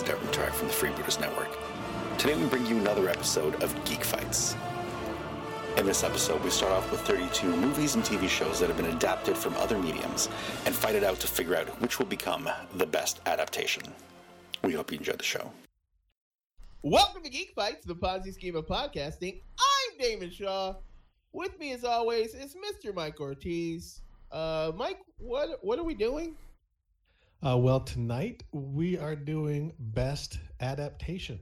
Is from the Freebooters Network. Today we bring you another episode of Geek Fights. In this episode, we start off with 32 movies and TV shows that have been adapted from other mediums and fight it out to figure out which will become the best adaptation. We hope you enjoyed the show. Welcome to Geek Fights, the Ponzi scheme of podcasting. I'm Damon Shaw. With me, as always, is Mr. Mike Ortiz. Uh, Mike, what what are we doing? Uh, well, tonight we are doing best adaptation.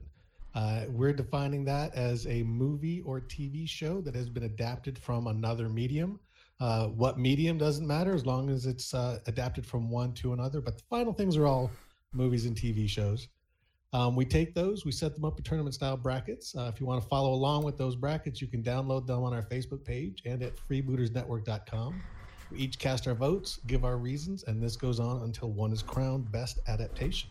Uh, we're defining that as a movie or TV show that has been adapted from another medium. Uh, what medium doesn't matter as long as it's uh, adapted from one to another, but the final things are all movies and TV shows. Um, we take those, we set them up in tournament style brackets. Uh, if you want to follow along with those brackets, you can download them on our Facebook page and at freebootersnetwork.com. We each cast our votes, give our reasons, and this goes on until one is crowned best adaptation.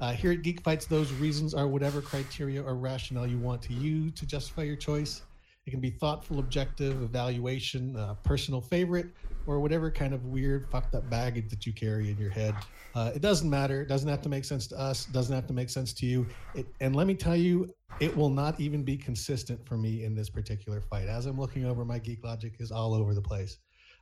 Uh, here at Geek Fights, those reasons are whatever criteria or rationale you want to use to justify your choice. It can be thoughtful, objective, evaluation, uh, personal favorite, or whatever kind of weird, fucked up baggage that you carry in your head. Uh, it doesn't matter. It doesn't have to make sense to us. It doesn't have to make sense to you. It, and let me tell you, it will not even be consistent for me in this particular fight. As I'm looking over, my geek logic is all over the place.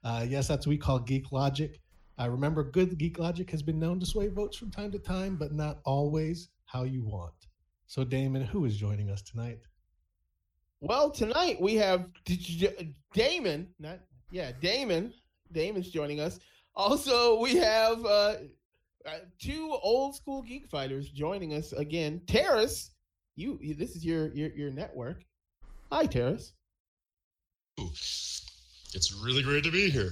Uh, yes, that's what we call geek logic. I remember good geek logic has been known to sway votes from time to time, but not always how you want. So, Damon, who is joining us tonight? Well, tonight we have Damon, not yeah, Damon. Damon's joining us. Also, we have uh, uh, two old school geek fighters joining us again. Terrace, you, you this is your your your network. Hi, Terrace. It's really great to be here.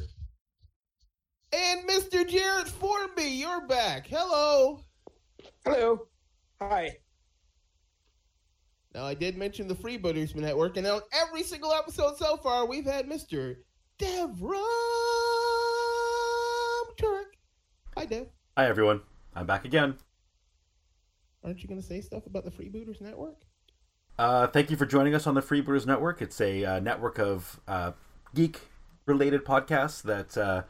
And Mr. Jared Formby, you're back. Hello. Hello. Hi. Now, I did mention the Freebooters Network, and on every single episode so far, we've had Mr. Devram Turek. Hi, Dev. Hi, everyone. I'm back again. Aren't you going to say stuff about the Freebooters Network? Uh, thank you for joining us on the Freebooters Network. It's a uh, network of uh, geek-related podcasts that uh,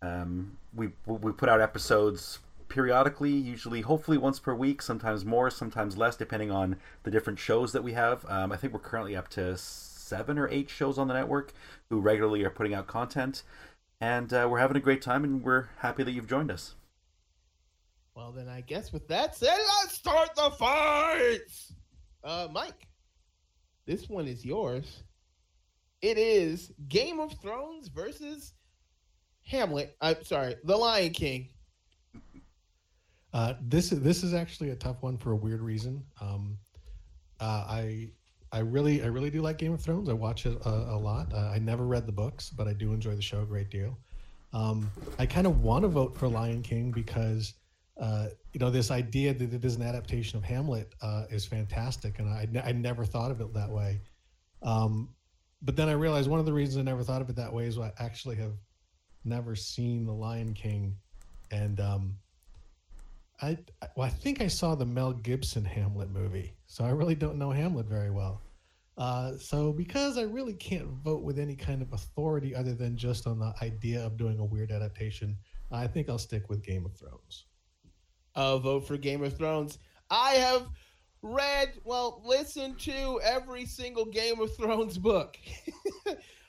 um, we we put out episodes periodically, usually, hopefully once per week, sometimes more, sometimes less, depending on the different shows that we have. Um, I think we're currently up to seven or eight shows on the network who regularly are putting out content, and uh, we're having a great time, and we're happy that you've joined us. Well, then I guess with that said, let's start the fights. Uh, Mike, this one is yours. It is Game of Thrones versus Hamlet. I'm sorry, The Lion King. Uh, this is this is actually a tough one for a weird reason. Um, uh, I I really I really do like Game of Thrones. I watch it a, a lot. Uh, I never read the books, but I do enjoy the show a great deal. Um, I kind of want to vote for Lion King because uh, you know this idea that it is an adaptation of Hamlet uh, is fantastic, and I I never thought of it that way. Um, but then I realized one of the reasons I never thought of it that way is I actually have never seen The Lion King, and um, I well, I think I saw the Mel Gibson Hamlet movie, so I really don't know Hamlet very well. Uh, so because I really can't vote with any kind of authority other than just on the idea of doing a weird adaptation, I think I'll stick with Game of Thrones. I'll vote for Game of Thrones. I have read, well, listened to every single Game of Thrones book.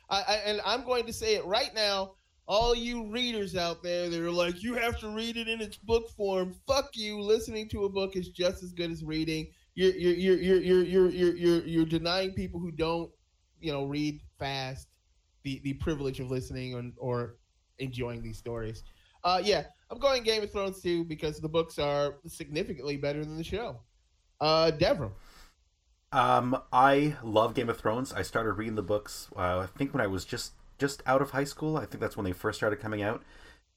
I, I, and I'm going to say it right now all you readers out there that are like, you have to read it in its book form. Fuck you. Listening to a book is just as good as reading. You're you're you're you're you're you're you're, you're, you're denying people who don't, you know, read fast the the privilege of listening or, or enjoying these stories. Uh, yeah, I'm going Game of Thrones too because the books are significantly better than the show. Uh, Devram. Um, I love Game of Thrones. I started reading the books. Uh, I think when I was just just out of high school. I think that's when they first started coming out.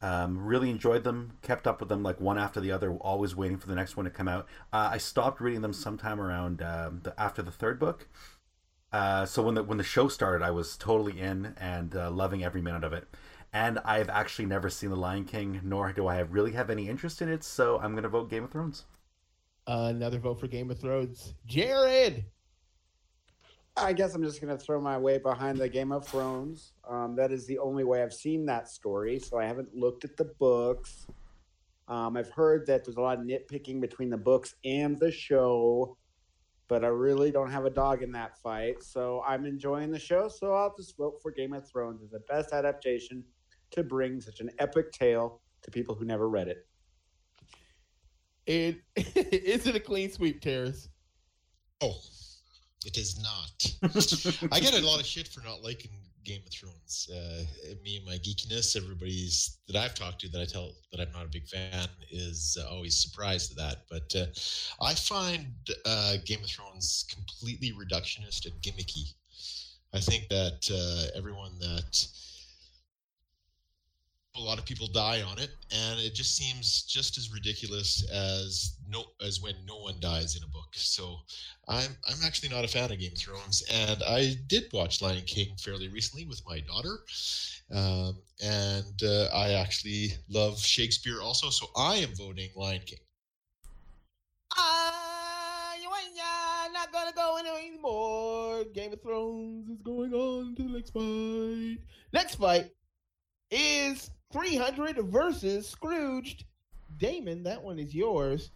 Um, really enjoyed them, kept up with them like one after the other, always waiting for the next one to come out. Uh, I stopped reading them sometime around um, the, after the third book. Uh, so when the when the show started, I was totally in and uh, loving every minute of it. And I've actually never seen The Lion King, nor do I have really have any interest in it. So I'm to vote Game of Thrones. Another vote for Game of Thrones, Jared. I guess I'm just going to throw my weight behind the Game of Thrones. Um, that is the only way I've seen that story, so I haven't looked at the books. Um, I've heard that there's a lot of nitpicking between the books and the show, but I really don't have a dog in that fight. So I'm enjoying the show. So I'll just vote for Game of Thrones as the best adaptation to bring such an epic tale to people who never read it. It is it a clean sweep, Terrace? Oh, it is not. I get a lot of shit for not liking Game of Thrones. Uh, me and my geekiness, everybody's that I've talked to that I tell that I'm not a big fan is uh, always surprised at that. But uh, I find uh, Game of Thrones completely reductionist and gimmicky. I think that uh, everyone that a lot of people die on it, and it just seems just as ridiculous as no as when no one dies in a book. So I'm I'm actually not a fan of Game of Thrones, and I did watch Lion King fairly recently with my daughter, um, and uh, I actually love Shakespeare also. So I am voting Lion King. Ah, you ain't not gonna go anymore. Game of Thrones is going on to the next fight. Next fight is 300 versus Scrooged. Damon, that one is yours.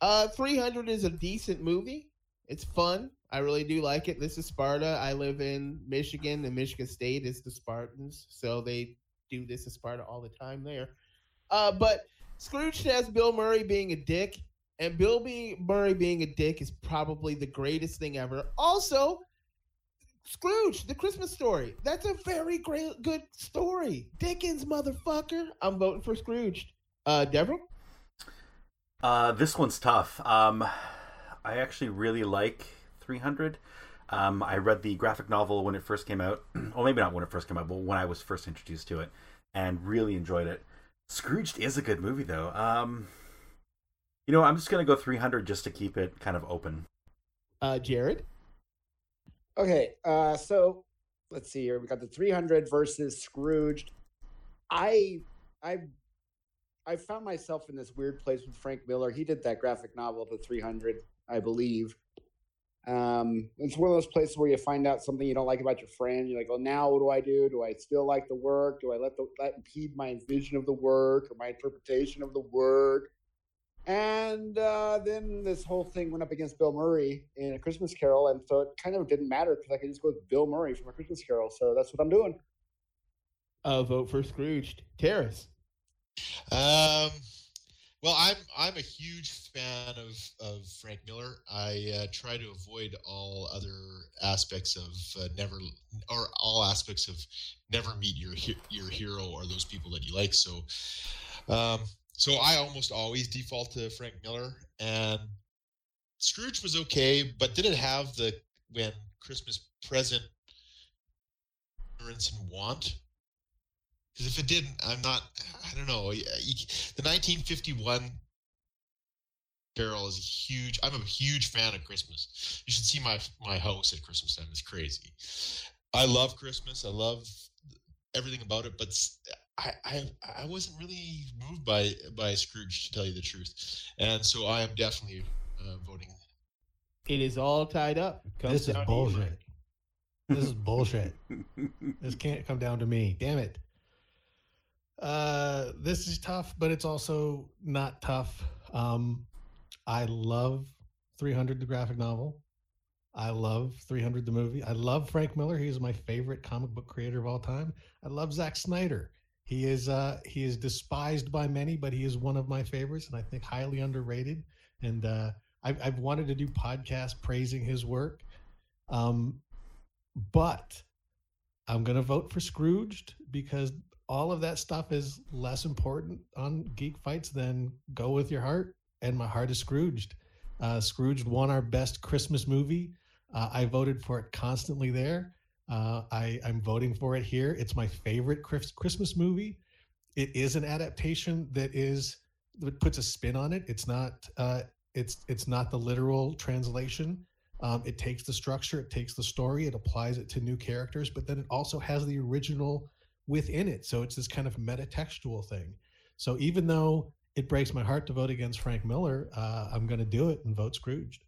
Uh, 300 is a decent movie. It's fun. I really do like it. This is Sparta. I live in Michigan, and Michigan State is the Spartans, so they do this in Sparta all the time there. Uh, but Scrooge has Bill Murray being a dick, and Bill B- Murray being a dick is probably the greatest thing ever. Also, Scrooge, the Christmas story. That's a very great, good story. Dickens, motherfucker. I'm voting for Scrooge. Uh, Devram? Uh, this one's tough. Um, I actually really like 300. Um, I read the graphic novel when it first came out. well, maybe not when it first came out, but when I was first introduced to it, and really enjoyed it. Scrooged is a good movie, though. Um, you know, I'm just gonna go 300 just to keep it kind of open. Uh, Jared? Okay, uh, so let's see here. We got the 300 versus Scrooged. I, I, I found myself in this weird place with Frank Miller. He did that graphic novel, The 300, I believe. Um, it's one of those places where you find out something you don't like about your friend. You're like, "Well, now what do I do? Do I still like the work? Do I let the let impede my vision of the work or my interpretation of the work?" And uh, then this whole thing went up against Bill Murray in A Christmas Carol, and so it kind of didn't matter because I could just go with Bill Murray from A Christmas Carol. So that's what I'm doing. Uh, vote for Scrooged. Terrace. Um, well, I'm I'm a huge fan of of Frank Miller. I uh, try to avoid all other aspects of uh, never or all aspects of never meet your your hero or those people that you like. So, um, so I almost always default to Frank Miller. And Scrooge was okay, but did it have the when Christmas present ignorance and want? Because if it didn't, I'm not. I don't know. Uh, the 1951 Carol is a huge. I'm a huge fan of Christmas. You should see my my house at Christmas time. It's crazy. I love Christmas. I love everything about it, but I, I I wasn't really moved by by Scrooge to tell you the truth, and so I am definitely uh, voting. It is all tied up. This is bullshit. This is bullshit. this can't come down to me. Damn it. Uh, this is tough, but it's also not tough. Um, I love 300, the graphic novel. I love 300, the movie. I love Frank Miller. He's my favorite comic book creator of all time. I love Zack Snyder. He is uh, he is despised by many, but he is one of my favorites, and I think highly underrated. And uh, I've, I've wanted to do podcasts praising his work, um, but I'm going to vote for Scrooged because all of that stuff is less important on Geek Fights than Go with Your Heart, and my heart is Scrooged. Uh, Scrooged won our best Christmas movie. Uh, I voted for it constantly there. Uh, I, I'm voting for it here. It's my favorite Christmas movie. It is an adaptation that is that puts a spin on it. It's not uh, it's it's not the literal translation. Um, it takes the structure, it takes the story, it applies it to new characters, but then it also has the original within it. So it's this kind of metatextual thing. So even though it breaks my heart to vote against Frank Miller, uh, I'm going to do it and vote Scrooged.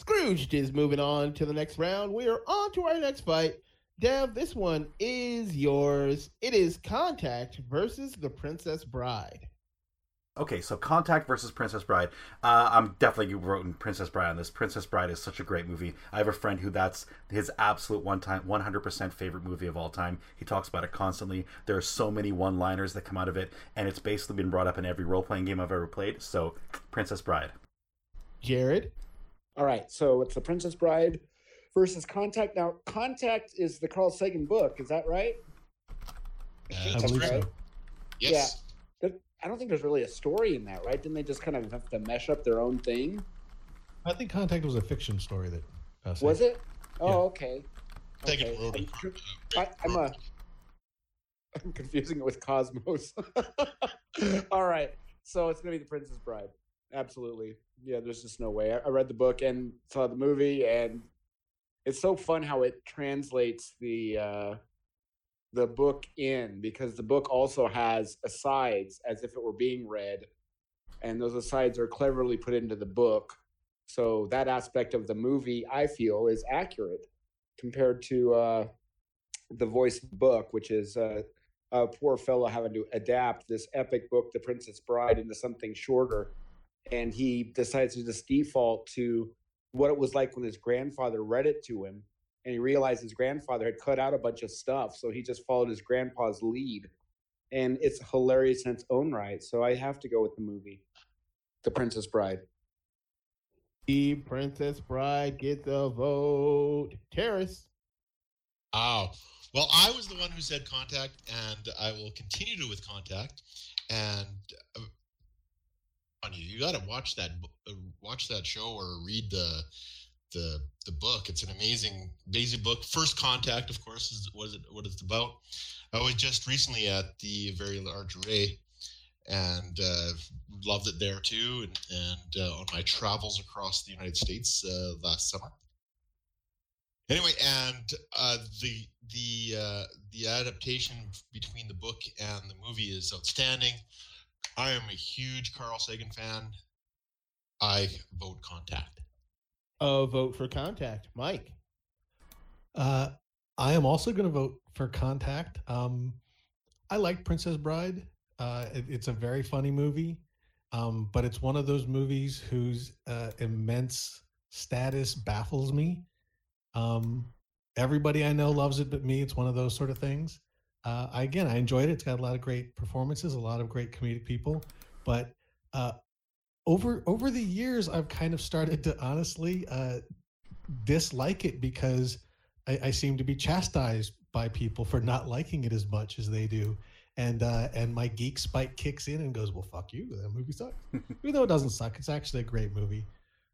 Scrooged is moving on to the next round. We are on to our next fight. Dev, this one is yours. It is Contact versus The Princess Bride. Okay, so Contact versus Princess Bride. Uh, I'm definitely voting Princess Bride on this. Princess Bride is such a great movie. I have a friend who that's his absolute one time, 100% favorite movie of all time. He talks about it constantly. There are so many one liners that come out of it, and it's basically been brought up in every role playing game I've ever played. So, Princess Bride. Jared? All right, so it's the Princess Bride versus Contact. Now, Contact is the Carl Sagan book. Is that right? Uh, I that's believe so. Yes. There- I don't think there's really a story in that, right? Didn't they just kind of have to mesh up their own thing? I think Contact was a fiction story that. Uh, Was it? Oh, Yeah. okay. Sagan Okay. I'm, it. tr- Uh, I, I'm a. I'm confusing it with Cosmos. All right, so it's gonna be the Princess Bride. Absolutely, yeah. There's just no way. I, read the book and saw the movie, and it's so fun how it translates the uh, the book in because the book also has asides as if it were being read, and those asides are cleverly put into the book. So that aspect of the movie, I feel, is accurate compared to uh, the voice book, which is uh, a poor fellow having to adapt this epic book, The Princess Bride, into something shorter. And he decides to just default to what it was like when his grandfather read it to him. And he realized his grandfather had cut out a bunch of stuff. So he just followed his grandpa's lead. And it's hilarious in its own right. So I have to go with the movie, The Princess Bride. The Princess Bride gets a vote. Terrace. Oh, well, I was the one who said contact, and I will continue to with contact. And uh, on you, you got to watch that, uh, watch that show or read the the the book. It's an amazing, amazing book. First contact, of course, is what is it? What it's about. I was just recently at the very large array, and uh, loved it there too. And, and uh, on my travels across the United States uh, last summer. Anyway, and uh, the the uh, the adaptation between the book and the movie is outstanding. I am a huge Carl Sagan fan. I vote Contact. A vote for Contact. Mike. Uh, I am also going to vote for Contact. Um, I like Princess Bride. Uh, it- it's a very funny movie, um, but it's one of those movies whose uh, immense status baffles me. Um, everybody I know loves it, but me. It's one of those sort of things. Uh, I, again, I enjoyed it. It's got a lot of great performances, a lot of great comedic people, but uh, over over the years, I've kind of started to honestly uh, dislike it because I, I seem to be chastised by people for not liking it as much as they do. And uh, and my geek spike kicks in and goes, "Well, fuck you! That movie sucks." Even though it doesn't suck, it's actually a great movie.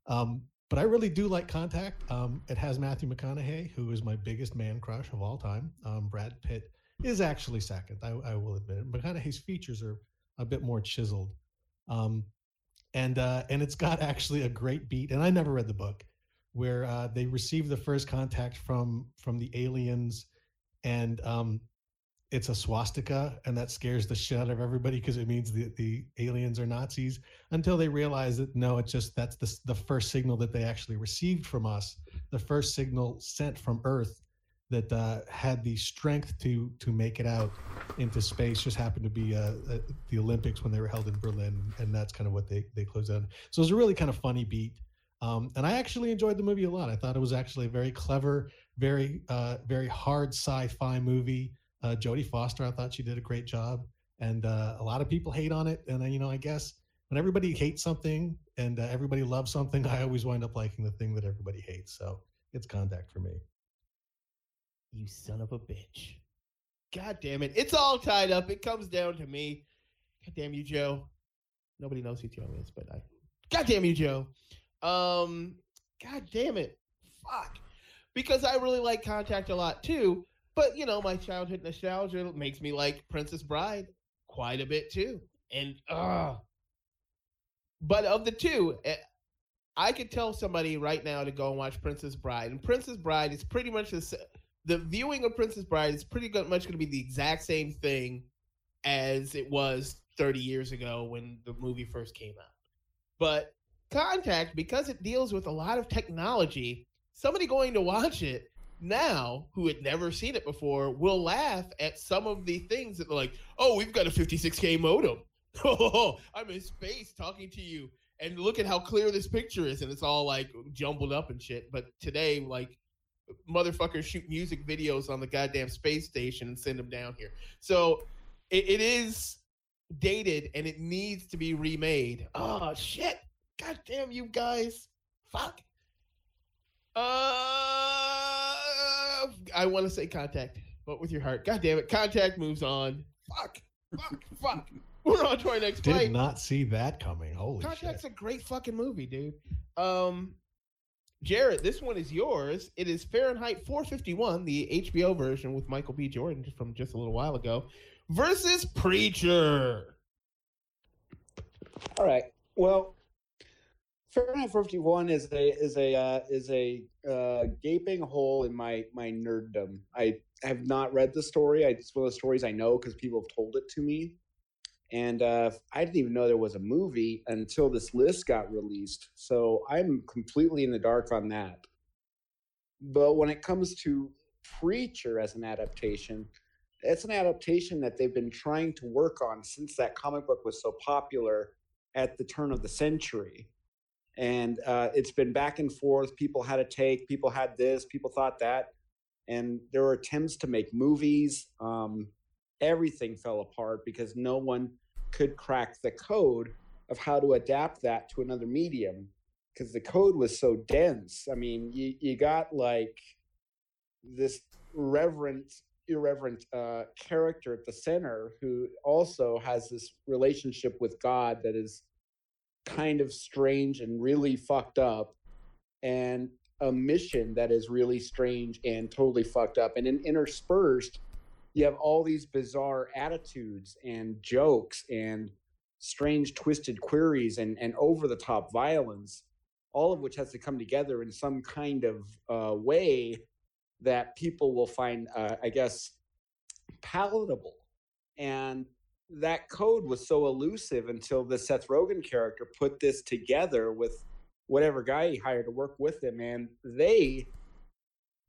Um, but I really do like Contact. Um, it has Matthew McConaughey, who is my biggest man crush of all time. Um, Brad Pitt is actually second. I, I will admit it. McConaughey's features are a bit more chiseled, um, and uh, and it's got actually a great beat. And I never read the book, where uh, they receive the first contact from from the aliens, and um, it's a swastika, and that scares the shit out of everybody because it means the the aliens are Nazis. Until they realize that no, it's just that's the the first signal that they actually received from us, the first signal sent from Earth that uh, had the strength to to make it out into space. Just happened to be uh, uh, the Olympics when they were held in Berlin, and that's kind of what they they closed on. So it was a really kind of funny beat. Um, and I actually enjoyed the movie a lot. I thought it was actually a very clever, very, uh, very hard sci-fi movie. Uh, Jodie Foster, I thought she did a great job, and uh, a lot of people hate on it. And you know, I guess when everybody hates something and everybody loves something, I always wind up liking the thing that everybody hates. So it's Contact for me. You son of a bitch. God damn it. It's all tied up. It comes down to me. God damn you, Joe. Nobody knows who Joe is, but I. God damn you, Joe. Um, God damn it. Fuck. Because I really like Contact a lot too. But, you know, my childhood nostalgia makes me like Princess Bride quite a bit too. And, uh But of the two, eh, I could tell somebody right now to go and watch Princess Bride. And Princess Bride is pretty much the, the viewing of Princess Bride is pretty much going to be the exact same thing as it was 30 years ago when the movie first came out. But Contact, because it deals with a lot of technology, somebody going to watch it now who had never seen it before will laugh at some of the things that they're like, oh, we've got a 56K modem. Oh, I'm in space talking to you, and look at how clear this picture is, and it's all like jumbled up and shit. But today, like motherfuckers shoot music videos on the goddamn space station and send them down here. So it, it is dated and it needs to be remade. Oh shit! God damn you guys! Fuck. Uh, I want to say contact, but with your heart. God damn it! Contact moves on. Fuck. Fuck. fuck. We're on to our next Did fight. not see that coming. Holy shit. Contact's shit. a great fucking movie, dude. Um, Jared, this one is yours. It is Fahrenheit 451, the HBO version with Michael B. Jordan from just a little while ago, versus Preacher. All right. Well, Fahrenheit 451 is a is a uh, is a uh, gaping hole in my my nerddom. I have not read the story. I, it's one of the stories I know because people have told it to me, and uh, I didn't even know there was a movie until this list got released. So I'm completely in the dark on that. But when it comes to Preacher as an adaptation, it's an adaptation that they've been trying to work on since that comic book was so popular at the turn of the century. And uh, it's been back and forth. People had a take, people had this, people thought that. And there were attempts to make movies. Um, everything fell apart because no one could crack the code of how to adapt that to another medium because the code was so dense. I mean, you, you got like this reverent irreverent uh, character at the center who also has this relationship with God that is kind of strange and really fucked up, and a mission that is really strange and totally fucked up. And in interspersed, you have all these bizarre attitudes and jokes and strange twisted queries and, and over the top violence, all of which has to come together in some kind of uh, way that people will find, uh, I guess, palatable. And that code was so elusive until the Seth Rogen character put this together with whatever guy he hired to work with him. And they,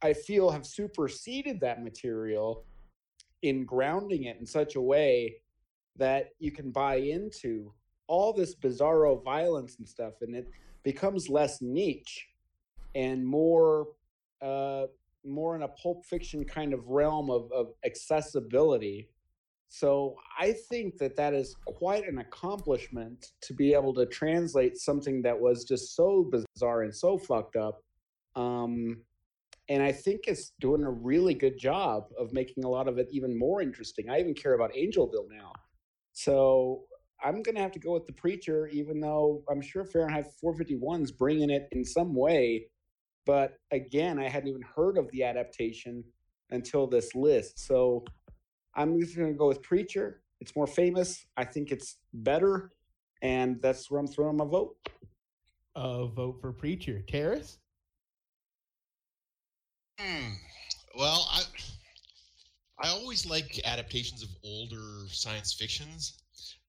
I feel, have superseded that material in grounding it in such a way that you can buy into all this bizarro violence and stuff. And it becomes less niche and more uh, more in a pulp fiction kind of realm of, of accessibility. So I think that that is quite an accomplishment to be able to translate something that was just so bizarre and so fucked up. Um, and I think it's doing a really good job of making a lot of it even more interesting. I even care about Angelville now. So I'm going to have to go with The Preacher, even though I'm sure Fahrenheit 451 is bringing it in some way but again, I hadn't even heard of the adaptation until this list. So I'm just going to go with Preacher. It's more famous. I think it's better. And that's where I'm throwing my vote. Uh, vote for Preacher. Terrace? Hmm. Well, I I always like adaptations of older science fictions,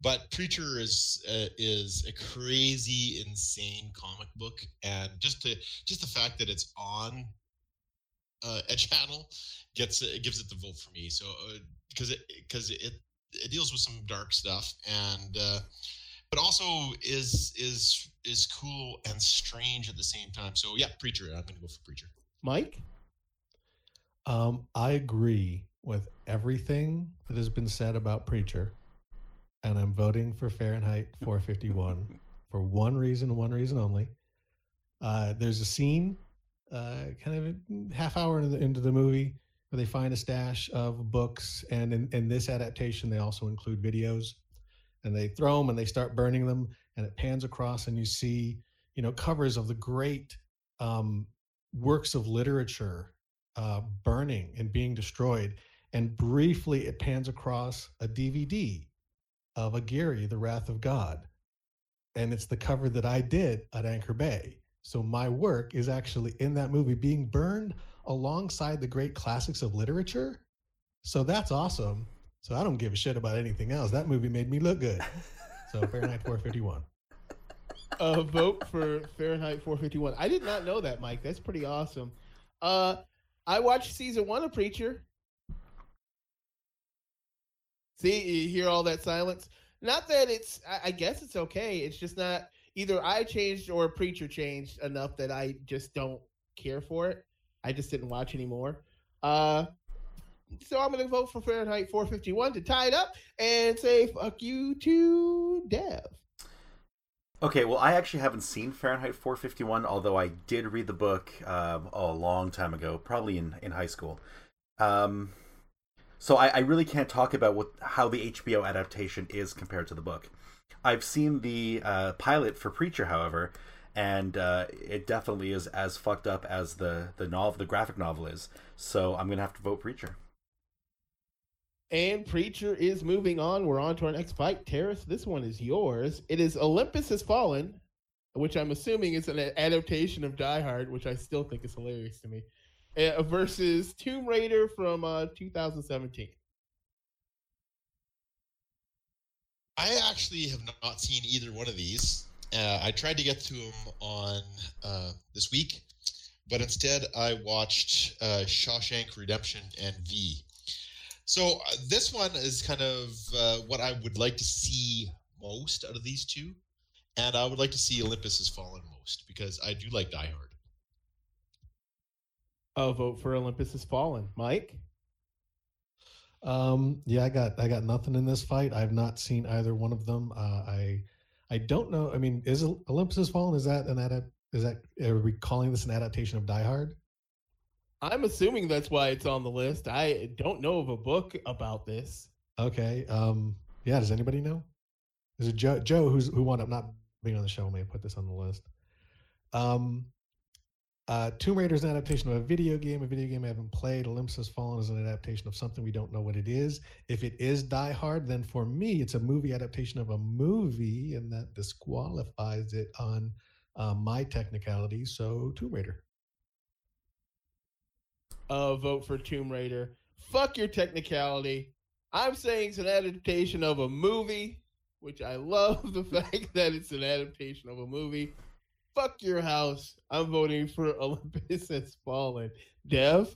but Preacher is uh, is a crazy, insane comic book, and just to just the fact that it's on uh, a channel gets it gives it the vote for me. So because it because it it deals with some dark stuff and. Uh, but also is is is cool and strange at the same time. So yeah, preacher. I'm going to go for preacher. Mike? Um, I agree with everything that has been said about Preacher, and I'm voting for Fahrenheit 451 for one reason, one reason only. Uh, there's a scene, uh, kind of half hour into the, into the movie, where they find a stash of books, and in, in this adaptation, they also include videos, and they throw them and they start burning them, and it pans across, and you see, you know, covers of the great um, works of literature uh, burning and being destroyed. And briefly, it pans across a DVD of Aguirre, The Wrath of God. And it's the cover that I did at Anchor Bay. So my work is actually in that movie being burned alongside the great classics of literature. So that's awesome. So I don't give a shit about anything else. That movie made me look good. So Fahrenheit 451. uh, vote for Fahrenheit 451. I did not know that, Mike. That's pretty awesome. Uh, I watched season one of Preacher. See, you hear all that silence. Not that it's. I, I guess it's okay. It's just not either I changed or Preacher changed enough that I just don't care for it. I just didn't watch anymore. Uh, so I'm going to vote for Fahrenheit 451 to tie it up and say fuck you to Dev. Okay, well, I actually haven't seen Fahrenheit 451, although I did read the book uh, a long time ago, probably in, in high school. Um, so I, I really can't talk about what how the HBO adaptation is compared to the book. I've seen the uh, pilot for Preacher, however, and uh, it definitely is as fucked up as the the novel, the graphic novel is. So I'm gonna have to vote Preacher. And Preacher is moving on. We're on to our next fight. Terrace, this one is yours. It is Olympus Has Fallen, which I'm assuming is an adaptation of Die Hard, which I still think is hilarious to me, uh, versus Tomb Raider from uh, 2017. I actually have not seen either one of these. Uh, I tried to get to them on uh, this week, but instead I watched uh, Shawshank Redemption and V. So uh, this one is kind of uh, what I would like to see most out of these two, and I would like to see Olympus Has Fallen most because I do like Die Hard. I'll vote for Olympus Has Fallen. Mike. Um, yeah, I got I got nothing in this fight. I've not seen either one of them. Uh, I I don't know. I mean, is Olympus Has Fallen? Is that an adapt? Is that are we calling this an adaptation of Die Hard? I'm assuming that's why it's on the list. I don't know of a book about this. Okay. Um. Yeah. Does anybody know? Is it Joe? Joe, who's who wound up not being on the show, may put this on the list. Um. Uh, Tomb Raider is an adaptation of a video game, a video game I haven't played. Olympus Has Fallen is an adaptation of something we don't know what it is. If it is Die Hard, then for me, it's a movie adaptation of a movie, and that disqualifies it on uh, my technicality. So, Tomb Raider. Uh, vote for Tomb Raider. Fuck your technicality. I'm saying it's an adaptation of a movie, which I love the fact that it's an adaptation of a movie fuck your house. I'm voting for Olympus Has Fallen. Dev?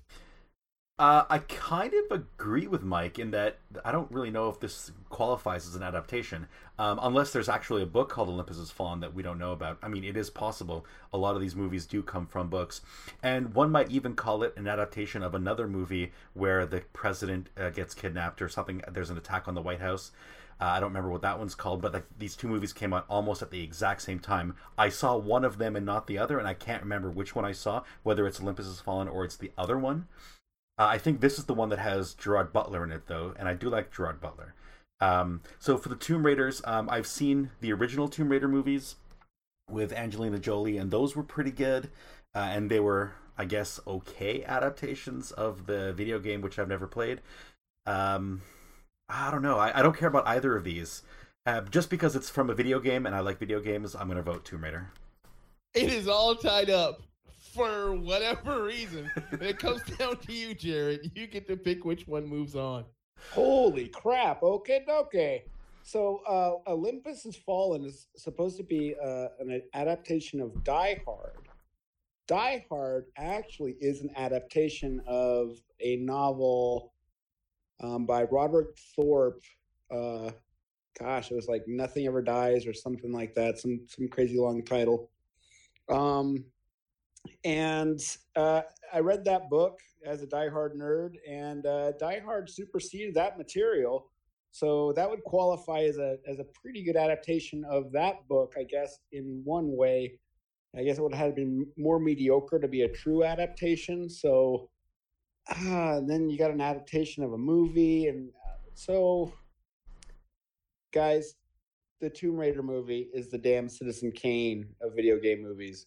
Uh, I kind of agree with Mike in that I don't really know if this qualifies as an adaptation, um, unless there's actually a book called Olympus Has Fallen that we don't know about. I mean, it is possible. A lot of these movies do come from books, and one might even call it an adaptation of another movie where the president uh, gets kidnapped or something. There's an attack on the White House. Uh, I don't remember what that one's called, but like, these two movies came out almost at the exact same time. I saw one of them and not the other, and I can't remember which one I saw, whether it's Olympus Has Fallen or it's the other one. Uh, I think this is the one that has Gerard Butler in it, though, and I do like Gerard Butler. Um, so for the Tomb Raiders, um, I've seen the original Tomb Raider movies with Angelina Jolie, and those were pretty good, uh, and they were, I guess, okay adaptations of the video game, which I've never played. Um, I don't know. I, I don't care about either of these. Uh, just because it's from a video game and I like video games, I'm going to vote Tomb Raider. It is all tied up for whatever reason. it comes down to you, Jared. You get to pick which one moves on. Holy crap. Okay, okay. So, uh, Olympus Has Fallen is supposed to be uh, an adaptation of Die Hard. Die Hard actually is an adaptation of a novel um, by Robert Thorp. Uh, gosh, it was like Nothing Ever Dies or something like that. Some some crazy long title. Um, and uh, I read that book as a diehard nerd, and uh, Die Hard superseded that material. So that would qualify as a as a pretty good adaptation of that book, I guess. In one way, I guess it would have been more mediocre to be a true adaptation. So ah, then you got an adaptation of a movie, and uh, so, guys, the Tomb Raider movie is the damn Citizen Kane of video game movies.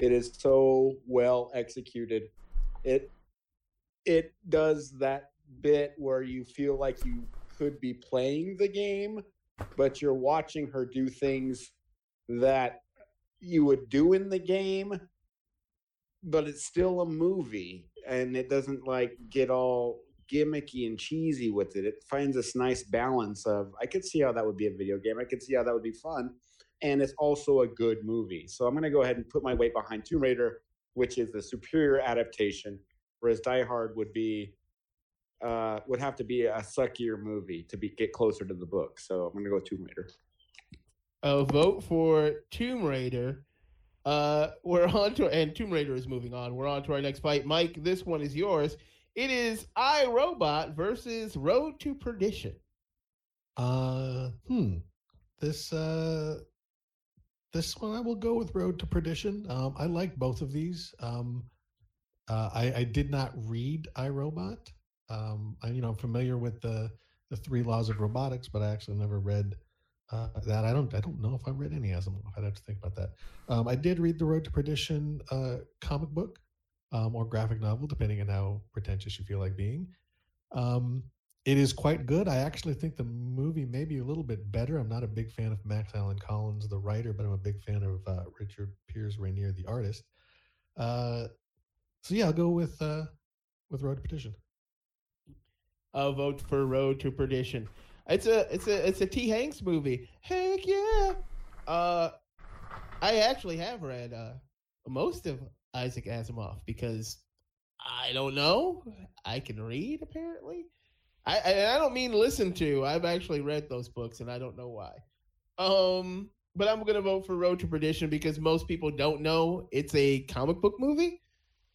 It is so well executed. It it does that bit where you feel like you could be playing the game, but you're watching her do things that you would do in the game, but it's still a movie and it doesn't like get all gimmicky and cheesy with it. It finds this nice balance of I could see how that would be a video game. I could see how that would be fun. And it's also a good movie. So I'm gonna go ahead and put my weight behind Tomb Raider, which is the superior adaptation, whereas Die Hard would be uh, would have to be a suckier movie to be get closer to the book. So I'm gonna go Tomb Raider. A vote for Tomb Raider. Uh, we're on to and Tomb Raider is moving on. We're on to our next fight. Mike, this one is yours. It is I Robot versus Road to Perdition. Uh, hmm. This uh, this one I will go with Road to Perdition. Um, I like both of these. Um, uh, I, I did not read I Robot. Um, I, you know, I'm familiar with the the three laws of robotics, but I actually never read uh, that. I don't I don't know if I read any them. I'd have to think about that. Um, I did read the Road to Perdition uh, comic book um, or graphic novel, depending on how pretentious you feel like being. Um, it is quite good. I actually think the movie may be a little bit better. I'm not a big fan of Max Allan Collins, the writer, but I'm a big fan of uh, Richard Piers Rayner, the artist. Uh, so yeah, I'll go with uh, with Road to Perdition. A vote for Road to Perdition. It's a it's a it's a T Hanks movie. Heck yeah! Uh, I actually have read uh, most of Isaac Asimov because I don't know. I can read apparently. I, I don't mean listen to. I've actually read those books and I don't know why. Um, but I'm gonna vote for Road to Perdition because most people don't know it's a comic book movie,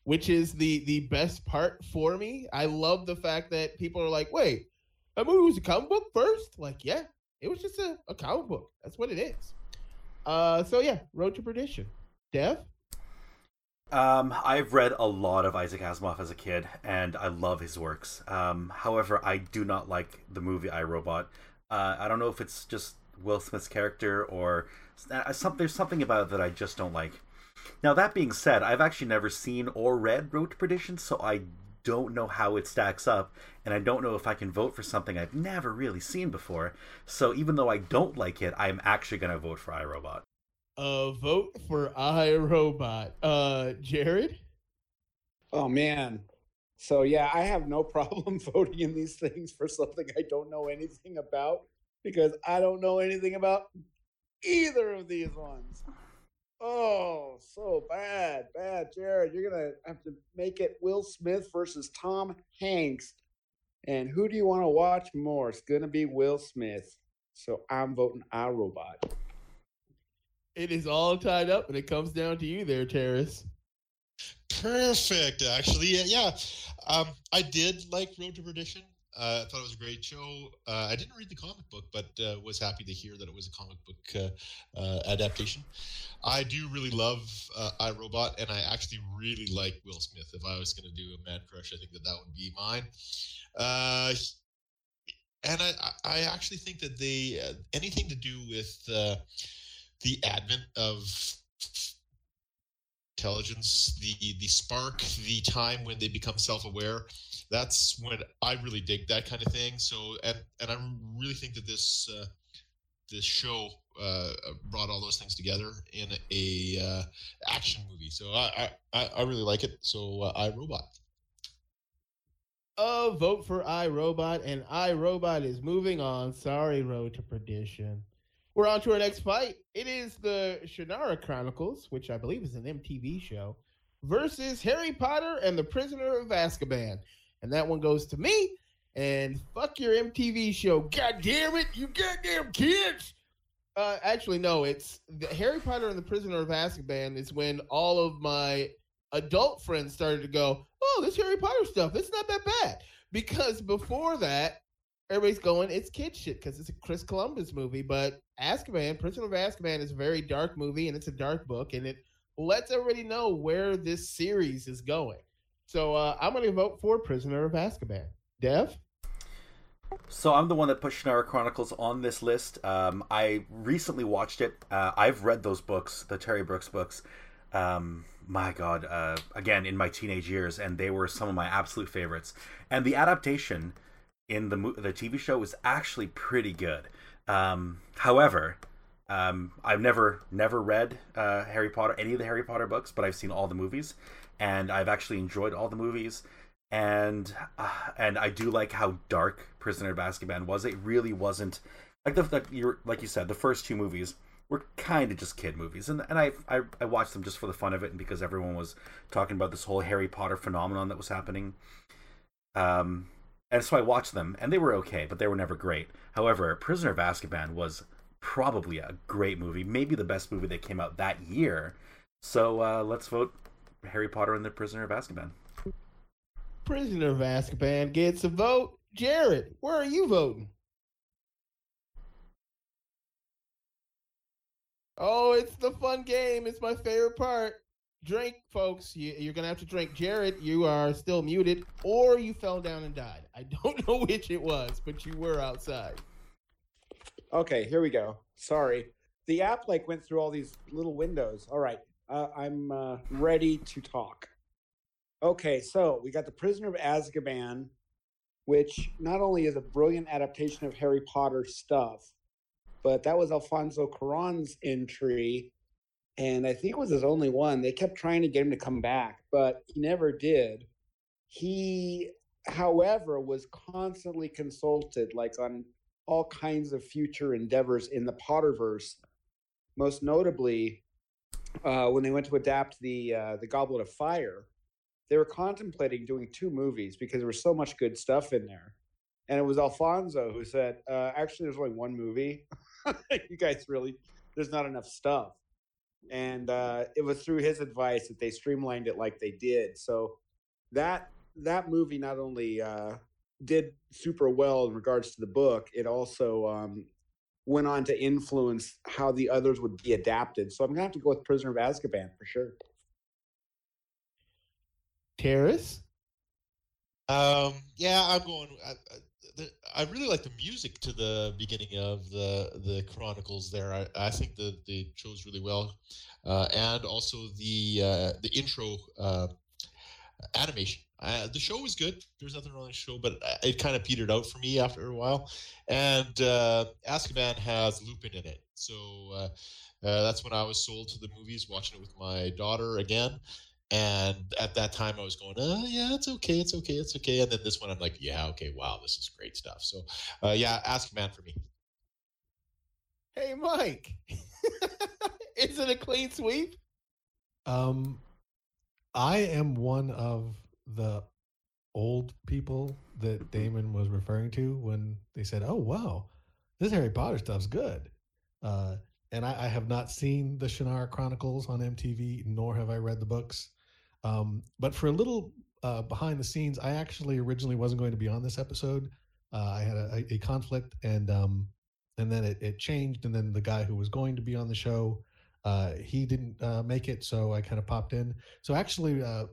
which is the the best part for me. I love the fact that people are like, "Wait, that movie was a comic book first? Like, yeah, it was just a, a comic book. That's what it is. Uh, so yeah, Road to Perdition. Dev. Um, I've read a lot of Isaac Asimov as a kid, and I love his works. Um, however, I do not like the movie I Robot. Uh, I don't know if it's just Will Smith's character or uh, some, there's something about it that I just don't like. Now that being said, I've actually never seen or read Road to Perdition, so I don't know how it stacks up, and I don't know if I can vote for something I've never really seen before. So even though I don't like it, I'm actually going to vote for I Robot. A vote for I Robot. Uh, Jared. Oh man. So yeah, I have no problem voting in these things for something I don't know anything about because I don't know anything about either of these ones. Oh, so bad, bad, Jared. You're gonna have to make it Will Smith versus Tom Hanks. And who do you want to watch more? It's gonna be Will Smith. So I'm voting I Robot. It is all tied up, and it comes down to you there, Terrace. Perfect, actually. Yeah. Um, I did like Road to Perdition. Uh, I thought it was a great show. Uh, I didn't read the comic book, but uh, was happy to hear that it was a comic book uh, uh, adaptation. I do really love uh, I Robot, and I actually really like Will Smith. If I was going to do a Mad crush, I think that that would be mine. and I, I actually think that they anything to do with the advent of intelligence, the the spark, the time when they become self-aware. That's when I really dig that kind of thing. So, and and I really think that this uh, this show uh, brought all those things together in a uh, action movie. So I, I I really like it. So uh, I Robot. A vote for I Robot, and I Robot is moving on. Sorry, Road to Perdition. We're on to our next fight. It is the Shannara Chronicles, which I believe is an MTV show, versus Harry Potter and the Prisoner of Azkaban. And that one goes to me. And fuck your MTV show. God damn it, you goddamn kids. Uh, actually, no, it's the Harry Potter and the Prisoner of Azkaban is when all of my adult friends started to go, oh, this Harry Potter stuff, it's not that bad. Because before that, everybody's going, it's kid shit because it's a Chris Columbus movie. But Azkaban, Prisoner of Azkaban is a very dark movie and it's a dark book and it lets everybody know where this series is going. So uh, I'm going to vote for Prisoner of Azkaban. Dev? So I'm the one that put Shannara Chronicles on this list. Um, I recently watched it. Uh, I've read those books, the Terry Brooks books. Um, my God, uh, again in my teenage years, and they were some of my absolute favorites. And the adaptation in the the TV show was actually pretty good. Um, however, um, I've never never read uh, Harry Potter, any of the Harry Potter books, but I've seen all the movies, and I've actually enjoyed all the movies. And uh, and I do like how dark Prisoner of Azkaban was. It really wasn't like the like you like you said the first two movies were kind of just kid movies, and and I, I I watched them just for the fun of it and because everyone was talking about this whole Harry Potter phenomenon that was happening. Um, and so I watched them, and they were okay, but they were never great. However, Prisoner of Azkaban was probably a great movie, maybe the best movie that came out that year. So uh, let's vote Harry Potter and the Prisoner of Azkaban. Prisoner of Azkaban gets a vote. Jared, where are you voting? Oh, it's the fun game. It's my favorite part. Drink, folks. You, are gonna have to drink. Jared, you are still muted, or you fell down and died. I don't know which it was, but you were outside. Okay, here we go. Sorry, the app like went through all these little windows. All right, uh, I'm uh, ready to talk. Okay, so we got the Prisoner of Azkaban, which not only is a brilliant adaptation of Harry Potter stuff, but that was Alfonso Cuarón's entry and I think it was his only one. They kept trying to get him to come back, but he never did. He, however, was constantly consulted, like on all kinds of future endeavors in the Potterverse. Most notably, uh, when they went to adapt the uh, the Goblet of Fire, they were contemplating doing two movies because there was so much good stuff in there. And it was Alfonso who said, uh, "Actually, there's only one movie. you guys really, there's not enough stuff." And uh, it was through his advice that they streamlined it like they did. So that that movie not only uh, did super well in regards to the book, it also um, went on to influence how the others would be adapted. So I'm gonna have to go with Prisoner of Azkaban for sure. Terrace. Um, yeah, I'm going. I, the, I really like the music to the beginning of the the Chronicles. There, I, I think the they chose really well, uh, and also the uh, the intro uh, animation. Uh, the show was good. There's nothing wrong with the show, but it kind of petered out for me after a while. And uh, Azkaban has Lupin in it, so uh, uh, that's when I was sold to the movies. Watching it with my daughter again, and at that time, I was going, "Oh yeah, it's okay, it's okay, it's okay." And then this one, I'm like, "Yeah, okay, wow, this is great stuff." So, uh, yeah, man for me. Hey, Mike, is it a clean sweep? Um, I am one of the old people that Damon was referring to when they said, "Oh wow, this Harry Potter stuff's good." Uh, and I, I, have not seen the Shannara Chronicles on MTV, nor have I read the books. Um, but for a little uh, behind the scenes, I actually originally wasn't going to be on this episode. Uh, I had a, a conflict, and um, and then it, it, changed. And then the guy who was going to be on the show, uh, he didn't uh, make it, so I kind of popped in. So actually, uh,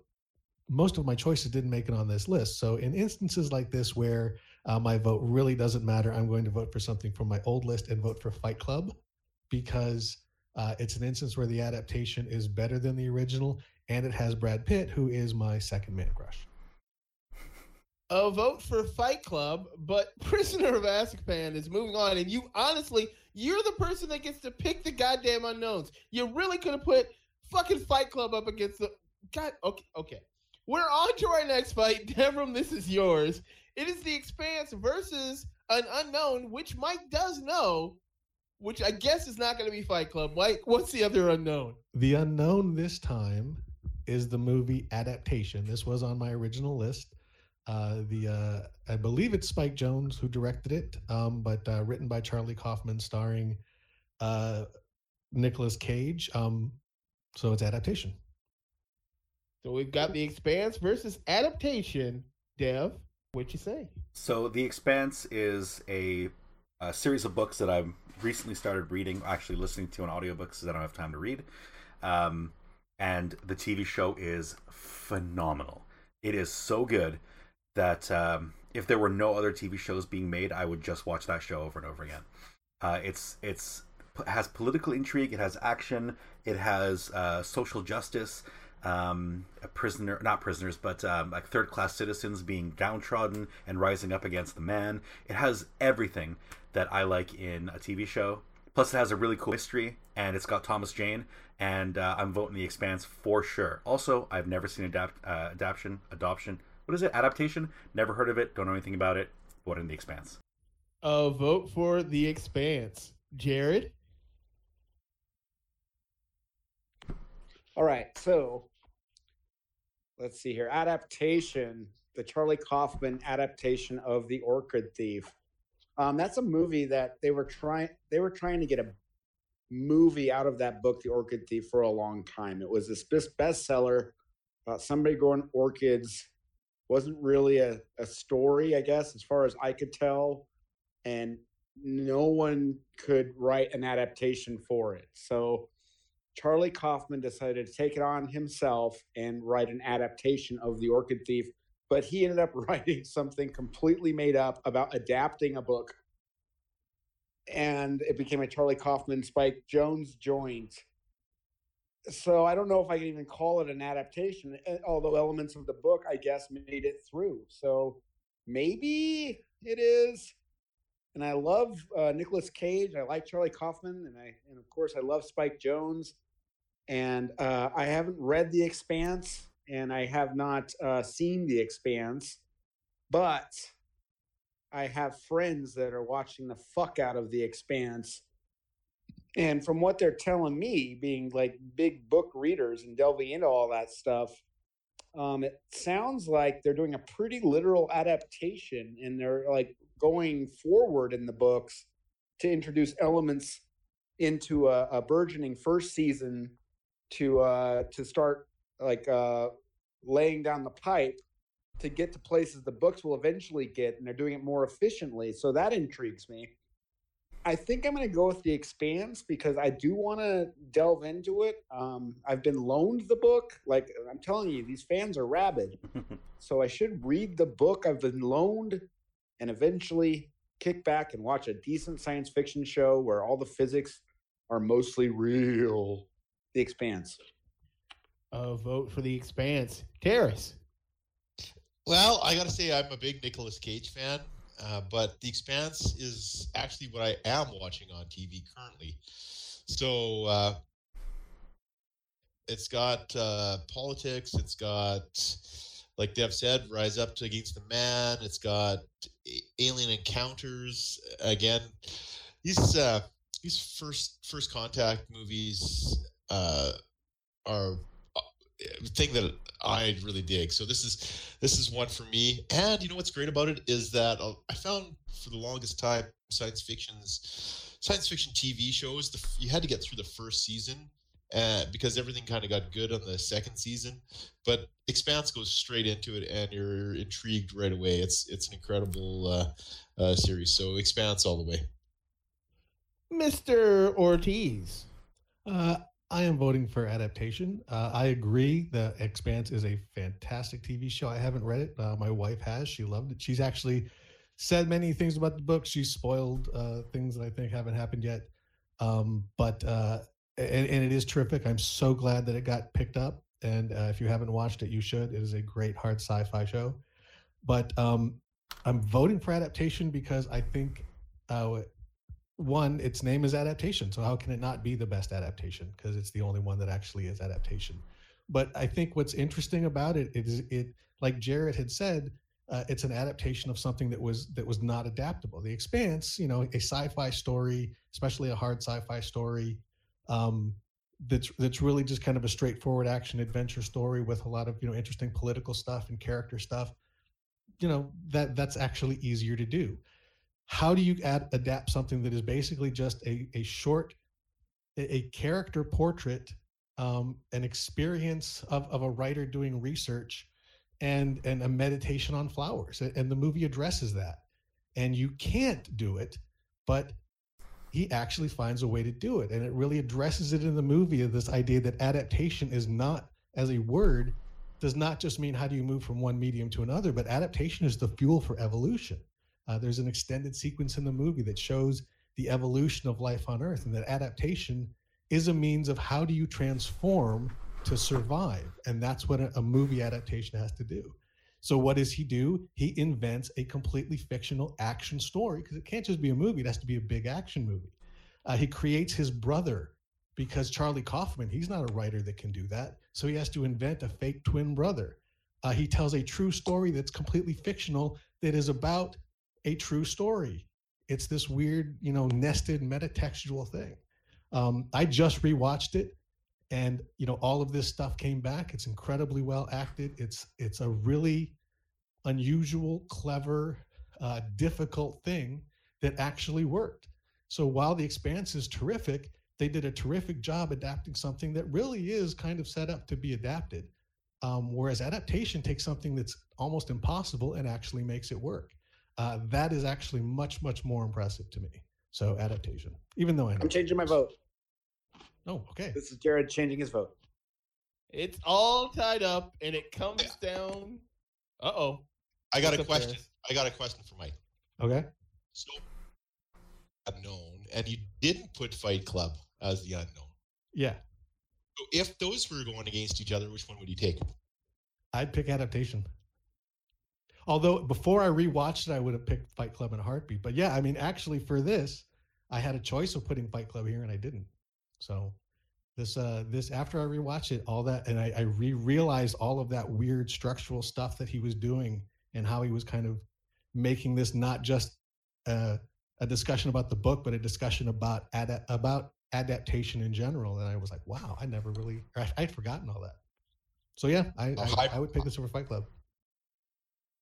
most of my choices didn't make it on this list. So in instances like this where uh, my vote really doesn't matter, I'm going to vote for something from my old list and vote for Fight Club because uh, it's an instance where the adaptation is better than the original, and it has Brad Pitt, who is my second man crush. A vote for Fight Club, but Prisoner of Azkaban is moving on, and you honestly, you're the person that gets to pick the goddamn unknowns. You really could have put fucking Fight Club up against the God. Okay, okay. We're on to our next fight. Devram, this is yours. It is the Expanse versus an unknown, which Mike does know, which I guess is not going to be Fight Club. Mike, what's the other unknown? The unknown this time is the movie adaptation. This was on my original list. Uh, the uh, I believe it's Spike Jonze who directed it, um, but uh, written by Charlie Kaufman, starring uh, Nicolas Cage. Um, so it's adaptation. So we've got The Expanse versus adaptation. Dev, what you say? So The Expanse is a, a series of books that I've recently started reading, actually listening to an audiobook because I don't have time to read. Um, and the TV show is phenomenal. It is so good that um, if there were no other TV shows being made, I would just watch that show over and over again. Uh, it's it's has political intrigue, it has action, it has uh, social justice, um, a prisoner, not prisoners, but um, like third class citizens being downtrodden and rising up against the man. It has everything that I like in a TV show. Plus, it has a really cool history, and it's got Thomas Jane, and uh, I'm voting The Expanse for sure. Also, I've never seen adapt uh, adaptation, adoption. What is it? Adaptation? Never heard of it. Don't know anything about it. Voting The Expanse. A vote for The Expanse. Jared. All right, so let's see here. Adaptation. the Charlie Kaufman adaptation of The Orchid Thief. Um, that's a movie that they were trying they were trying to get a movie out of that book, The Orchid Thief, for a long time. It was this bestseller about somebody growing orchids. Wasn't really a, a story, I guess, as far as I could tell. And no one could write an adaptation for it. So Charlie Kaufman decided to take it on himself and write an adaptation of The Orchid Thief, but he ended up writing something completely made up about adapting a book. And it became a Charlie Kaufman Spike Jonze joint. So I don't know if I can even call it an adaptation, eh, although elements of the book, I guess, made it through. So maybe it is and I love uh, Nicolas Cage. I like Charlie Kaufman, and I and of course I love Spike Jonze. And uh, I haven't read The Expanse, and I have not uh, seen The Expanse, but I have friends that are watching the fuck out of The Expanse. And from what they're telling me, being like big book readers and delving into all that stuff, um, it sounds like they're doing a pretty literal adaptation, and they're like going forward in the books to introduce elements into a, a burgeoning first season to uh, to start like uh, laying down the pipe to get to places the books will eventually get, and they're doing it more efficiently. So that intrigues me. I think I'm going to go with the Expanse because I do want to delve into it. Um, I've been loaned the book. Like I'm telling you, these fans are rabid. so I should read the book I've been loaned and eventually kick back and watch a decent science fiction show where all the physics are mostly real. The Expanse. A vote for The Expanse. Terrace. Well, I got to say, I'm a big Nicolas Cage fan, uh, but The Expanse is actually what I am watching on TV currently. So uh, it's got uh, politics, it's got like Dev said, Rise Up to Against the Man. It's got Alien Encounters. Again, these uh, these first first contact movies uh, are thing that I really dig. So this is this is one for me. And you know what's great about it is that uh, I found for the longest time science fiction's science fiction TV shows the, you had to get through the first season uh, because everything kind of got good on the second season. But Expanse goes straight into it, and you're intrigued right away. It's it's an incredible uh, uh, series. So Expanse all the way. Mr. Ortiz. I am voting for adaptation. Uh, I agree that Expanse is a fantastic TV show. I haven't read it. Uh, my wife has. She loved it. She's actually said many things about the book. She spoiled uh, things that I think haven't happened yet. Um, but uh, and, and, it is terrific. I'm so glad that it got picked up. And uh, if you haven't watched it, you should. It is a great hard sci-fi show. But um, I'm voting for adaptation because I think uh, one, its name is adaptation. So how can it not be the best adaptation? Because it's the only one that actually is adaptation. But I think what's interesting about it is it, like Jared had said, uh, it's an adaptation of something that was that was not adaptable. The Expanse, you know, a sci-fi story, especially a hard sci-fi story, um, that's that's really just kind of a straightforward action adventure story with a lot of you know interesting political stuff and character stuff. You know that that's actually easier to do. How do you add, adapt something that is basically just a a short a, a character portrait, um, an experience of of a writer doing research, and and a meditation on flowers, and the movie addresses that. And you can't do it, but he actually finds a way to do it. And it really addresses it in the movie this idea that adaptation is not, as a word, does not just mean how do you move from one medium to another, but adaptation is the fuel for evolution. Uh, there's an extended sequence in the movie that shows the evolution of life on Earth, and that adaptation is a means of how do you transform to survive. And that's what a, a movie adaptation has to do. So what does he do? He invents a completely fictional action story because it can't just be a movie; it has to be a big action movie. Uh, he creates his brother because Charlie Kaufman, he's not a writer that can do that, so he has to invent a fake twin brother. Uh, he tells a true story that's completely fictional that is about a true story. It's this weird, you know, nested metatextual thing. Um, I just rewatched it and you know all of this stuff came back it's incredibly well acted it's it's a really unusual, clever, uh, difficult thing that actually worked. So while The Expanse is terrific, they did a terrific job adapting something that really is kind of set up to be adapted. Um, whereas adaptation takes something that's almost impossible and actually makes it work. Uh, that is actually much, much more impressive to me. So adaptation, even though I know. I'm changing my vote. Oh, okay. This is Jared changing his vote. It's all tied up, and it comes down. Uh oh. I got What's a question. Ferris? I got a question for Mike. Okay. So unknown, and you didn't put Fight Club as the unknown. Yeah. So if those were going against each other, which one would you take? I'd pick adaptation. Although before I rewatched it, I would have picked Fight Club in a heartbeat. But yeah, I mean, actually for this, I had a choice of putting Fight Club here and I didn't. So this uh this after I rewatched it, all that and I, I re-realized all of that weird structural stuff that he was doing and how he was kind of making this not just uh, a discussion about the book, but a discussion about ad- about adaptation in general. And I was like, wow, I never really I, I'd forgotten all that. So yeah, I, I, I would pick this over Fight Club.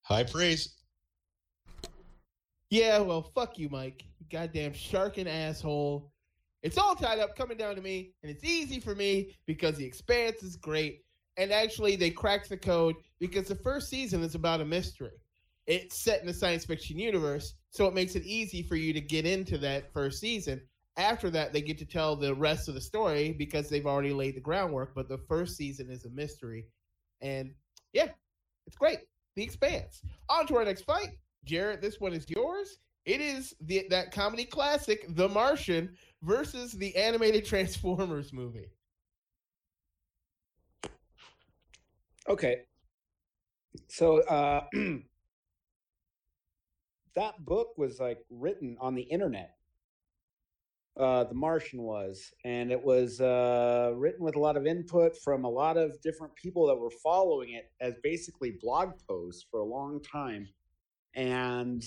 High praise. Yeah, well, fuck you, Mike. You goddamn sharking asshole. It's all tied up, coming down to me, and it's easy for me because the expanse is great. And actually, they cracked the code because the first season is about a mystery. It's set in a science fiction universe, so it makes it easy for you to get into that first season. After that, they get to tell the rest of the story because they've already laid the groundwork. But the first season is a mystery, and yeah, it's great. The Expanse. On to our next fight. Jared, this one is yours. It is the that comedy classic, The Martian, versus the animated Transformers movie. Okay. So uh that book was like written on the internet. Uh The Martian was, and it was uh written with a lot of input from a lot of different people that were following it as basically blog posts for a long time. And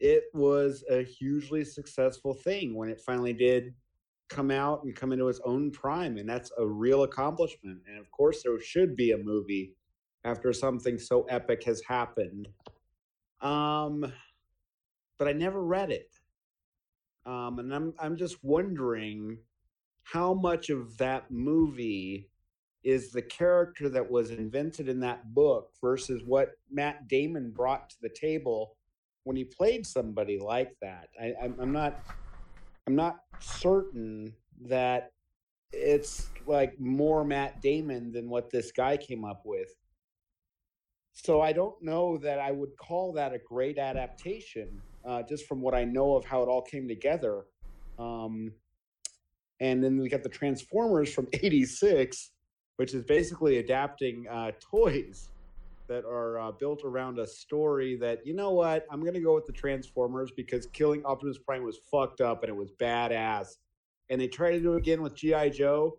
it was a hugely successful thing when it finally did come out and come into its own prime and that's a real accomplishment and of course there should be a movie after something so epic has happened um but i never read it um and i'm i'm just wondering how much of that movie is the character that was invented in that book versus what matt damon brought to the table when he played somebody like that I, I'm, not I'm not certain that it's like more Matt Damon than what this guy came up with. So I don't know that I would call that a great adaptation, uh, just from what I know of how it all came together. Um, and then we got the Transformers from '86, which is basically adapting uh, toys that are uh, built around a story that you know what? I'm going to go with the transformers because killing optimus prime was fucked up and it was badass. And they tried to do it again with gi joe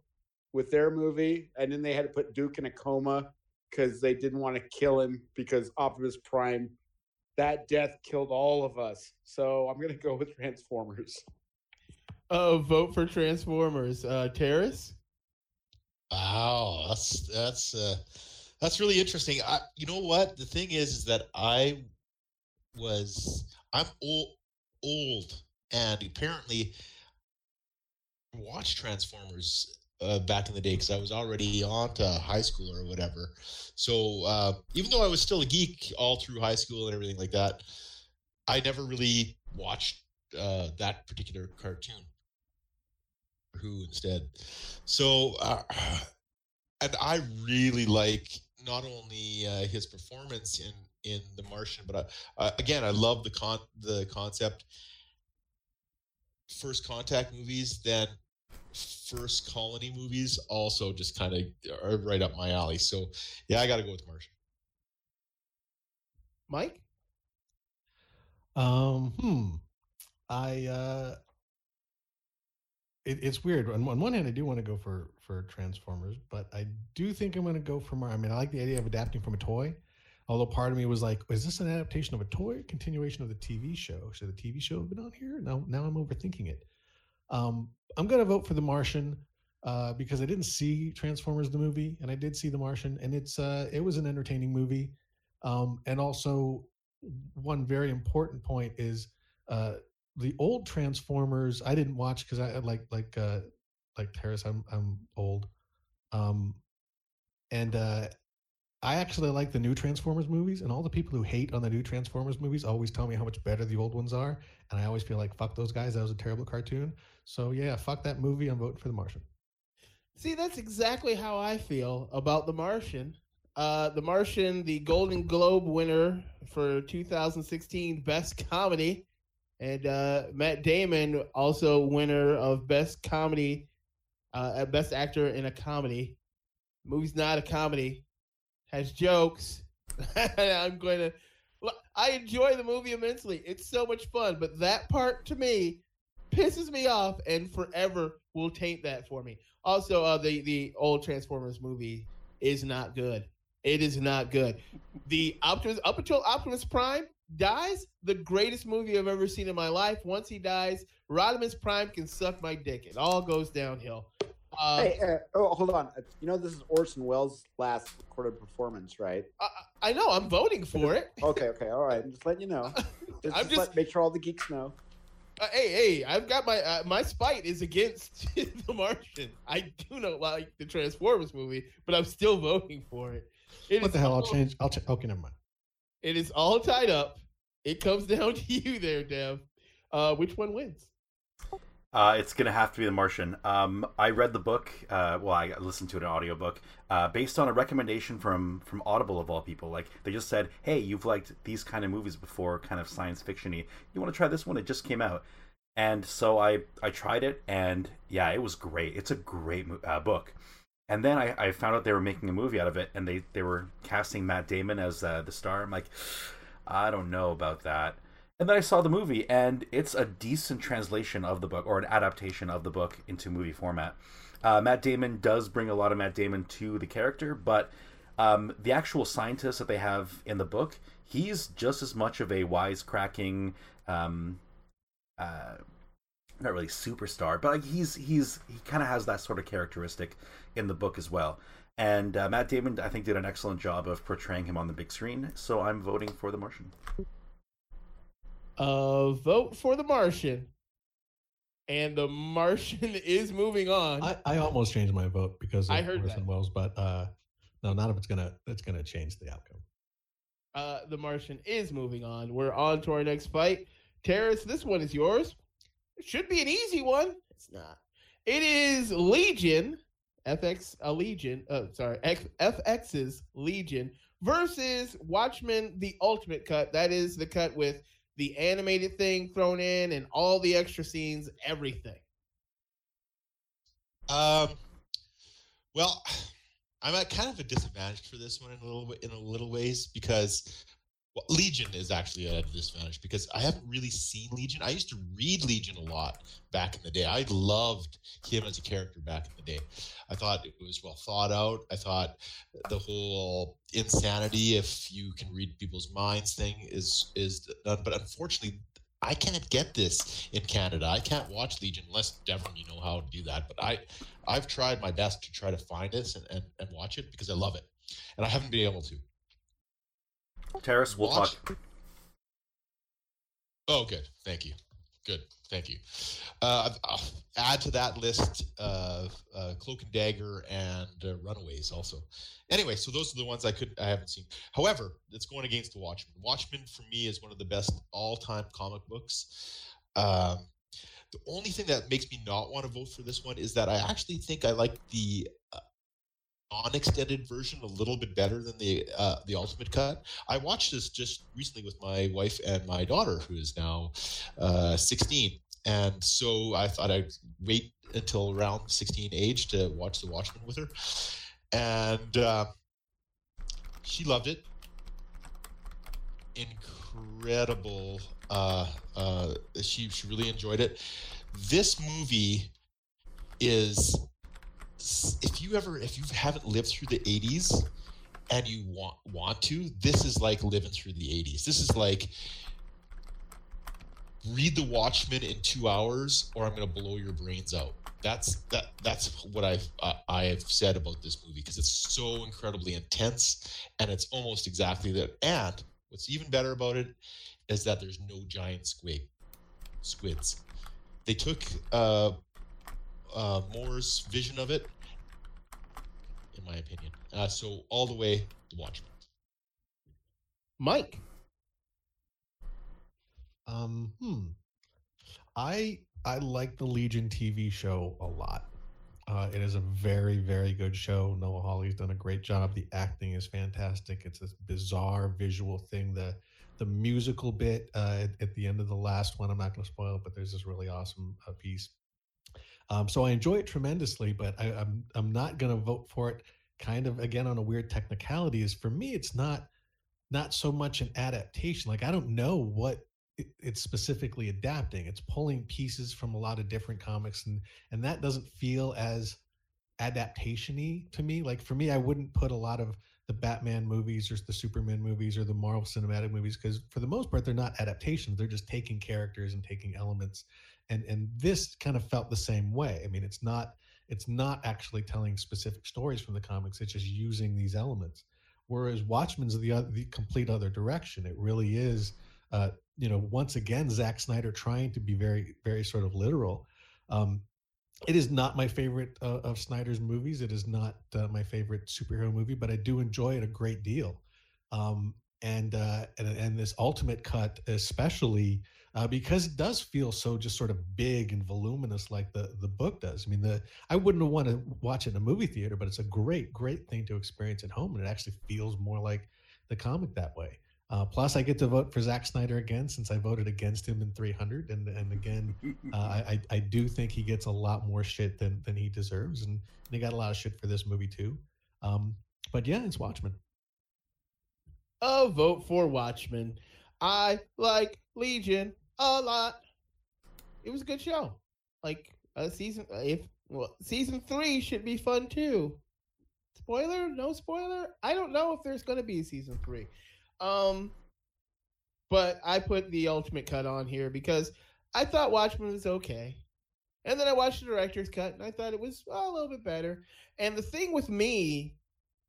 with their movie and then they had to put duke in a coma because they didn't want to kill him because optimus prime that death killed all of us so i'm going to go with transformers Uh, vote for Transformers. Uh, Terrace? Wow, that's that's uh, that's really interesting. I, you know what? The thing is, is that I was I'm old, old, and apparently watched Transformers uh, back in the day because I was already on to high school or whatever. So uh, even though I was still a geek all through high school and everything like that, I never really watched uh, that particular cartoon. Who instead? So, uh, and I really like not only uh, his performance in in The Martian, but I, again, I love the con the concept. First Contact movies, then First Colony movies, also just kind of are right up my alley. So, yeah, I got to go with Martian. Mike? Um, hmm. I uh it, it's weird. On, on one hand, I do want to go for for Transformers, but I do think I'm going to go for more. I mean, I like the idea of adapting from a toy. Although part of me was like, is this an adaptation of a toy, continuation of the TV show? Should the TV show have been on here? Now, now I'm overthinking it. Um, I'm going to vote for The Martian uh, because I didn't see Transformers the movie, and I did see The Martian, and it's uh, it was an entertaining movie. Um, and also, one very important point is uh, the old Transformers. I didn't watch because I like like uh, like Terrace. I'm I'm old, um, and uh, I actually like the new Transformers movies. And all the people who hate on the new Transformers movies always tell me how much better the old ones are, and I always feel like fuck those guys. That was a terrible cartoon. So yeah, fuck that movie. I'm voting for The Martian. See, that's exactly how I feel about The Martian. Uh, the Martian, the Golden Globe winner for 2016 Best Comedy, and uh, Matt Damon also winner of Best Comedy, uh, Best Actor in a Comedy. The movie's not a comedy, has jokes. I'm going to. I enjoy the movie immensely. It's so much fun, but that part to me pisses me off and forever will taint that for me. Also, uh, the the old Transformers movie is not good. It is not good. The Optimus up until Optimus Prime dies, the greatest movie I've ever seen in my life. Once he dies, Rodimus Prime can suck my dick. It all goes downhill. Uh, hey, uh, oh, hold on. You know this is Orson Welles' last recorded performance, right? I, I know. I'm voting for it. okay, okay, all right. I'm just letting you know. Just, I'm just, let, make sure all the geeks know. Uh, hey, hey! I've got my uh, my spite is against the Martian. I do not like the Transformers movie, but I'm still voting for it. It what the hell? All, I'll change. I'll change. Okay, never mind. It is all tied up. It comes down to you there, Dev. Uh, which one wins? Uh, it's gonna have to be The Martian. Um, I read the book. Uh, well, I listened to an audiobook uh, based on a recommendation from from Audible of all people. Like they just said, "Hey, you've liked these kind of movies before, kind of science fictiony. You want to try this one? It just came out." And so I I tried it, and yeah, it was great. It's a great uh, book. And then I, I found out they were making a movie out of it, and they, they were casting Matt Damon as uh, the star. I'm like, I don't know about that. And then I saw the movie, and it's a decent translation of the book, or an adaptation of the book into movie format. Uh, Matt Damon does bring a lot of Matt Damon to the character, but um, the actual scientist that they have in the book, he's just as much of a wisecracking, um, uh, not really superstar, but like he's he's he kind of has that sort of characteristic in the book as well. And uh, Matt Damon, I think, did an excellent job of portraying him on the big screen. So I'm voting for The Martian. Uh, vote for The Martian. And The Martian is moving on. I, I almost changed my vote because of I heard Orson Welles, but uh, no, none of it's gonna it's gonna change the outcome. Uh, the Martian is moving on. We're on to our next fight. Terrace, this one is yours. It should be an easy one. It's not. It is Legion FX a Legion, uh, sorry, X, FX's Legion versus Watchmen the Ultimate Cut. That is the cut with the animated thing thrown in and all the extra scenes, everything. Um, well, I'm at kind of a disadvantage for this one in a little bit, in a little ways because well, Legion is actually at a disadvantage because I haven't really seen Legion. I used to read Legion a lot back in the day. I loved him as a character back in the day. I thought it was well thought out. I thought the whole insanity, if you can read people's minds, thing is is done. But unfortunately, I can't get this in Canada. I can't watch Legion unless Devon, you know how to do that. But I, I've tried my best to try to find this and, and, and watch it because I love it, and I haven't been able to. Terrace, we'll Watch. talk. Oh, good. Thank you. Good. Thank you. Uh, I'll add to that list uh, uh, Cloak and Dagger and uh, Runaways also. Anyway, so those are the ones I could I haven't seen. However, it's going against the Watchmen. Watchmen for me is one of the best all-time comic books. Um, the only thing that makes me not want to vote for this one is that I actually think I like the non-extended version a little bit better than the uh, the ultimate cut. I watched this just recently with my wife and my daughter, who is now uh, 16, and so I thought I'd wait until around 16 age to watch The Watchmen with her, and uh, she loved it. Incredible. Uh, uh, she she really enjoyed it. This movie is if you ever if you haven't lived through the 80s and you want want to this is like living through the 80s this is like read the watchmen in two hours or i'm going to blow your brains out that's that that's what I've uh, I have said about this movie because it's so incredibly intense and it's almost exactly that. And what's even better about it is that there's no giant squid squids. They took uh, uh, Moore's vision of it, in my opinion. Uh, so all the way, The Watchmen. Mike. Um, hmm. I I like the Legion TV show a lot. Uh, it is a very, very good show. Noah Hawley's done a great job. The acting is fantastic. It's this bizarre visual thing. The the musical bit uh, at, at, the end of the last one, I'm not going to spoil it, but there's this really awesome uh, piece. Um, so I enjoy it tremendously, but I, I'm I'm not going to vote for it. Kind of again on a weird technicality is for me, it's not not so much an adaptation. Like I don't know what it's specifically adapting it's pulling pieces from a lot of different comics and and that doesn't feel as adaptationy to me like for me i wouldn't put a lot of the batman movies or the superman movies or the marvel cinematic movies because for the most part they're not adaptations they're just taking characters and taking elements and and this kind of felt the same way i mean it's not it's not actually telling specific stories from the comics it's just using these elements whereas watchmen's the, the complete other direction it really is uh, you know, once again, Zack Snyder trying to be very, very sort of literal. Um, it is not my favorite uh, of Snyder's movies. It is not uh, my favorite superhero movie, but I do enjoy it a great deal. Um, and, uh, and and this ultimate cut, especially uh, because it does feel so just sort of big and voluminous, like the the book does. I mean, the I wouldn't want to watch it in a movie theater, but it's a great, great thing to experience at home, and it actually feels more like the comic that way. Uh, plus, I get to vote for Zack Snyder again since I voted against him in 300. And and again, uh, I I do think he gets a lot more shit than than he deserves, and, and he got a lot of shit for this movie too. Um, but yeah, it's Watchmen. A vote for Watchmen. I like Legion a lot. It was a good show. Like a season, if well, season three should be fun too. Spoiler? No spoiler? I don't know if there's going to be a season three. Um, but I put the ultimate cut on here because I thought Watchmen was okay. And then I watched the director's cut and I thought it was a little bit better. And the thing with me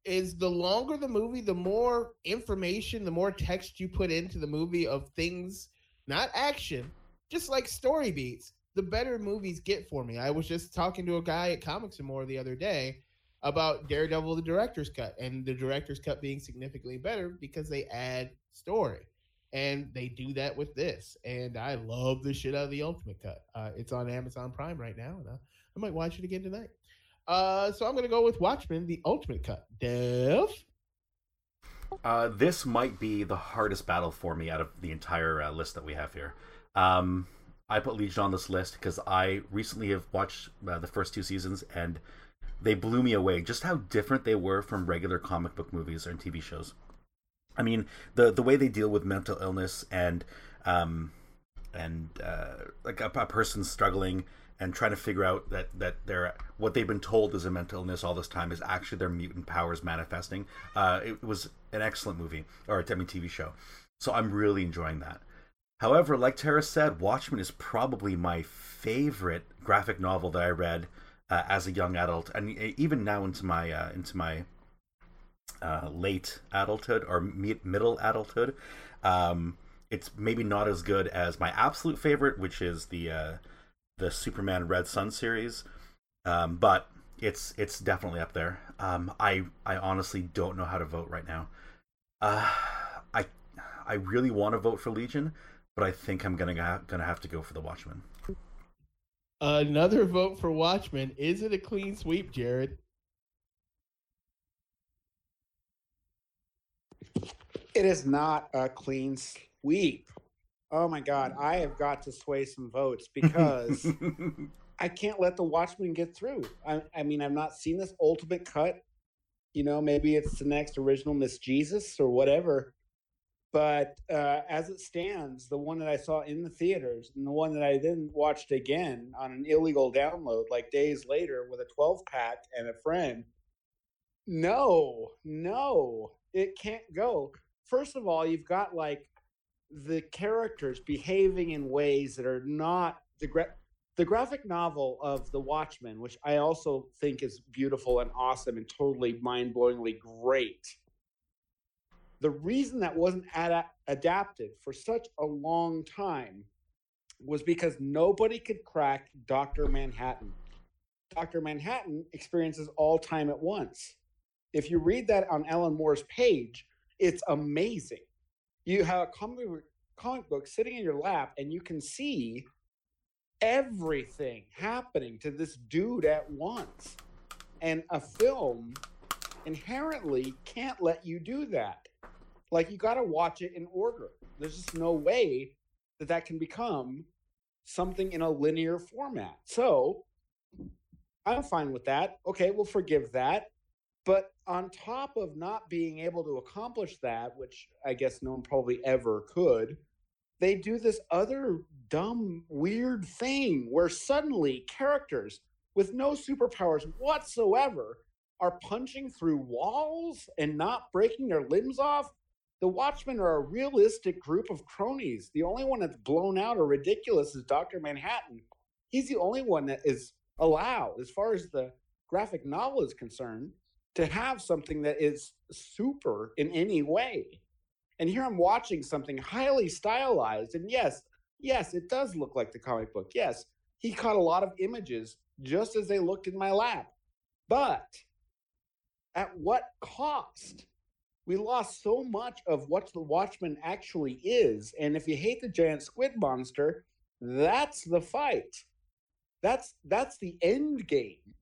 is the longer the movie, the more information, the more text you put into the movie of things, not action, just like story beats, the better movies get for me. I was just talking to a guy at Comics and More the other day about Daredevil, the director's cut, and the director's cut being significantly better because they add story. And they do that with this. And I love the shit out of the Ultimate Cut. Uh, it's on Amazon Prime right now, and I, I might watch it again tonight. Uh, so I'm going to go with Watchmen, the Ultimate Cut. Dev? Uh, this might be the hardest battle for me out of the entire uh, list that we have here. Um, I put Legion on this list because I recently have watched uh, the first two seasons and they blew me away just how different they were from regular comic book movies and TV shows. I mean, the the way they deal with mental illness and um and uh, like a, a person struggling and trying to figure out that that they're what they've been told is a mental illness all this time is actually their mutant powers manifesting. Uh, it was an excellent movie or I mean TV show, so I'm really enjoying that. However, like Tara said, Watchmen is probably my favorite graphic novel that I read uh, as a young adult, and even now into my uh, into my uh, late adulthood or middle adulthood. Um, it's maybe not as good as my absolute favorite, which is the uh, the Superman Red Sun series, um, but it's it's definitely up there. Um, I I honestly don't know how to vote right now. Uh, I I really want to vote for Legion, but I think I'm gonna gonna have to go for the Watchmen. Another vote for Watchmen. Is it a clean sweep, Jared? It is not a clean sweep. Oh my God. I have got to sway some votes because I can't let the Watchmen get through. I, I, mean, I've not seen this ultimate cut. You know, maybe it's the next original Miss Jesus or whatever. But uh, as it stands, the one that I saw in the theaters and the one that I then watched again on an illegal download like days later with a 12 pack and a friend, no, no, it can't go. First of all, you've got like the characters behaving in ways that are not the the graphic novel of The Watchmen, which I also think is beautiful and awesome and totally mind blowingly great. The reason that wasn't ad- adapted for such a long time was because nobody could crack Dr. Manhattan. Dr. Manhattan experiences all time at once. If you read that on Alan Moore's page, it's amazing. You have a comic, comic book sitting in your lap, and you can see everything happening to this dude at once. And a film inherently can't let you do that. Like, you got to watch it in order. There's just no way that that can become something in a linear format. So, I'm fine with that. Okay, we'll forgive that. But on top of not being able to accomplish that, which I guess no one probably ever could, they do this other dumb, weird thing where suddenly characters with no superpowers whatsoever are punching through walls and not breaking their limbs off. The Watchmen are a realistic group of cronies. The only one that's blown out or ridiculous is Dr. Manhattan. He's the only one that is allowed, as far as the graphic novel is concerned, to have something that is super in any way. And here I'm watching something highly stylized. And yes, yes, it does look like the comic book. Yes, he caught a lot of images just as they looked in my lap. But at what cost? We lost so much of what the Watchman actually is. And if you hate the giant squid monster, that's the fight. That's that's the end game.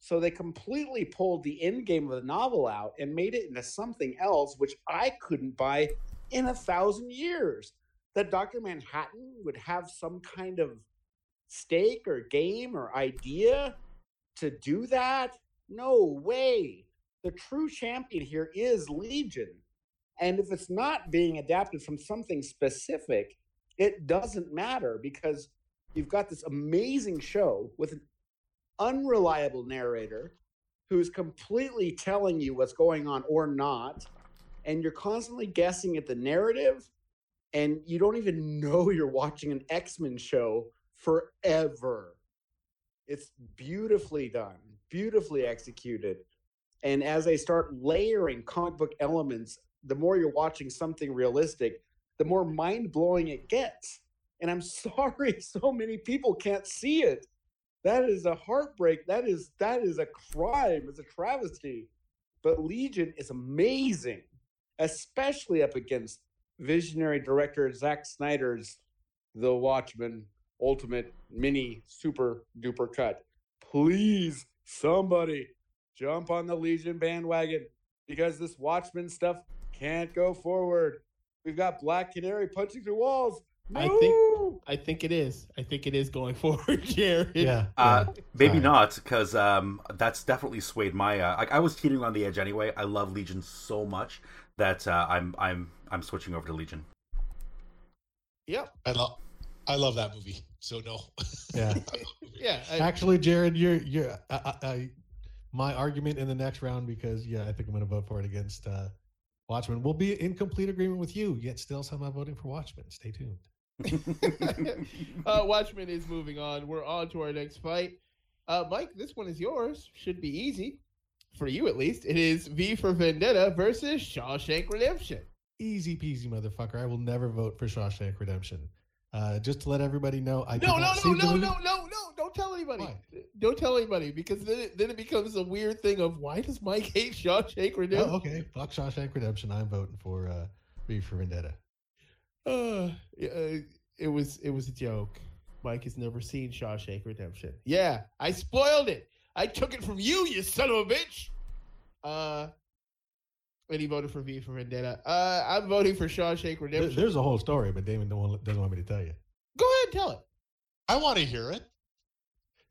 So they completely pulled the end game of the novel out and made it into something else, which I couldn't buy in a thousand years. That Dr. Manhattan would have some kind of stake or game or idea to do that? No way. The true champion here is Legion. And if it's not being adapted from something specific, it doesn't matter because you've got this amazing show with an unreliable narrator who's completely telling you what's going on or not and you're constantly guessing at the narrative and you don't even know you're watching an x-men show forever. It's beautifully done beautifully executed and as they start layering comic book elements the more you're watching something realistic the more mind-blowing it gets. And i'm sorry so many people can't see it that is a heartbreak. That is that is a crime. It's a travesty. But Legion is amazing, especially up against visionary director Zack Snyder's The Watchmen Ultimate Mini Super Duper Cut. Please, somebody jump on the Legion bandwagon because this Watchmen stuff can't go forward. We've got Black Canary punching through walls. I think I think it is. I think it is going forward, Jared. Yeah. Uh, yeah. maybe Sorry. not, because um, that's definitely swayed my. Uh, like I was teetering on the edge anyway. I love Legion so much that uh, I'm I'm I'm switching over to Legion. Yep. I love, I love that movie. So no. Yeah. Yeah. I, Actually, Jared, you're you're I, I, I, my argument in the next round because yeah, I think I'm going to vote for it against uh, Watchmen. We'll be in complete agreement with you. Yet still, somehow voting for Watchmen. Stay tuned. uh, Watchmen is moving on. We're on to our next fight. Uh, Mike, this one is yours. Should be easy for you at least. It is V for Vendetta versus Shawshank Redemption. Easy peasy, motherfucker. I will never vote for Shawshank Redemption. Uh, just to let everybody know, I No, no, no, no, movie. no, no, no! Don't tell anybody. Why? Don't tell anybody because then it, then it becomes a weird thing of why does Mike hate Shawshank Redemption? Oh, okay. Fuck Shawshank Redemption. I'm voting for uh, V for Vendetta. Uh, yeah, uh, it was it was a joke. Mike has never seen Shawshank Redemption. Yeah, I spoiled it. I took it from you, you son of a bitch. Uh, and he voted for V for Vendetta. Uh, I'm voting for Shawshank Redemption. There's a whole story, but Damon don't want, doesn't want me to tell you. Go ahead, and tell it. I want to hear it.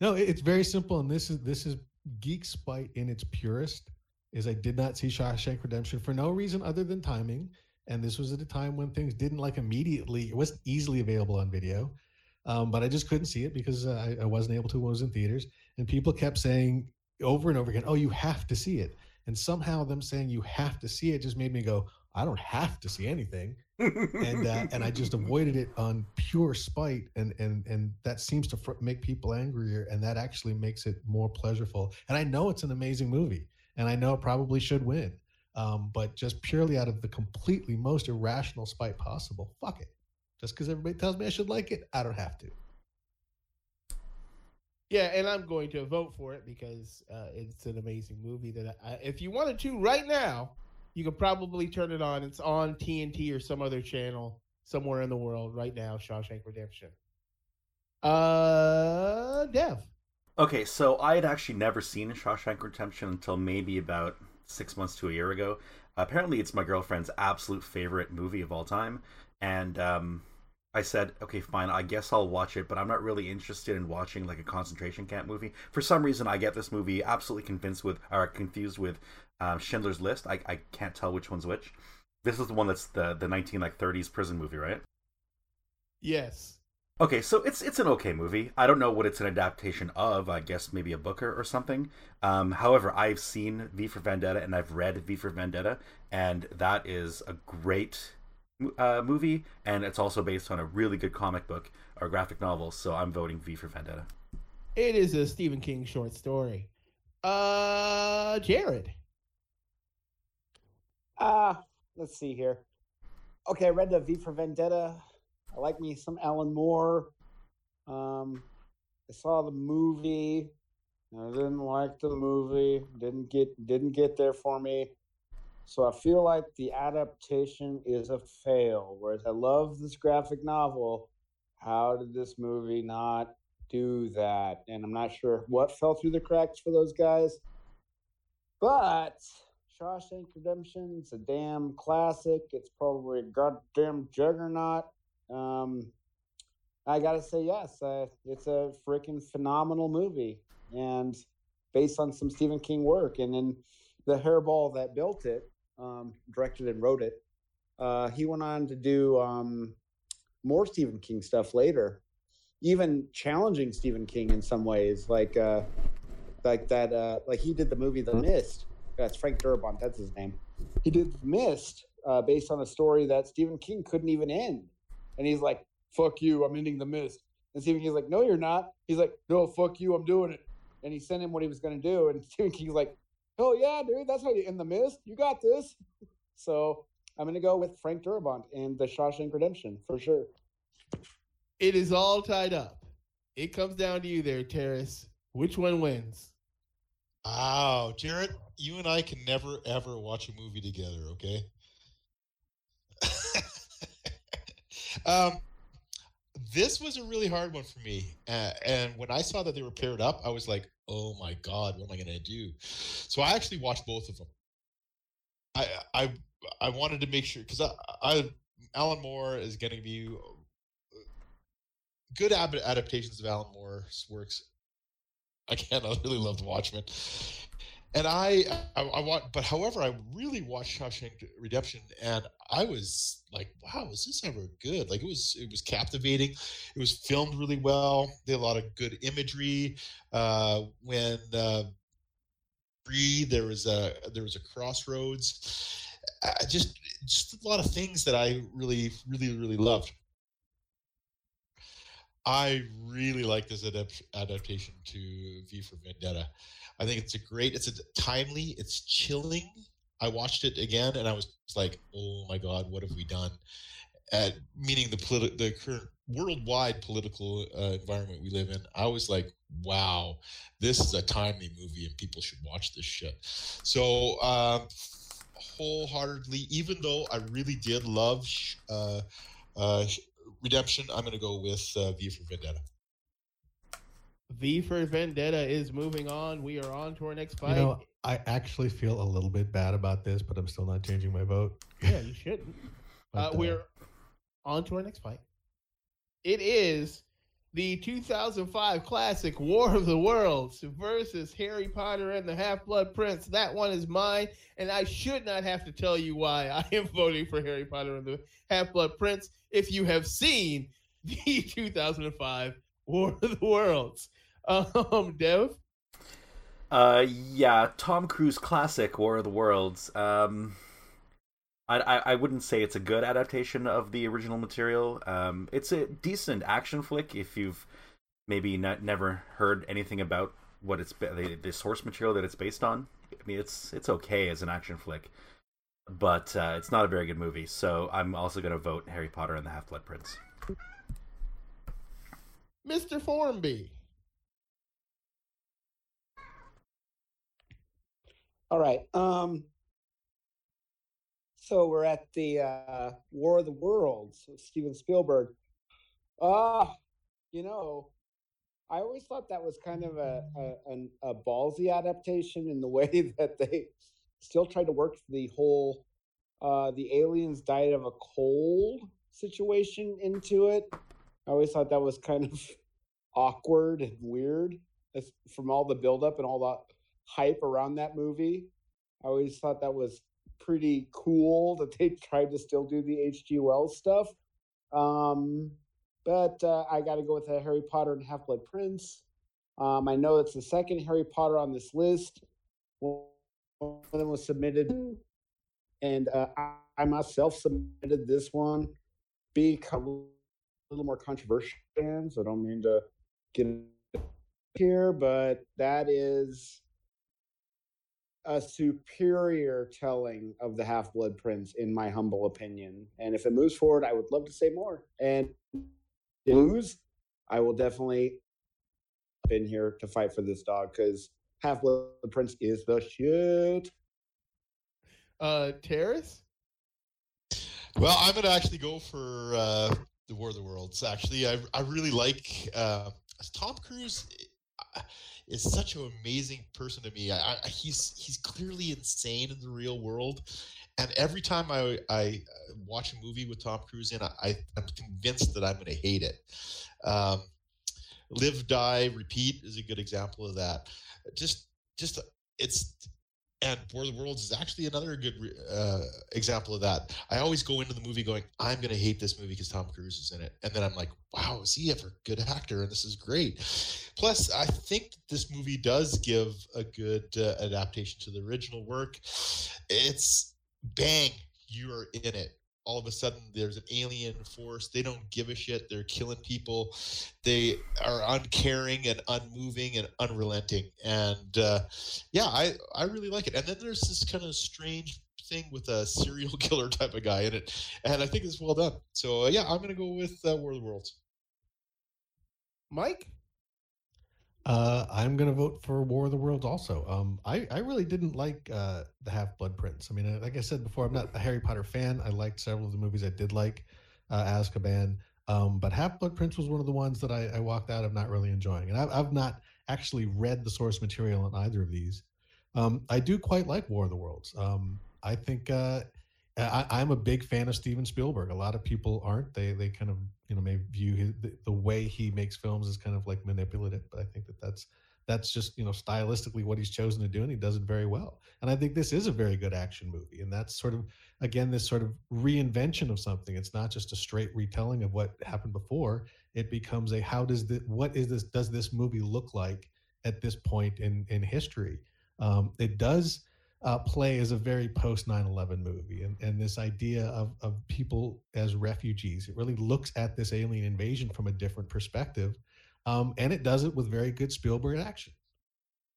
No, it's very simple, and this is this is geek spite in its purest. Is I did not see Shawshank Redemption for no reason other than timing, and this was at a time when things didn't like immediately. It wasn't easily available on video, um, but I just couldn't see it because uh, I, I wasn't able to when it was in theaters. And people kept saying over and over again, "Oh, you have to see it." And somehow them saying you have to see it just made me go, I don't have to see anything, and uh, and I just avoided it on pure spite, and and and that seems to fr- make people angrier, and that actually makes it more pleasurable. And I know it's an amazing movie, and I know it probably should win, um, but just purely out of the completely most irrational spite possible, fuck it. Just because everybody tells me I should like it, I don't have to. Yeah, and I'm going to vote for it because uh, it's an amazing movie. That I, if you wanted to right now, you could probably turn it on. It's on TNT or some other channel somewhere in the world right now. Shawshank Redemption. Uh, Dev. Okay, so I had actually never seen Shawshank Redemption until maybe about six months to a year ago. Apparently, it's my girlfriend's absolute favorite movie of all time, and um, I said, okay, fine, I guess I'll watch it, but I'm not really interested in watching like a concentration camp movie. For some reason, I get this movie absolutely convinced with or confused with um, Schindler's List. I, I can't tell which one's which. This is the one that's the the 19 like 30s prison movie, right? Yes. Okay, so it's it's an okay movie. I don't know what it's an adaptation of. I guess maybe a Booker or something. Um, however, I've seen V for Vendetta and I've read V for Vendetta, and that is a great uh, movie, and it's also based on a really good comic book or graphic novel. So I'm voting V for Vendetta. It is a Stephen King short story. Uh, Jared. Uh, let's see here. Okay, I read the V for Vendetta. I like me some Alan Moore. Um, I saw the movie. I didn't like the movie. Didn't get didn't get there for me. So I feel like the adaptation is a fail. Whereas I love this graphic novel, how did this movie not do that? And I'm not sure what fell through the cracks for those guys. But Shawshank Redemption's a damn classic. It's probably a goddamn juggernaut. Um, I gotta say yes. Uh, it's a freaking phenomenal movie, and based on some Stephen King work. And then the hairball that built it, um, directed and wrote it, uh, he went on to do um, more Stephen King stuff later, even challenging Stephen King in some ways, like uh, like that. Uh, like he did the movie The Mist. That's Frank Darabont. That's his name. He did The Mist uh, based on a story that Stephen King couldn't even end, and he's like, "Fuck you! I'm ending The Mist." And Stephen King's like, "No, you're not." He's like, "No, fuck you! I'm doing it." And he sent him what he was going to do, and Stephen King's like, "Oh yeah, dude, that's how you end The Mist. You got this." So I'm going to go with Frank Darabont and The Shawshank Redemption for sure. It is all tied up. It comes down to you there, Terrace. Which one wins? Wow, Jarrett, you and I can never ever watch a movie together, okay? um, this was a really hard one for me, uh, and when I saw that they were paired up, I was like, "Oh my god, what am I going to do?" So I actually watched both of them. I I I wanted to make sure because I, I Alan Moore is going to be good ab- adaptations of Alan Moore's works. Again, I really loved Watchmen, and I, I, I want, but however, I really watched Shawshank Redemption, and I was like, "Wow, is this ever good?" Like it was, it was captivating. It was filmed really well. They had a lot of good imagery. Uh, when uh, breathe, there was a there was a crossroads. Uh, just just a lot of things that I really, really, really loved. I really like this adapt- adaptation to V for Vendetta. I think it's a great, it's a timely, it's chilling. I watched it again and I was like, oh my God, what have we done? At, meaning the politi- the current worldwide political uh, environment we live in. I was like, wow, this is a timely movie and people should watch this shit. So, um, wholeheartedly, even though I really did love uh, uh, Redemption, I'm going to go with uh, V for Vendetta. V for Vendetta is moving on. We are on to our next fight. You know, I actually feel a little bit bad about this, but I'm still not changing my vote. yeah, you shouldn't. Uh, But, uh, we're on to our next fight. It is the 2005 classic War of the Worlds versus Harry Potter and the Half Blood Prince. That one is mine, and I should not have to tell you why I am voting for Harry Potter and the Half Blood Prince if you have seen the 2005 War of the Worlds. Um, Dev? Uh, yeah, Tom Cruise classic War of the Worlds. Um, I, I, I wouldn't say it's a good adaptation of the original material. Um, it's a decent action flick if you've maybe not, never heard anything about what it's the, the source material that it's based on. I mean, it's it's okay as an action flick, but uh, it's not a very good movie. So I'm also going to vote Harry Potter and the Half Blood Prince. Mr. Formby. All right. Um, so we're at the uh, War of the Worlds, Steven Spielberg. Ah, uh, you know, I always thought that was kind of a, a, a ballsy adaptation in the way that they still tried to work the whole uh, the aliens died of a cold situation into it. I always thought that was kind of awkward and weird from all the buildup and all the hype around that movie. I always thought that was pretty cool that they tried to still do the H.G. Wells stuff. Um, but uh, I got to go with the Harry Potter and Half Blood Prince. Um, I know it's the second Harry Potter on this list. One of them was submitted, and uh, I, I, myself submitted this one because a little more controversial. Fans, I don't mean to get here, but that is a superior telling of the Half Blood Prince, in my humble opinion. And if it moves forward, I would love to say more. And lose, I will definitely be in here to fight for this dog because Half Blood Prince is the shit. Uh, Terrace. Well, I'm gonna actually go for uh, the War of the Worlds. Actually, I I really like uh, Tom Cruise. Uh, is such an amazing person to me. I, I, he's he's clearly insane in the real world, and every time I, I uh, watch a movie with Tom Cruise in, I, I'm convinced that I'm going to hate it. Um, Live, Die, Repeat is a good example of that. Just, just it's and War of the Worlds is actually another good uh, example of that. I always go into the movie going, I'm going to hate this movie because Tom Cruise is in it. And then I'm like, wow, is he ever a good actor? And this is great. Plus, I think this movie does give a good uh, adaptation to the original work. It's bang, you are in it all of a sudden there's an alien force. They don't give a shit. They're killing people. They are uncaring and unmoving and unrelenting. And uh, yeah, I I really like it. And then there's this kind of strange thing with a serial killer type of guy in it, and I think it's well done. So uh, yeah, I'm gonna go with uh, War of the Worlds. Mike. Uh, I'm going to vote for War of the Worlds also. Um, I, I really didn't like uh, the Half Blood Prince. I mean, uh, like I said before, I'm not a Harry Potter fan. I liked several of the movies I did like, uh, Azkaban. Um, but Half Blood Prince was one of the ones that I, I walked out of not really enjoying. And I've, I've not actually read the source material on either of these. Um, I do quite like War of the Worlds. Um, I think uh, I, am a big fan of Steven Spielberg. A lot of people aren't. They they kind of you know may view his, the, the, way he makes films as kind of like manipulative. But I think that that's that's just you know stylistically what he's chosen to do, and he does it very well. And I think this is a very good action movie, and that's sort of again this sort of reinvention of something. It's not just a straight retelling of what happened before. It becomes a how does this what is this does this movie look like at this point in in history? Um, it does uh, play is a very post 9-11 movie and, and this idea of, of people as refugees it really looks at this alien invasion from a different perspective um, and it does it with very good spielberg action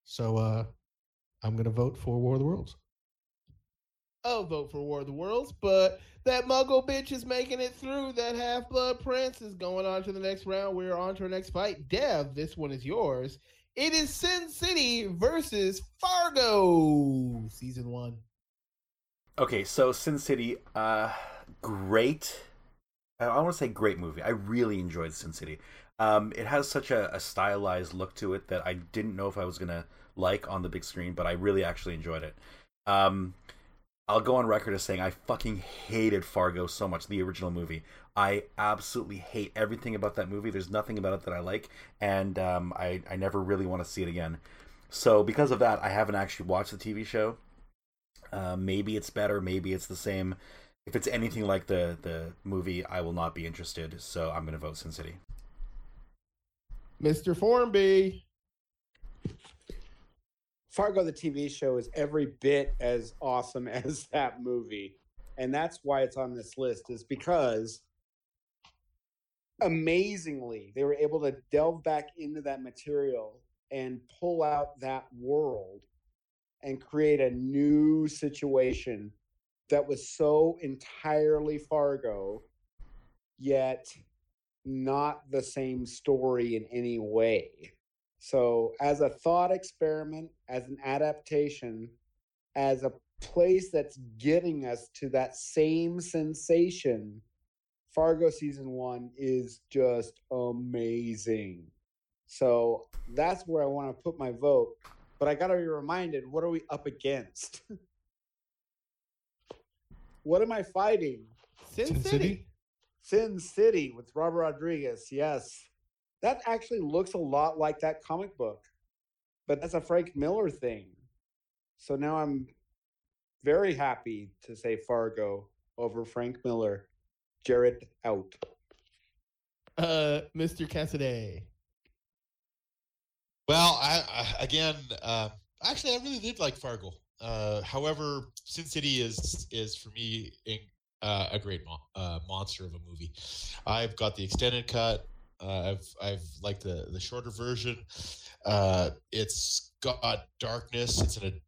so uh, i'm going to vote for war of the worlds I'll vote for War of the Worlds, but that Muggle bitch is making it through. That Half Blood Prince is going on to the next round. We're on to our next fight. Dev, this one is yours. It is Sin City versus Fargo, season one. Okay, so Sin City, uh, great. I want to say great movie. I really enjoyed Sin City. Um, it has such a, a, stylized look to it that I didn't know if I was gonna like on the big screen, but I really actually enjoyed it. Um, I'll go on record as saying I fucking hated Fargo so much, the original movie. I absolutely hate everything about that movie. There's nothing about it that I like, and um, I, I never really want to see it again. So because of that, I haven't actually watched the TV show. Uh, maybe it's better, maybe it's the same. If it's anything like the the movie, I will not be interested. So I'm going to vote Sin City. Mr. Formby. Fargo, the TV show, is every bit as awesome as that movie. and that's why it's on this list is because amazingly they were able to delve back into that material and pull out that world and create a new situation that was so entirely Fargo, yet not the same story in any way. So, as a thought experiment, as an adaptation, as a place that's getting us to that same sensation, Fargo season one is just amazing. So, that's where I want to put my vote. But I got to be reminded what are we up against? what am I fighting? Sin, Sin City. City? Sin City with Robert Rodriguez. Yes. That actually looks a lot like that comic book, but that's a Frank Miller thing. So now I'm very happy to say Fargo over Frank Miller. Jared out. Uh, Mr. Cassidy. Well, I, I again, uh, actually, I really did like Fargo. Uh, however, Sin City is is for me in, uh, a great mo- uh, monster of a movie. I've got the extended cut. Uh, I've I've liked the the shorter version. Uh, it's got darkness. It's an,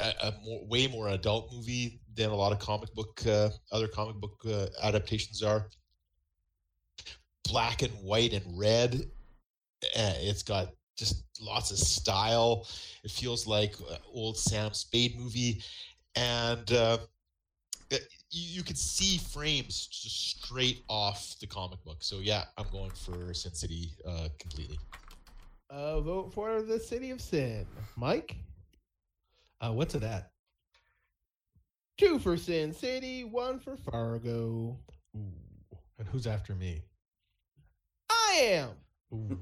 a, a more, way more adult movie than a lot of comic book uh, other comic book uh, adaptations are. Black and white and red. Uh, it's got just lots of style. It feels like uh, old Sam Spade movie, and uh, it- you, you can see frames just straight off the comic book. So yeah, I'm going for Sin City uh, completely. Uh, vote for the City of Sin. Mike? Uh, what's it at? Two for Sin City, one for Fargo. Ooh. And who's after me? I am.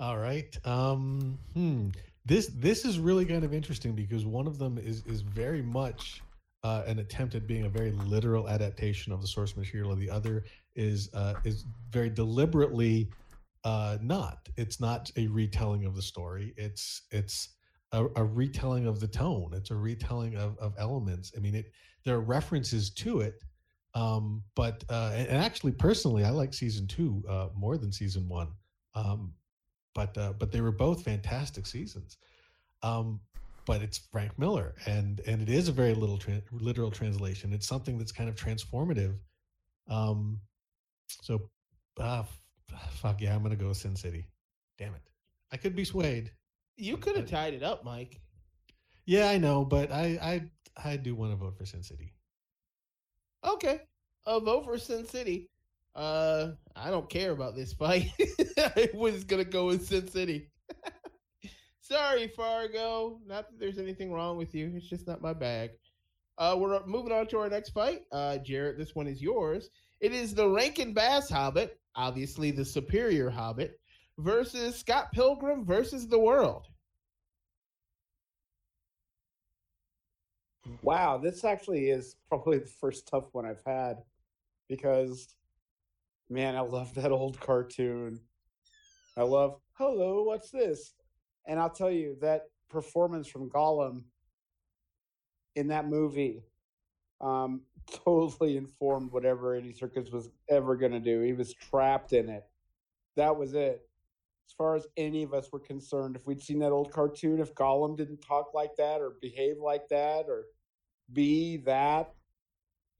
All right. Um, hmm. This this is really kind of interesting because one of them is is very much uh, an attempt at being a very literal adaptation of the source material. The other is uh, is very deliberately uh, not. It's not a retelling of the story. It's it's a, a retelling of the tone. It's a retelling of, of elements. I mean, it there are references to it, um, but uh, and, and actually, personally, I like season two uh, more than season one. Um, but uh, but they were both fantastic seasons. Um, but it's Frank Miller, and and it is a very little tra- literal translation. It's something that's kind of transformative. Um, so, uh, f- fuck yeah, I'm gonna go with Sin City. Damn it, I could be swayed. You could have tied it up, Mike. Yeah, I know, but I I I do want to vote for Sin City. Okay. A vote for Sin City. Uh, I don't care about this fight. I was gonna go with Sin City. Sorry, Fargo. Not that there's anything wrong with you. It's just not my bag. Uh, we're moving on to our next fight. Uh, Jarrett, this one is yours. It is the Rankin Bass Hobbit, obviously the superior Hobbit, versus Scott Pilgrim versus the World. Wow, this actually is probably the first tough one I've had because, man, I love that old cartoon. I love, hello, what's this? And I'll tell you that performance from Gollum in that movie um, totally informed whatever Andy Serkis was ever going to do. He was trapped in it. That was it. As far as any of us were concerned, if we'd seen that old cartoon, if Gollum didn't talk like that or behave like that or be that,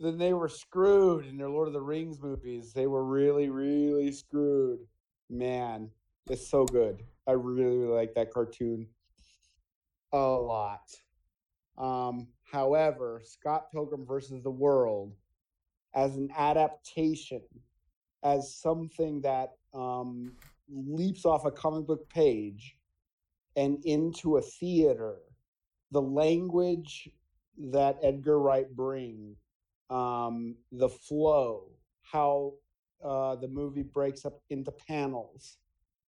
then they were screwed in their Lord of the Rings movies. They were really, really screwed. Man, it's so good. I really, really like that cartoon a lot. Um, however, Scott Pilgrim versus the World as an adaptation, as something that um, leaps off a comic book page and into a theater, the language that Edgar Wright brings, um, the flow, how uh, the movie breaks up into panels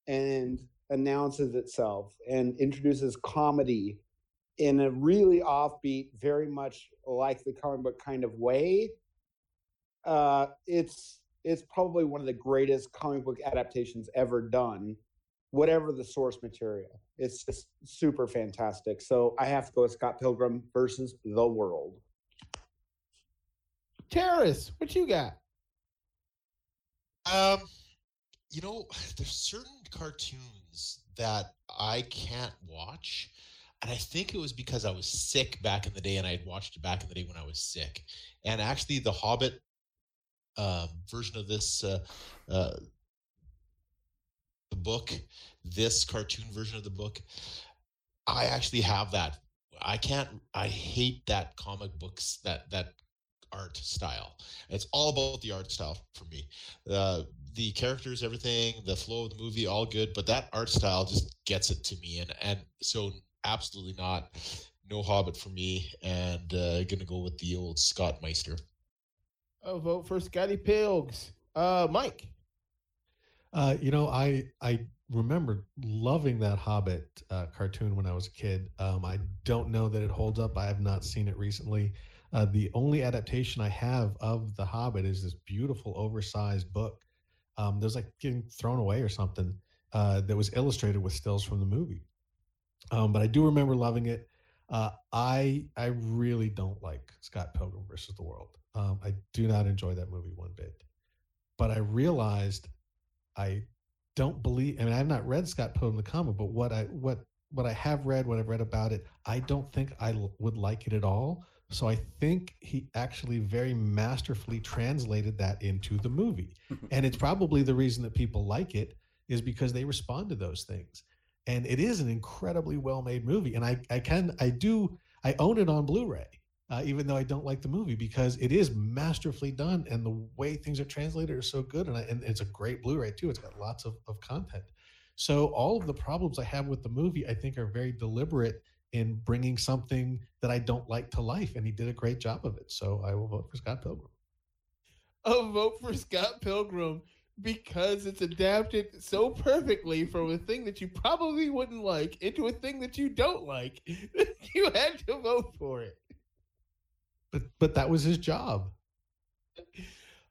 and announces itself and introduces comedy in a really offbeat, very much like the comic book kind of way. Uh, it's it's probably one of the greatest comic book adaptations ever done. whatever the source material. It's just super fantastic. So I have to go with Scott Pilgrim versus the world. Terrace, what you got? Um, you know, there's certain cartoons that I can't watch. And I think it was because I was sick back in the day and I had watched it back in the day when I was sick. And actually, the Hobbit um, version of this, uh, uh, the book, this cartoon version of the book, I actually have that. I can't, I hate that comic books, that, that art style. It's all about the art style for me. Uh, the characters, everything, the flow of the movie, all good, but that art style just gets it to me. And and so absolutely not, no Hobbit for me, and uh, gonna go with the old Scott Meister. I'll vote for Scotty Pilgs. Uh, Mike. Uh, you know, I I remember loving that Hobbit uh, cartoon when I was a kid. Um, I don't know that it holds up. I have not seen it recently. Uh, the only adaptation I have of The Hobbit is this beautiful, oversized book. Um, that was like getting thrown away or something. Uh, that was illustrated with stills from the movie. Um, but I do remember loving it. Uh, I I really don't like Scott Pilgrim versus the World. Um, I do not enjoy that movie one bit. But I realized I don't believe. I mean, I've not read Scott Pilgrim the comic, but what I what what I have read, what I've read about it, I don't think I l- would like it at all. So I think he actually very masterfully translated that into the movie. and it's probably the reason that people like it is because they respond to those things. And it is an incredibly well-made movie. And I, I can, I do, I own it on Blu-ray, uh, even though I don't like the movie because it is masterfully done. And the way things are translated are so good. And, I, and it's a great Blu-ray too. It's got lots of, of content. So all of the problems I have with the movie, I think are very deliberate in bringing something that I don't like to life, and he did a great job of it. So I will vote for Scott Pilgrim. I'll vote for Scott Pilgrim because it's adapted so perfectly from a thing that you probably wouldn't like into a thing that you don't like. you had to vote for it. But but that was his job.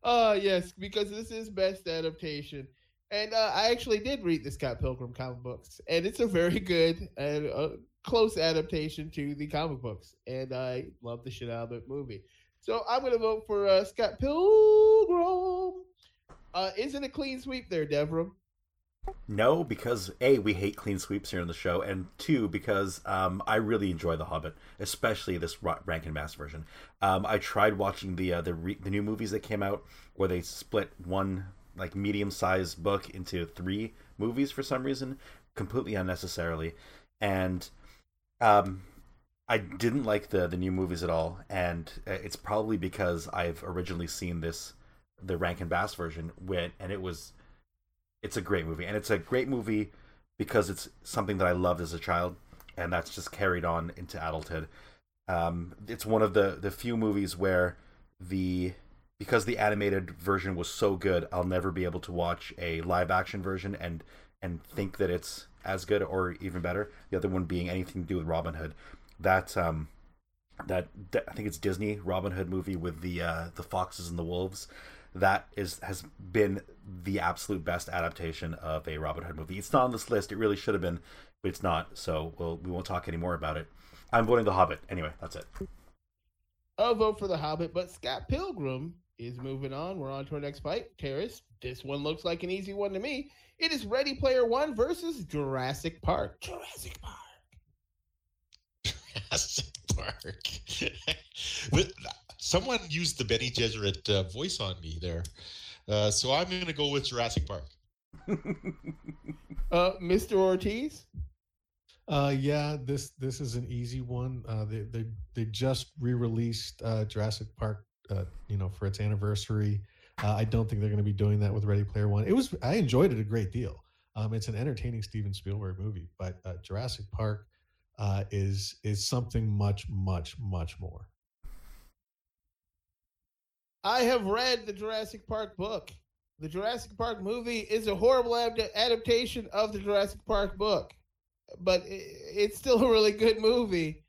Uh yes, because this is best adaptation. And uh, I actually did read the Scott Pilgrim comic books, and it's a very good and uh, close adaptation to the comic books, and I love the shit out of the movie. So I'm to vote for uh, Scott Pilgrim. Uh, isn't a clean sweep there, Devram? No, because a we hate clean sweeps here on the show, and two because um, I really enjoy The Hobbit, especially this Rankin Bass version. Um, I tried watching the uh, the re- the new movies that came out where they split one like medium sized book into three movies for some reason, completely unnecessarily, and um, I didn't like the the new movies at all, and uh, it's probably because I've originally seen this the Rankin Bass version when and it was it's a great movie and it's a great movie because it's something that I loved as a child and that's just carried on into adulthood. Um, it's one of the the few movies where the because the animated version was so good, I'll never be able to watch a live action version and and think that it's as good or even better. The other one being anything to do with Robin Hood. That um, that I think it's Disney Robin Hood movie with the uh, the foxes and the wolves. That is has been the absolute best adaptation of a Robin Hood movie. It's not on this list. It really should have been, but it's not. So we'll we won't talk anymore about it. I'm voting The Hobbit. Anyway, that's it. I'll vote for The Hobbit, but Scott Pilgrim is moving on. We're on to our next fight. Terrace, this one looks like an easy one to me. It is Ready Player One versus Jurassic Park. Jurassic Park. Jurassic Park. Someone used the Bene Gesserit uh, voice on me there. Uh, so I'm going to go with Jurassic Park. uh, Mr. Ortiz? Uh, yeah, this this is an easy one. Uh, they they they just re-released uh, Jurassic Park, uh, you know, for its anniversary. Uh, I don't think they're going to be doing that with Ready Player One. It was I enjoyed it a great deal. Um, it's an entertaining Steven Spielberg movie, but uh, Jurassic Park uh, is is something much much much more. I have read the Jurassic Park book. The Jurassic Park movie is a horrible ad- adaptation of the Jurassic Park book, but it, it's still a really good movie.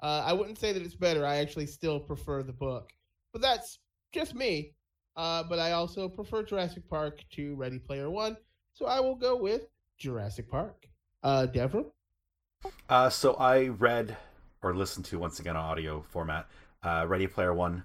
Uh, I wouldn't say that it's better. I actually still prefer the book, but that's just me. Uh, but I also prefer Jurassic Park to Ready Player One, so I will go with Jurassic Park. Uh, Devram? Uh, so I read or listened to once again on audio format, uh, Ready Player One,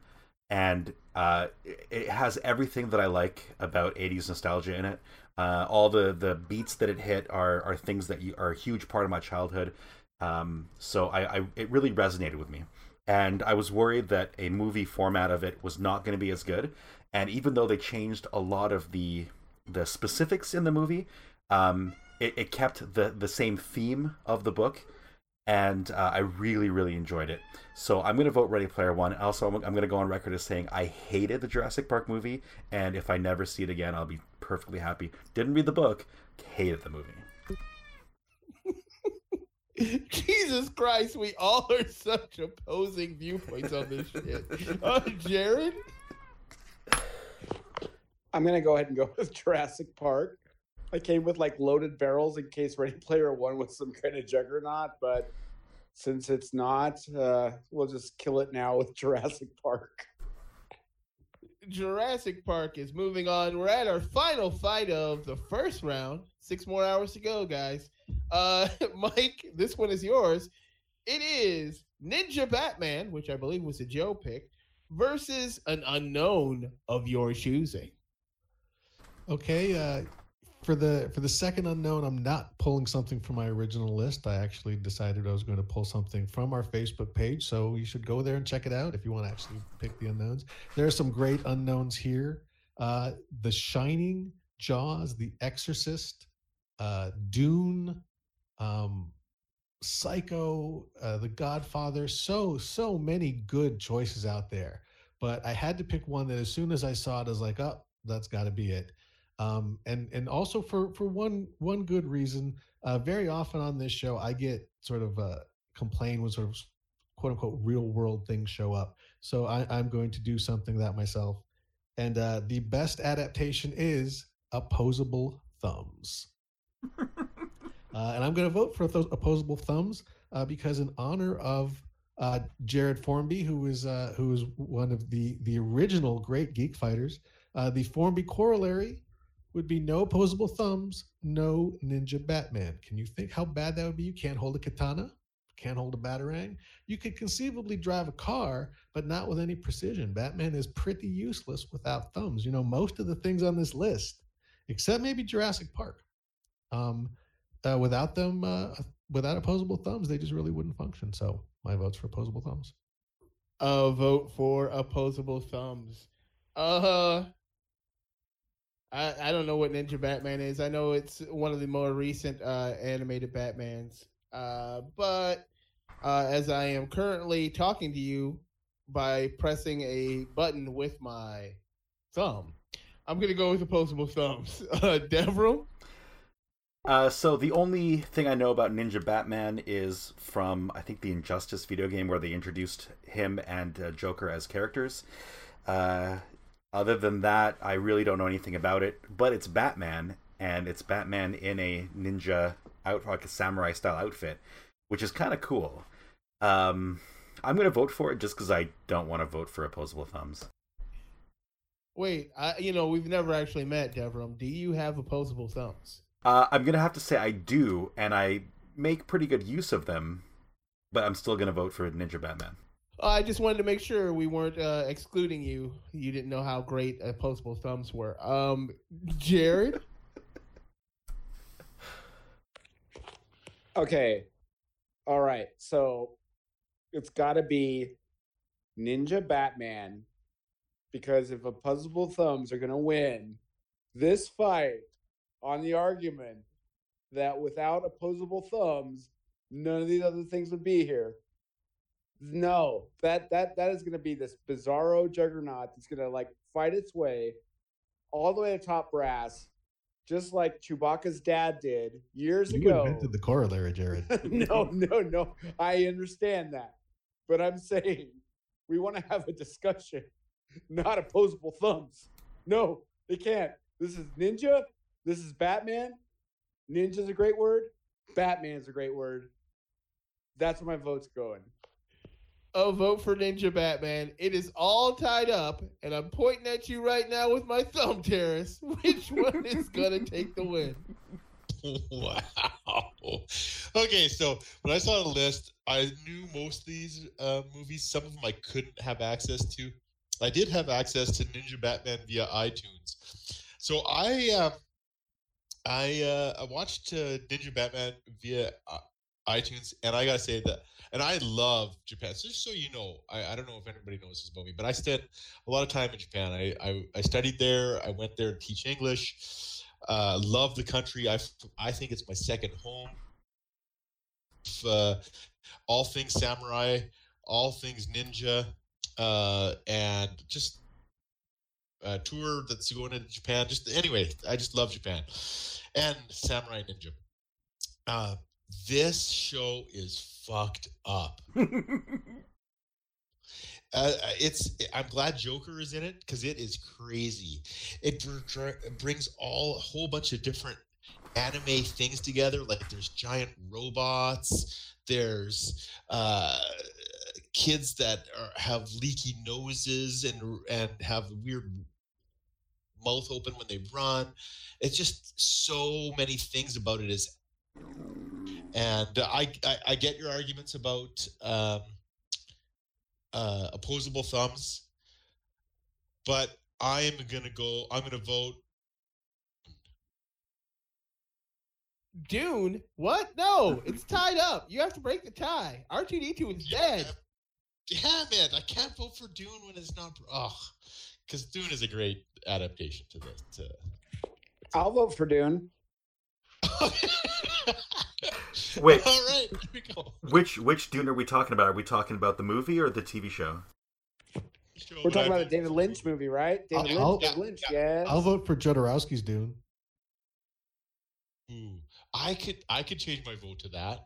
and uh, it has everything that I like about '80s nostalgia in it. Uh, all the the beats that it hit are are things that you, are a huge part of my childhood. Um, so I, I it really resonated with me, and I was worried that a movie format of it was not going to be as good. And even though they changed a lot of the the specifics in the movie, um, it, it kept the the same theme of the book and uh, I really, really enjoyed it. So I'm going to vote Ready Player One. Also, I'm, I'm going to go on record as saying I hated the Jurassic Park movie, and if I never see it again, I'll be perfectly happy. Didn't read the book, hated the movie. Jesus Christ, we all are such opposing viewpoints on this shit. Uh, Jared? I'm gonna go ahead and go with Jurassic Park. I came with like loaded barrels in case Ready Player One was some kind of juggernaut, but since it's not, uh, we'll just kill it now with Jurassic Park. Jurassic Park is moving on. We're at our final fight of the first round. Six more hours to go, guys. Uh, Mike, this one is yours. It is Ninja Batman, which I believe was a Joe pick, versus an unknown of your choosing. Okay, uh, for the for the second unknown, I'm not pulling something from my original list. I actually decided I was going to pull something from our Facebook page, so you should go there and check it out if you want to actually pick the unknowns. There are some great unknowns here: uh, The Shining, Jaws, The Exorcist, uh, Dune, um, Psycho, uh, The Godfather. So so many good choices out there, but I had to pick one that as soon as I saw it, I was like, oh, that's got to be it um, and and also for for one one good reason. Uh, very often on this show, I get sort of uh, complain when sort of quote unquote real world things show up. So I, I'm going to do something that myself. And uh, the best adaptation is opposable thumbs. Uh, and I'm going to vote for those opposable thumbs uh, because in honor of uh, Jared Formby, who is uh, who is one of the the original great geek fighters, uh, the Formby corollary would be no opposable thumbs, no Ninja Batman. Can you think how bad that would be? You can't hold a katana, can't hold a batarang. You could conceivably drive a car, but not with any precision. Batman is pretty useless without thumbs. You know, most of the things on this list, except maybe Jurassic Park, um, uh, without them, uh, without opposable thumbs, they just really wouldn't function. So my vote's for opposable thumbs. A vote for opposable thumbs. Uh, I, I don't know what Ninja Batman is. I know it's one of the more recent uh, animated Batmans. Uh, but uh, as I am currently talking to you by pressing a button with my thumb, I'm to go with opposable thumbs. Uh, Devram? Uh, so the only thing I know about Ninja Batman is from I think the Injustice video game where they introduced him and uh, Joker as characters. Uh, other than that, I really don't know anything about it. But it's Batman, and it's Batman in a ninja out like a samurai style outfit, which is kind of cool. Um, I'm gonna vote for it just because I don't want to vote for opposable thumbs. Wait, I, you know we've never actually met, Devram. Do you have opposable thumbs? Uh, I'm gonna have to say I do, and I make pretty good use of them. But I'm still gonna vote for Ninja Batman. I just wanted to make sure we weren't uh, excluding you. You didn't know how great opposable thumbs were. Um, Jared. okay, all right. So it's got to be Ninja Batman because if opposable thumbs are going to win this fight on the argument that without opposable thumbs, none of these other things would be here no, that that that is going to be this bizarro juggernaut that's going to like fight its way all the way to top brass, just like Chewbacca's dad did years ago. you ago. invented the corollary, Jared. no, no, no. I understand that, but I'm saying we want to have a discussion, not opposable thumbs. No, they can't. This is Ninja. This is Batman. Ninja's a great word. Batman's a great word. That's where my vote's going a vote for Ninja Batman. It is all tied up, and I'm pointing at you right now with my thumb, Terrace. Which one is gonna take the win? wow. Okay, so when I saw the list, I knew most of these uh, movies. Some of them I couldn't have access to. I did have access to Ninja Batman via iTunes. So I uh, I uh, I watched uh, Ninja Batman via uh, iTunes, and I gotta say that, and I love Japan. So just so you know, I, I don't know if anybody knows this about me, but I spent a lot of time in Japan. I I, I studied there. I went there to teach English. Uh, love the country. I I think it's my second home. Uh, all things samurai, all things ninja, uh, and just a tour that's going into Japan. Just anyway, I just love Japan and Samurai Ninja. Uh, this show is fucked up. Uh, it's. I'm glad Joker is in it because it is crazy. It, br- dr- it brings all a whole bunch of different anime things together. Like there's giant robots. There's uh, kids that are, have leaky noses and and have weird mouth open when they run. It's just so many things about it is and I, I, I get your arguments about um, uh, opposable thumbs, but I am gonna go. I'm gonna vote. Dune? What? No, it's tied up. You have to break the tie. R2D2 is dead. Yeah, man, I can't vote for Dune when it's not. Oh, because Dune is a great adaptation to this. To... I'll vote for Dune. Wait. All right, here we go. Which which Dune are we talking about? Are we talking about the movie or the TV show? Show We're talking about the David. Lynch movie, right? David I'll- Lynch. David Lynch. Yes. I'll vote for Jodorowsky's Dune. Ooh, I could I could change my vote to that.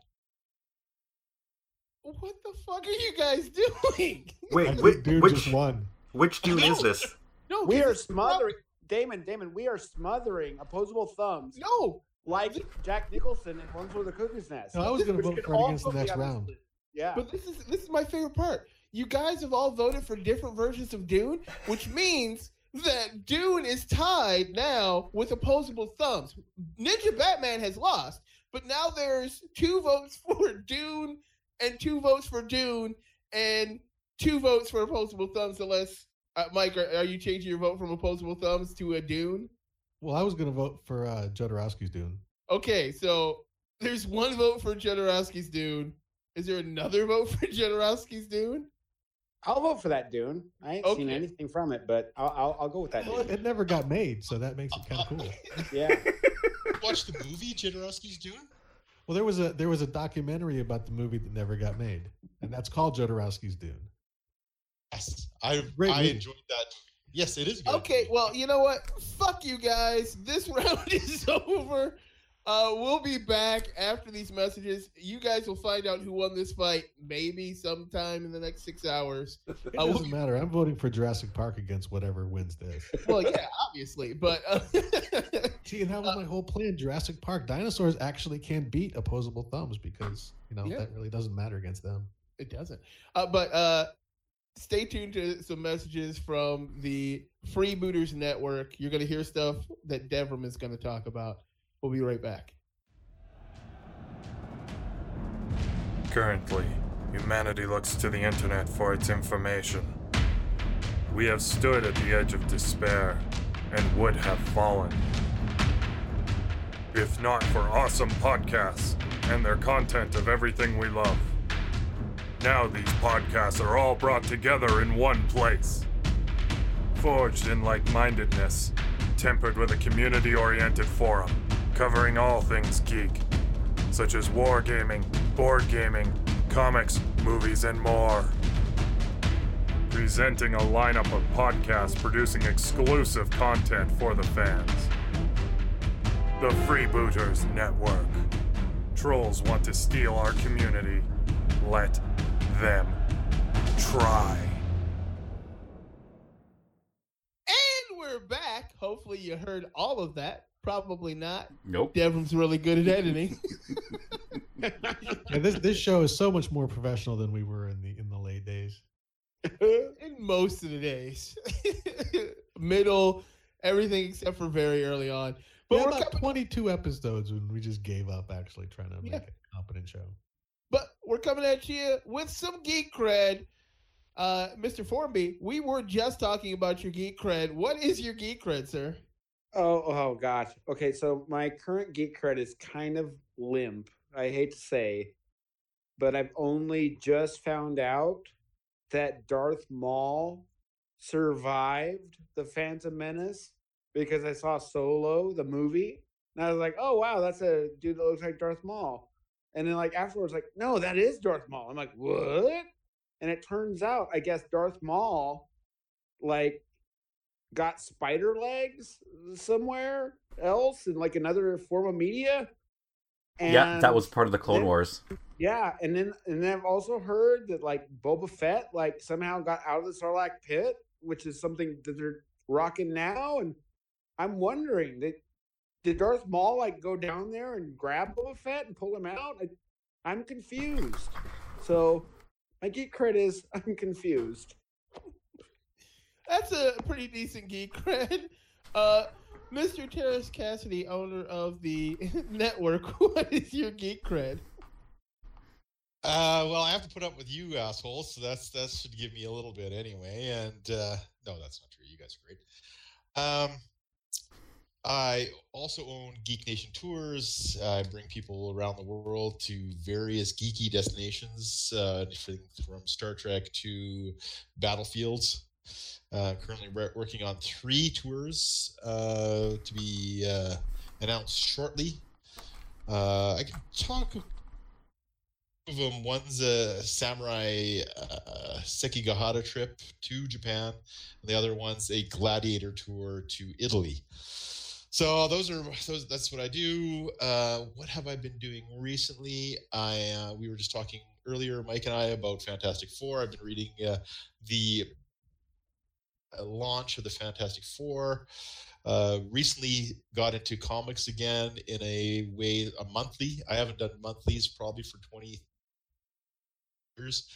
What the fuck are you guys doing? I Wait, think which Dune which, just won. Which Dune is this? No, We are is- smothering. Damon, Damon, we are smothering opposable thumbs No, like Jack Nicholson in Once Were the Cuckoo's Nest. No, I was going to vote for it against the next round. list. Yeah. but this is this is my favorite part. You guys have all voted for different versions of Dune, which means that Dune is tied now with opposable thumbs. Ninja Batman has lost, but now there's two votes for Dune and two votes for Dune and two votes for opposable thumbs. Unless uh, Mike, are, are you changing your vote from opposable thumbs to a Dune? Well, I was going to vote for uh, Jodorowsky's Dune. Okay, so there's one vote for Jodorowsky's Dune. Is there another vote for Jodorowsky's Dune? I'll vote for that Dune. I ain't seen anything from it, but I'll, I'll, I'll go with that. Well, it never got made, so that makes it kind of cool. Yeah. Watch the movie Jodorowsky's Dune. Well, there was a there was a documentary about the movie that never got made, and that's called Jodorowsky's Dune. Yes, I Great I movie. enjoyed that. Yes, it is. good Okay, well, you know what? Fuck you guys. This round is over. Uh, we'll be back after these messages. You guys will find out who won this fight maybe sometime in the next six hours. It Uh, we'll doesn't matter. I'm voting for Jurassic Park against whatever wins this. Well, yeah, obviously, but uh, See, and that was my whole plan. Jurassic Park dinosaurs actually can't beat opposable thumbs because you know Yeah. that really doesn't matter against them. it doesn't. Uh, but uh, stay tuned to some messages from the Freebooters Network. You're going to hear stuff that Devram is going to talk about. We'll be right back. Currently, humanity looks to the internet for its information. We have stood at the edge of despair and would have fallen. If not for awesome podcasts and their content of everything we love. Now these podcasts are all brought together in one place. Forged in like mindedness, tempered with a community oriented forum covering all things geek such as wargaming, board gaming, comics, movies, and more. Presenting a lineup of podcasts producing exclusive content for the fans. The Freebooters Network. Trolls want to steal our community. Let them try. And we're back. Hopefully, you heard all of that. Probably not. Nope. Devram's really good at editing. Yeah, this this show is so much more professional than we were in the in the late days. in most of the days. Middle, everything except for very early on. But yeah, we're about coming, 22 episodes when we just gave up actually trying to Yeah. make a competent show. We're coming at you with some geek cred. Uh, Mr. Formby, we were just talking about your geek cred. What is your geek cred, sir? Oh, oh gosh. Okay, so my current geek cred is kind of limp. I hate to say, but I've only just found out that Darth Maul survived the Phantom Menace because I saw Solo, the movie, and I was like, "Oh wow, that's a dude that looks like Darth Maul." And then like afterwards, like, "No, that is Darth Maul." I'm like, "What?" And it turns out, I guess Darth Maul, like got spider legs somewhere else in like another form of media. yeah, that was part of the Clone then- Wars. yeah, and then and then I've also heard that like Boba Fett like somehow got out of the Sarlacc pit, which is something that they're rocking now. And I'm wondering that did Darth Maul like go down there and grab Boba Fett and pull him out? I, I'm confused. So my geek cred is I'm confused. That's a pretty decent geek cred. Uh, Mr. Terrace Cassidy, owner of the network, what is your geek cred? Uh, well, I have to put up with you assholes, so that's that should give me a little bit anyway. And uh, no, that's not true. You guys are great. Um, I also own Geek Nation Tours. I bring people around the world to various geeky destinations, uh, from Star Trek to battlefields. Uh, currently wor- working on three tours uh, to be uh, announced shortly. Uh, I can talk of them. One's a samurai uh, Sekigahara trip to Japan, and the other one's a gladiator tour to Italy. So those are those. That's what I do. Uh, what have I been doing recently? I uh, we were just talking earlier, Mike and I, about Fantastic Four. I've been reading uh, the uh, launch of the Fantastic Four. Uh, recently got into comics again in a way, a monthly. I haven't done monthlies probably for 20 years.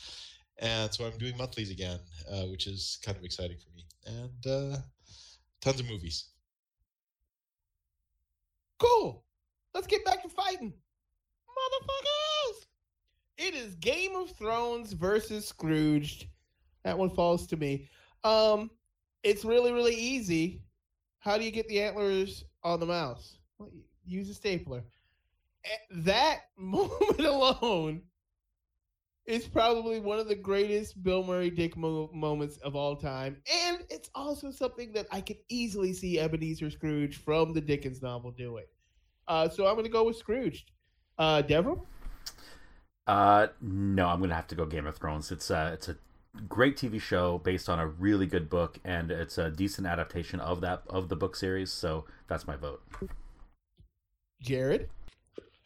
And so I'm doing monthlies again, uh, which is kind of exciting for me. And tons of movies. Cool. Let's get back to fighting. Motherfuckers! It is Game of Thrones versus Scrooged. That one falls to me. Um, it's really, really easy. How do you get the antlers on the mouse? Well, use a stapler. Eh, That moment alone is probably one of the greatest Bill Murray Dick mo- moments of all time, and it's also something that I could easily see Ebenezer Scrooge from the Dickens novel doing. Uh, so I'm going to go with Scrooge. Uh, Devram? Uh, no, I'm gonna have to go Game of Thrones. It's uh, it's a great TV show based on a really good book, and it's a decent adaptation of that of the book series. So that's my vote. Jared?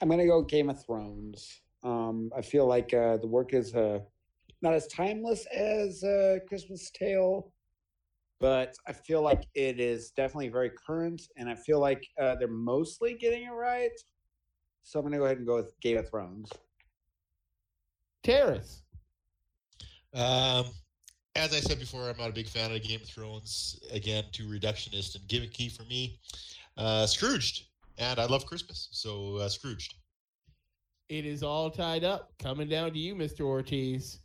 I'm gonna go Game of Thrones. Um, I feel like uh, the work is uh, not as timeless as uh, Christmas Tale, but I feel like it is definitely very current, and I feel like uh, they're mostly getting it right. So I'm gonna go ahead and go with Game of Thrones. Terrace? Um, as I said before, I'm not a big fan of Game of Thrones. Again, too reductionist and gimmicky for me. Uh, Scrooged, and I love Christmas, so uh, Scrooged. It is all tied up. Coming down to you, Mr. Ortiz.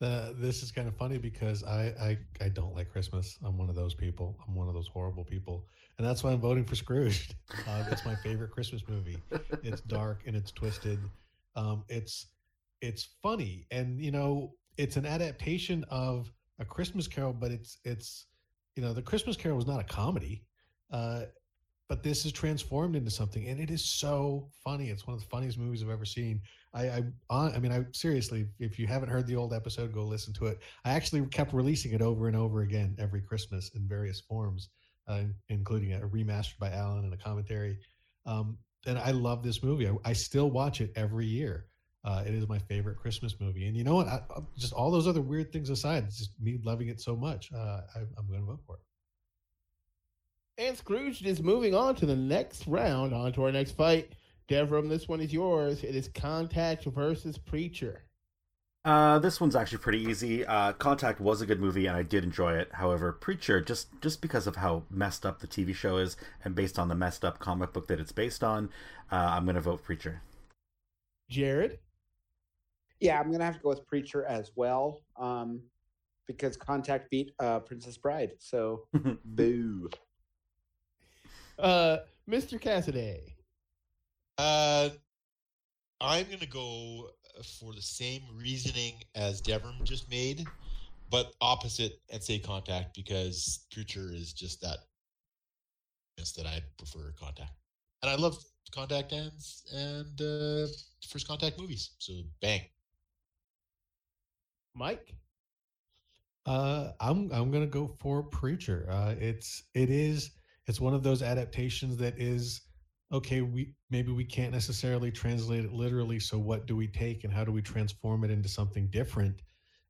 The, this is kind of funny because I, I I don't like Christmas. I'm one of those people. I'm one of those horrible people, and that's why I'm voting for Scrooge. Uh, it's my favorite Christmas movie. It's dark and it's twisted. Um, it's it's funny, and you know, it's an adaptation of a Christmas Carol, but it's it's you know, the Christmas Carol was not a comedy, uh, but this is transformed into something, and it is so funny. It's one of the funniest movies I've ever seen. I, I, I mean, I seriously, if you haven't heard the old episode, go listen to it. I actually kept releasing it over and over again every Christmas in various forms, uh, including a remastered by Alan and a commentary. Um, and I love this movie. I, I still watch it every year. Uh, it is my favorite Christmas movie. And you know what? I, just all those other weird things aside, it's just me loving it so much. Uh, I, I'm going to vote for it. And Scrooge is moving on to the next round, on to our next fight. Devram, this one is yours. It is Contact versus Preacher. Uh, this one's actually pretty easy. Uh, Contact was a good movie, and I did enjoy it. However, Preacher, just just because of how messed up the TV show is, and based on the messed up comic book that it's based on, uh, I'm going to vote Preacher. Jared? Yeah, I'm gonna have to go with Preacher as well, um, because Contact beat uh, Princess Bride. So boo. Uh, Mr. Cassidy. Uh, I'm gonna go for the same reasoning as Devon just made, but opposite and say Contact because Preacher is just that. Yes, that I prefer Contact, and I love Contact ends and uh, First Contact movies. So bang. Mike? Uh, I'm I'm gonna go for Preacher. Uh, it's it is it's one of those adaptations that is okay. We maybe we can't necessarily translate it literally. So what do we take and how do we transform it into something different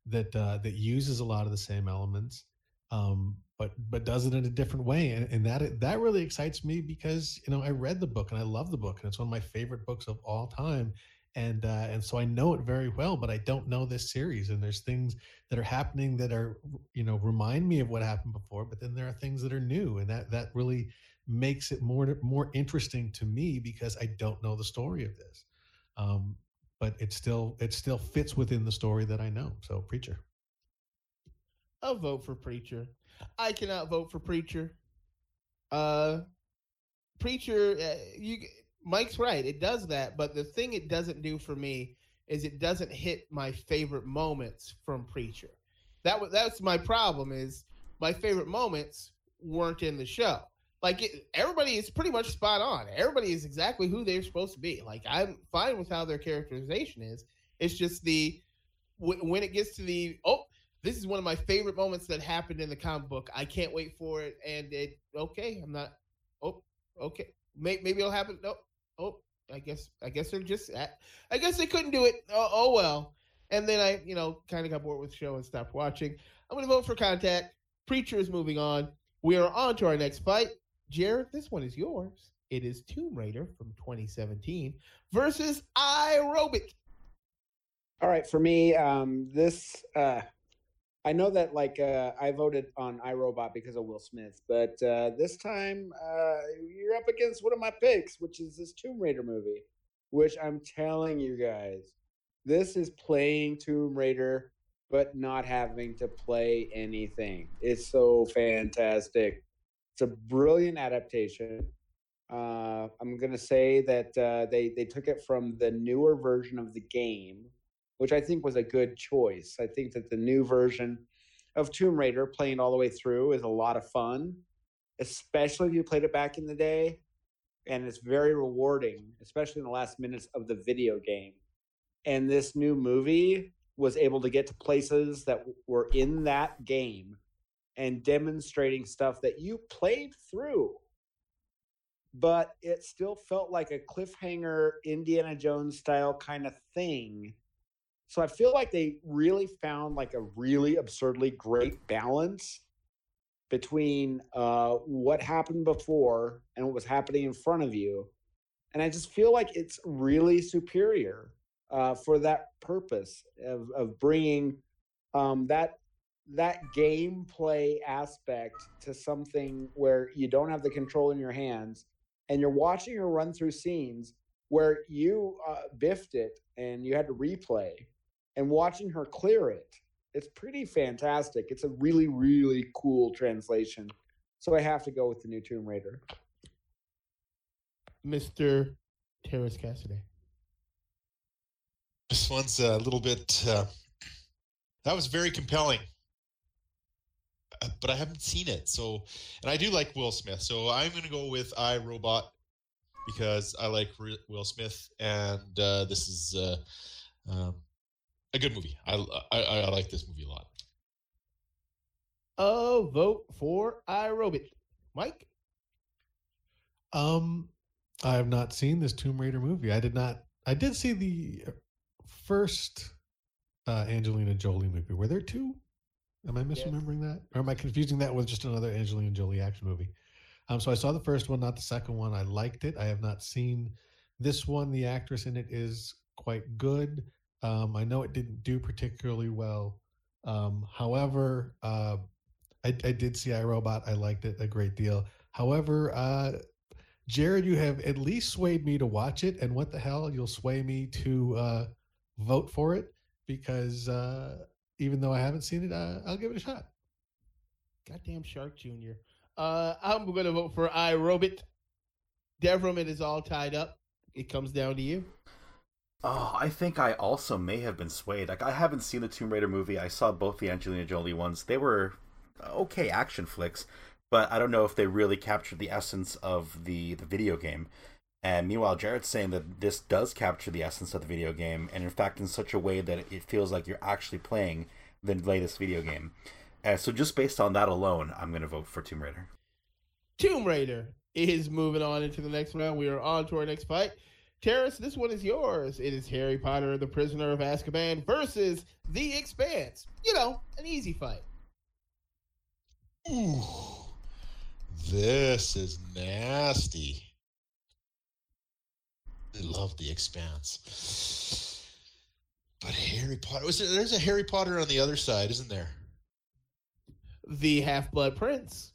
that uh, that uses a lot of the same elements, um, but but does it in a different way? And, and that that really excites me because you know I read the book and I love the book and it's one of my favorite books of all time and uh, and so I know it very well, but I don't know this series. And there's things that are happening that are you know remind me of what happened before, but then there are things that are new, and that that really makes it more more interesting to me because I don't know the story of this. Um, but it still it still fits within the story that I know. So preacher. I'll vote for preacher. I cannot vote for preacher. Uh, preacher, uh, you Mike's right. It does that, but the thing it doesn't do for me is it doesn't hit my favorite moments from Preacher. That was that's my problem. Is my favorite moments weren't in the show. Like it, everybody is pretty much spot on. Everybody is exactly who they're supposed to be. Like I'm fine with how their characterization is. It's just the when it gets to the oh this is one of my favorite moments that happened in the comic book. I can't wait for it. And it okay, I'm not. Oh, okay. Maybe, maybe it'll happen. No, oh, I guess I guess they're just I guess they couldn't do it. Oh, oh well. And then I, you know, kind of got bored with the show and stopped watching. I'm going to vote for Contact. Preacher is moving on. We are on to our next fight. Jared, this one is yours. It is Tomb Raider from 2017 versus I Robot. All right, for me, um, this uh, I know that like uh, I voted on I Robot because of Will Smith, but uh, this time uh, you're up against one of my picks, which is this Tomb Raider movie. Which I'm telling you guys, this is playing Tomb Raider, but not having to play anything. It's so fantastic. It's a brilliant adaptation. Uh, I'm gonna say that uh, they they took it from the newer version of the game, which I think was a good choice. I think that the new version of Tomb Raider, playing all the way through, is a lot of fun, especially if you played it back in the day. And it's very rewarding, especially in the last minutes of the video game. And this new movie was able to get to places that were in that game and demonstrating stuff that you played through. But it still felt like a cliffhanger Indiana Jones style kind of thing so I feel like they really found like a really absurdly great balance between uh, what happened before and what was happening in front of you. And I just feel like it's really superior uh, for that purpose of, of bringing um, that that gameplay aspect to something where you don't have the control in your hands and you're watching her run through scenes where you uh, biffed it and you had to replay and watching her clear it it's pretty fantastic. It's a really really cool translation. So i have to go with the new tomb raider. Mr terrace cassidy. This one's a little bit uh, that was very compelling. Uh, but i haven't seen it so and i do like will smith. So i'm going to go with i robot because i like will smith and uh, this is uh, um, a good movie. I, I, I like this movie a lot. A vote for I Robot. Mike? Um, I have not seen this Tomb Raider movie. I did not. I did see the first uh, Angelina Jolie movie. Were there two? Am I misremembering yes. that, or am I confusing that with just another Angelina Jolie action movie? Um, so I saw the first one, not the second one. I liked it. I have not seen this one. The actress in it is quite good. Um, I know it didn't do particularly well. Um, however, uh, I, I did see I Robot. I liked it a great deal. However, uh, Jared, you have at least swayed me to watch it, and what the hell, you'll sway me to uh, vote for it because uh, even though I haven't seen it, uh, I'll give it a shot. Goddamn Shark Junior. Uh, I'm going to vote for I Robot. Devram, it is all tied up. It comes down to you. Oh, I think I also may have been swayed. Like I haven't seen the Tomb Raider movie. I saw both the Angelina Jolie ones. They were okay action flicks, but I don't know if they really captured the essence of the the video game. And meanwhile, Jared's saying that this does capture the essence of the video game, and in fact, in such a way that it feels like you're actually playing the latest video game. And so, just based on that alone, I'm going to vote for Tomb Raider. Tomb Raider is moving on into the next round. We are on to our next fight. Terrace, this one is yours. It is Harry Potter, the Prisoner of Azkaban versus The Expanse. You know, an easy fight. Ooh, this is nasty. I love the Expanse, but Harry Potter. Was there, there's a Harry Potter on the other side, isn't there? The Half Blood Prince.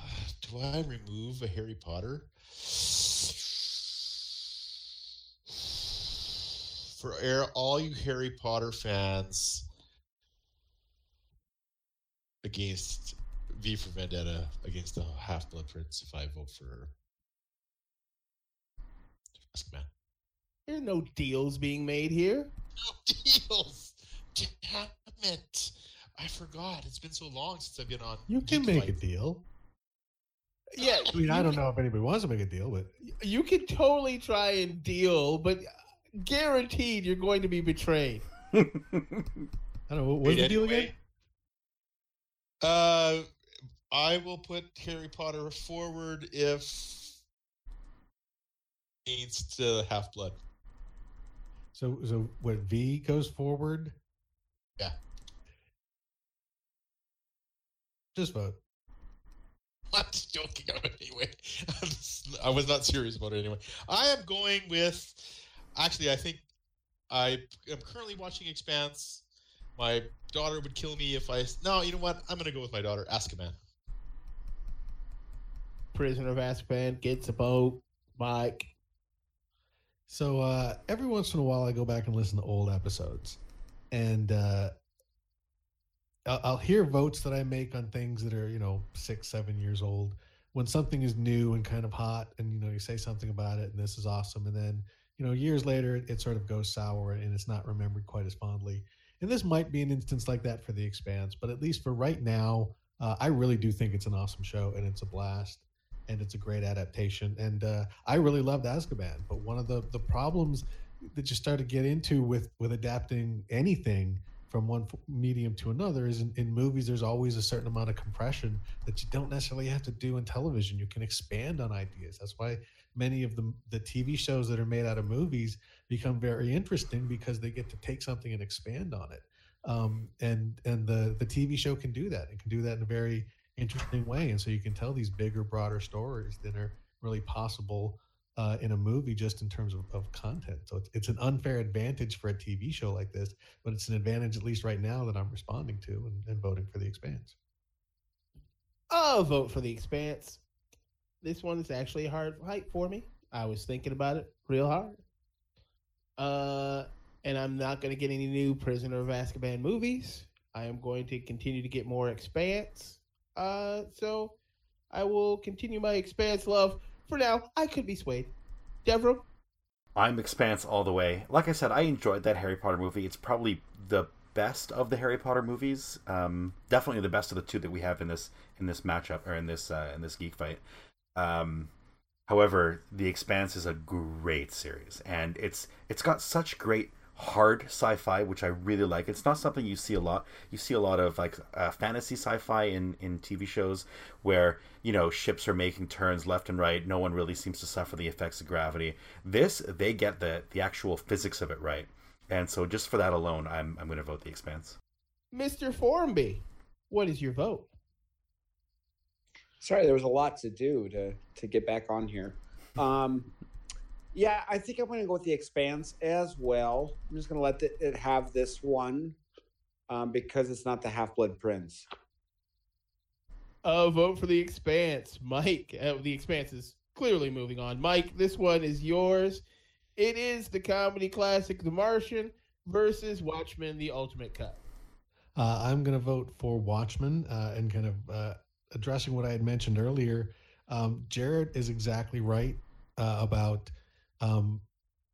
Uh, do I remove a Harry Potter? For air, all you Harry Potter fans against V for Vendetta against the Half Blood Prince, if I vote for Man. are no deals being made here. No deals. Damn it. I forgot. It's been so long since I've been on. You can Geek make Fight. a deal. Yeah, I mean, I don't can- know if anybody wants to make a deal, but You can totally try and deal, but guaranteed you're going to be betrayed. I don't know. What was the deal anyway, again? Uh, I will put Harry Potter forward if against uh, Half Blood. So, so when V goes forward? Yeah. Just vote. I'm just joking it anyway. Just- I was not serious about it anyway. I am going with. Actually, I think I am currently watching Expanse. My daughter would kill me if I. No, you know what? I'm going to go with my daughter, Azkaban. Prisoner of Azkaban gets a boat. Mike. So uh, every once in a while, I go back and listen to old episodes, and uh, I'll, I'll hear votes that I make on things that are you know six, seven years old. When something is new and kind of hot, and you know you say something about it, and this is awesome, and then you know years later it, sort of goes sour and it's not remembered quite as fondly. And this might be an instance like that for The Expanse, but at least for right now, uh, I really do think it's an awesome show and it's a blast and it's a great adaptation. And uh, I really loved Azkaban, but one of the the problems that you start to get into with with adapting anything from one medium to another is in, in movies there's always a certain amount of compression that you don't necessarily have to do in television you can expand on ideas that's why many of the the tv shows that are made out of movies become very interesting because they get to take something and expand on it. Um, and and the the tv show can do that. It can do that in a very interesting way. And so you can tell these bigger broader stories that are really possible uh, in a movie just in terms of, of content. So it's, it's an unfair advantage for a tv show like this but it's an advantage at least right now that i'm responding to and, and voting for the expanse. I'll vote for The Expanse. This one is actually a hard fight for me. I was thinking about it real hard. Uh, and I'm not going to get any new Prisoner of Azkaban movies. I am going to continue to get more Expanse. Uh, so I will continue my Expanse love. For now, I could be swayed. Devram, I'm Expanse all the way. Like I said, I enjoyed that Harry Potter movie. It's probably the best of the Harry Potter movies. Um, definitely the best of the two that we have in this in this matchup or in this uh, in this geek fight. Um, however, The Expanse is a great series, and it's it's got such great hard sci-fi, which I really like. It's not something you see a lot. You see a lot of like uh, fantasy sci-fi in in TV shows where you know ships are making turns left and right. No one really seems to suffer the effects of gravity. This they get the the actual physics of it right, and so just for that alone, I'm I'm going to vote The Expanse. Mr. Formby, what is your vote? Sorry, there was a lot to do to to get back on here. Um, Yeah, I think I'm going to go with the Expanse as well. I'm just going to let it, it have this one um, because it's not the Half Blood Prince. Uh, vote for the Expanse. Mike, uh, the Expanse is clearly moving on. Mike, this one is yours. It is the comedy classic The Martian versus Watchmen, The Ultimate Cut. Uh, I'm going to vote for Watchmen uh, and kind of uh, addressing what I had mentioned earlier. Um, Jared is exactly right uh, about um,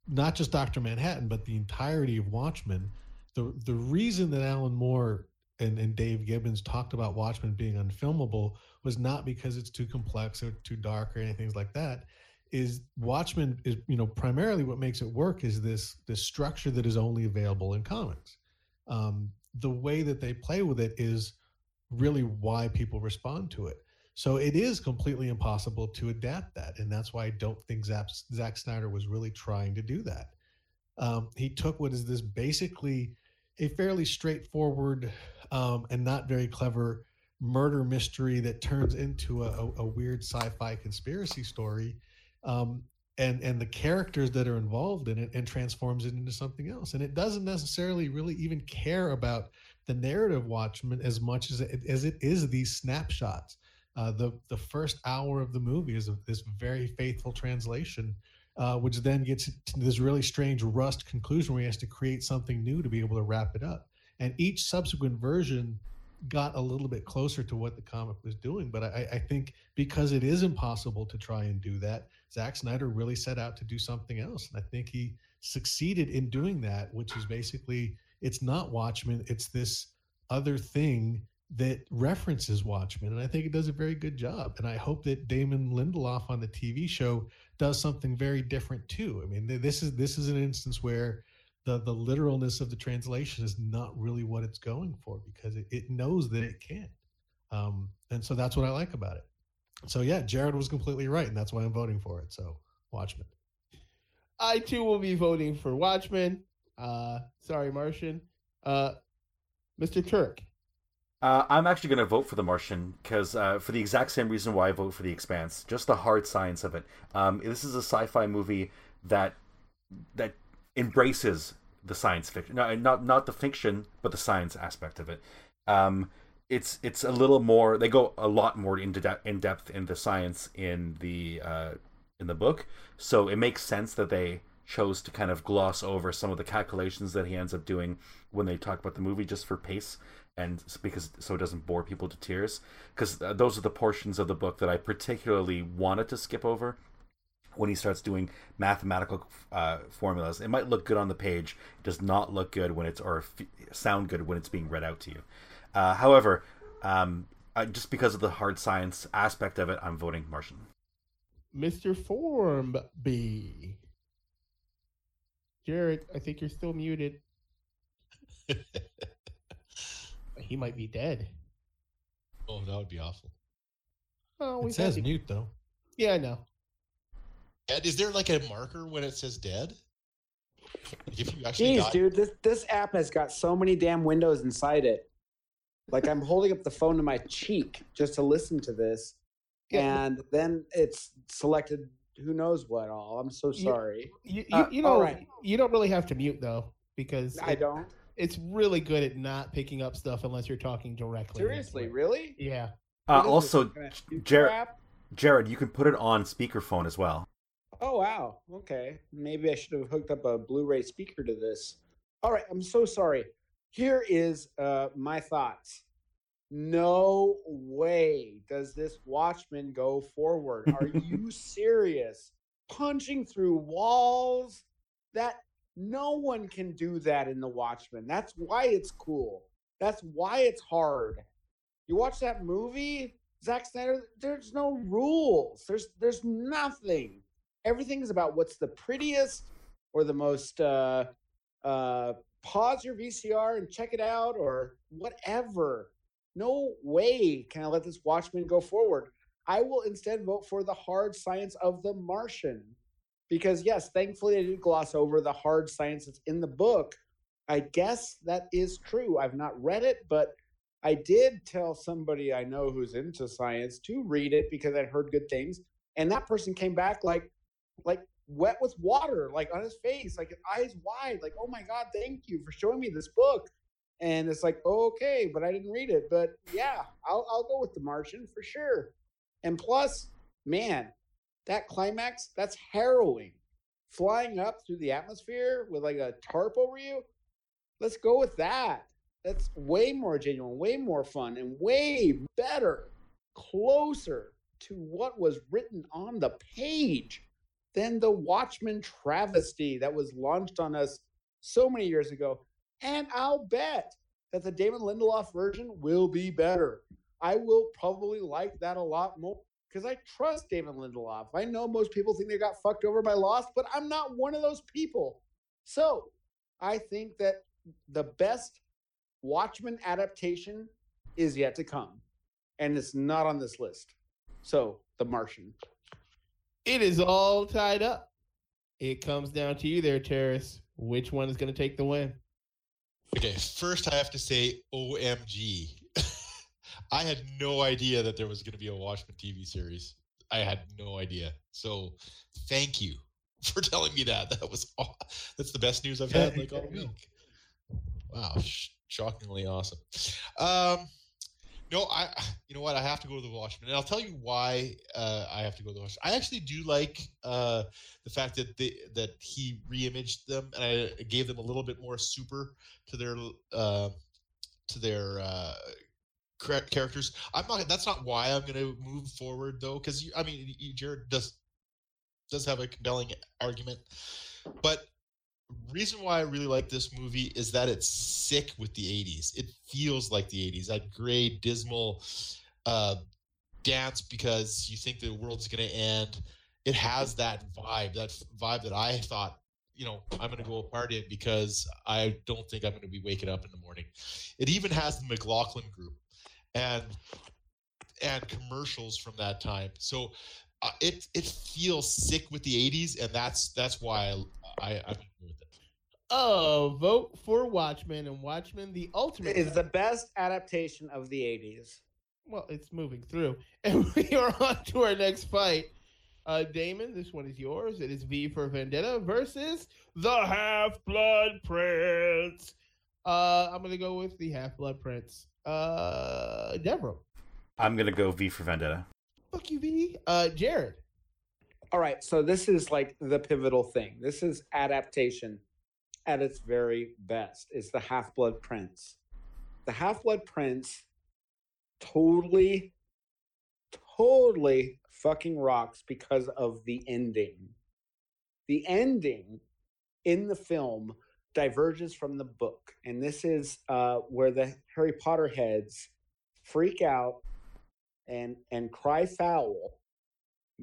not just Doctor Manhattan, but the entirety of Watchmen. The the reason that Alan Moore and, and Dave Gibbons talked about Watchmen being unfilmable was not because it's too complex or too dark or anything like that. Is Watchmen is you know primarily what makes it work is this this structure that is only available in comics. Um, the way that they play with it is really why people respond to it. So it is completely impossible to adapt that, and that's why I don't think Zack, Zack Snyder was really trying to do that. Um, he took what is this basically a fairly straightforward um, and not very clever murder mystery that turns into a, a, a weird sci-fi conspiracy story, um, and and the characters that are involved in it, and transforms it into something else. And it doesn't necessarily really even care about the narrative Watchmen as much as it, as it is these snapshots uh, the the first hour of the movie is this very faithful translation, uh, which then gets to this really strange rust conclusion where he has to create something new to be able to wrap it up. And each subsequent version got a little bit closer to what the comic was doing. But I, I think because it is impossible to try and do that, Zack Snyder really set out to do something else, and I think he succeeded in doing that, which is basically it's not Watchmen, it's this other thing that references Watchmen, and I think it does a very good job. And I hope that Damon Lindelof on the TV show does something very different too. I mean, this is this is an instance where the the literalness of the translation is not really what it's going for because it, it knows that it can't. Um, and so that's what I like about it. So yeah, Jared was completely right, and that's why I'm voting for it. So Watchmen. I too will be voting for Watchmen. Uh, sorry, Martian. Uh, Mr. Turk, uh, I'm actually going to vote for The Martian because uh, for the exact same reason why I vote for The Expanse, just the hard science of it. Um, this is a sci-fi movie that that embraces the science fiction, no, not not the fiction, but the science aspect of it. Um, it's it's a little more. They go a lot more into de- in depth in the science in the uh, in the book, so it makes sense that they chose to kind of gloss over some of the calculations that he ends up doing when they talk about the movie just for pace and because so it doesn't bore people to tears because uh, those are the portions of the book that I particularly wanted to skip over when he starts doing mathematical uh, formulas. It might look good on the page, it does not look good when it's or f- sound good when it's being read out to you. Uh, however, um, just because of the hard science aspect of it, I'm voting Martian. Mr. Form B. Jared, I think you're still muted. he might be dead. Oh, that would be awful. Oh, it says mute though. Yeah, I know. And is there like a marker when it says dead? If you actually Jeez, dude, this this app has got so many damn windows inside it. Like I'm holding up the phone to my cheek just to listen to this, yeah. and then it's selected who knows what all. I'm so sorry. You you, you, uh, know right. you don't really have to mute though because I it, don't it's really good at not picking up stuff unless you're talking directly. Seriously, really? Yeah. Uh, also, Jared, Jared, you can put it on speakerphone as well. Oh wow. Okay. Maybe I should have hooked up a Blu-ray speaker to this. All right. I'm so sorry. Here is uh, my thoughts. No way does this Watchman go forward. Are you serious? Punching through walls? That no one can do that in The Watchmen. That's why it's cool. That's why it's hard. You watch that movie, Zack Snyder, there's no rules. There's there's nothing. Everything is about what's the prettiest or the most uh uh pause your VCR and check it out or whatever. No way can I let this Watchmen go forward. I will instead vote for the hard science of the Martian because yes, thankfully they did gloss over the hard science that's in the book. I guess that is true. I've not read it, but I did tell somebody I know who's into science to read it because I'd heard good things, and that person came back like, like wet with water, like on his face, like eyes wide, like, oh my God, thank you for showing me this book. And it's like, okay, but I didn't read it. But yeah, I'll, I'll go with The Martian for sure. And plus, man, that climax, that's harrowing. Flying up through the atmosphere with like a tarp over you. Let's go with that. That's way more genuine, way more fun, and way better, closer to what was written on the page than the Watchmen travesty that was launched on us so many years ago. And I'll bet that the Damon Lindelof version will be better. I will probably like that a lot more because I trust Damon Lindelof. I know most people think they got fucked over by Lost, but I'm not one of those people. So I think that the best Watchmen adaptation is yet to come, and it's not on this list. So, The Martian. It is all tied up. It comes down to you there, Terrace. Which one is going to take the win? Okay, first I have to say OMG. I had no idea that there was going to be a Watchmen TV series. I had no idea. So, thank you for telling me that. That was aw- that's the best news I've had like all week. Wow, sh- shockingly awesome. Um, no, I you know what? I have to go to the Watchmen, and I'll tell you why uh, I have to go to the Watchmen. I actually do like uh, the fact that they that he reimaged them, and I gave them a little bit more super to their uh, to their uh, characters. I'm not. That's not why I'm going to move forward though, because I mean, Jared does does have a compelling argument, but reason why I really like this movie is that it's sick with the 80s. It feels like the 80s. That gray, dismal uh, dance because you think the world's going to end. It has that vibe, that vibe that I thought, you know, I'm going to go party because I don't think I'm going to be waking up in the morning. It even has the McLaughlin group and and commercials from that time. So uh, it it feels sick with the 80s, and that's that's why I, I I'm with it. Oh, vote for Watchmen and Watchmen the ultimate. Is the best adaptation of the 80s. well, it's moving through, and we are on to our next fight. Uh, Damon, this one is yours. It is V for Vendetta versus the Half Blood Prince. Uh, I'm gonna go with the Half Blood Prince. Uh, Devram, I'm gonna go V for Vendetta. fuck you, V. Uh, Jared, All right, so this is like the pivotal thing. This is adaptation at its very best. Is the Half Blood Prince. The Half Blood Prince totally, totally fucking rocks because of the ending. The ending in the film diverges from the book, and this is uh, where the Harry Potter heads freak out and and cry foul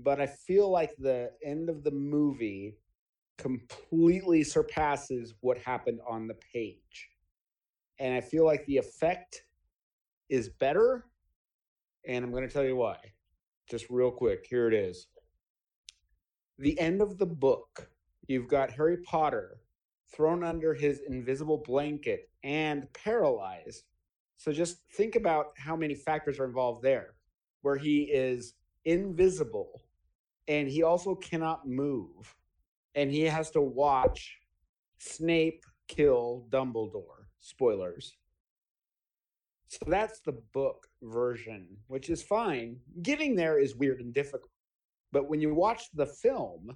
but I feel like the end of the movie completely surpasses what happened on the page. And I feel like the effect is better. And I'm going to tell you why. Just real quick. Here it is. The end of the book, you've got Harry Potter thrown under his invisible blanket and paralyzed. So just think about how many factors are involved there, where he is invisible and he also cannot move and he has to watch Snape kill Dumbledore. Spoilers. So that's the book version, which is fine. Getting there is weird and difficult. But when you watch the film,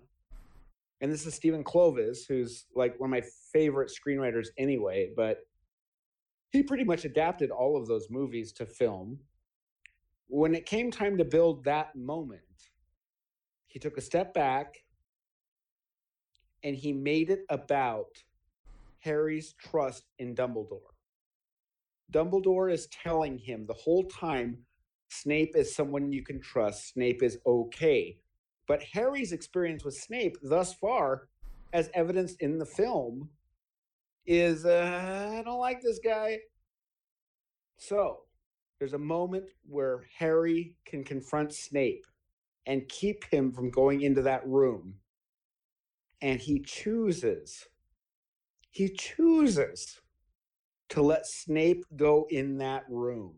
and this is Stephen Kloves, who's like one of my favorite screenwriters anyway, but he pretty much adapted all of those movies to film. When it came time to build that moment, he took a step back and he made it about Harry's trust in Dumbledore. Dumbledore is telling him the whole time Snape is someone you can trust, Snape is okay. But Harry's experience with Snape thus far, as evidenced in the film, is uh, I don't like this guy. So there's a moment where Harry can confront Snape and keep him from going into that room. And he chooses, he chooses to let Snape go in that room.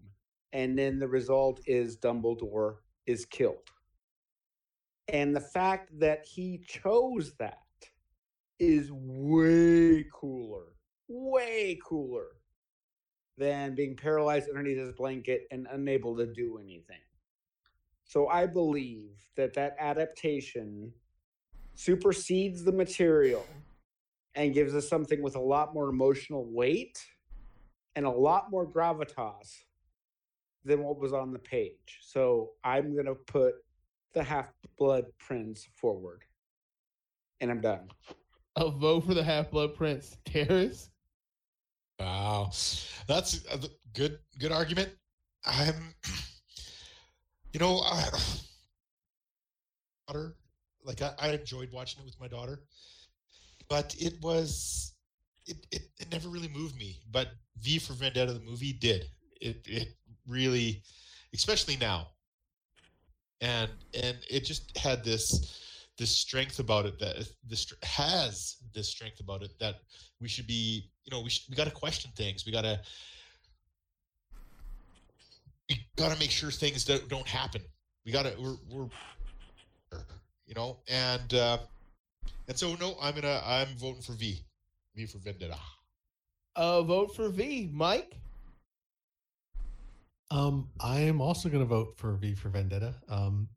And then the result is Dumbledore is killed. And the fact that he chose that is way cooler, way cooler than being paralyzed underneath his blanket and unable to do anything. So I believe that that adaptation supersedes the material and gives us something with a lot more emotional weight and a lot more gravitas than what was on the page. So I'm going to put the Half Blood Prince forward. And I'm done. A vote for the Half Blood Prince. Terrace? Wow. That's a good good argument. I'm you know, I, daughter, like I, I enjoyed watching it with my daughter, but it was it, it it never really moved me. But V for Vendetta the movie did. It it really especially now. And and it just had this this strength about it that this has this strength about it that we should be you know we should, we got to question things we got to we got to make sure things don't, don't happen we got to we're, we're you know? And uh and so no i'm gonna i'm voting for v. V for vendetta. Uh vote for v. Mike? Um i am also gonna vote for v for vendetta. Um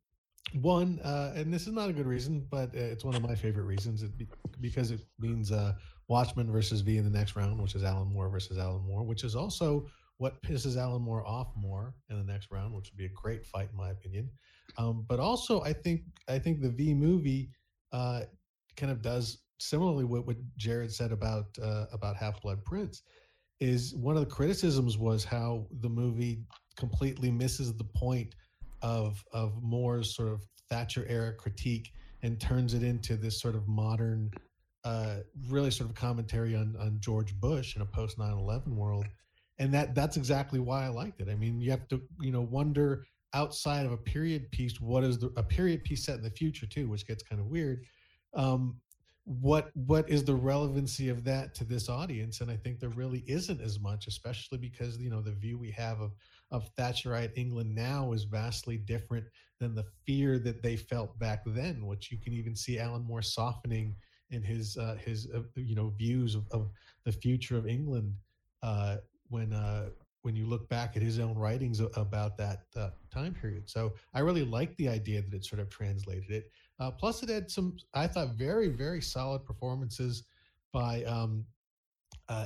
one, uh, and this is not a good reason, but uh, it's one of my favorite reasons. It be, because it means uh, Watchmen versus V in the next round, which is Alan Moore versus Alan Moore, which is also what pisses Alan Moore off more in the next round, which would be a great fight in my opinion. Um, but also, I think I think the V movie uh, kind of does similarly what what Jared said about uh, about Half Blood Prince. Is one of the criticisms was how the movie completely misses the point of of Moore's sort of Thatcher era critique and turns it into this sort of modern, uh, really sort of commentary on on George Bush in a post 9/11 world, and that that's exactly why I liked it. I mean, you have to you know wonder outside of a period piece, what is the a period piece set in the future too, which gets kind of weird. Um, what what is the relevancy of that to this audience and i think there really isn't as much especially because you know the view we have of of Thatcherite England now is vastly different than the fear that they felt back then, which you can even see Alan Moore softening in his uh, his uh, you know views of, of, the future of England uh, when uh, when you look back at his own writings about that uh, time period. So I really like the idea that it sort of translated it. Uh, plus, it had some I thought very very solid performances by um,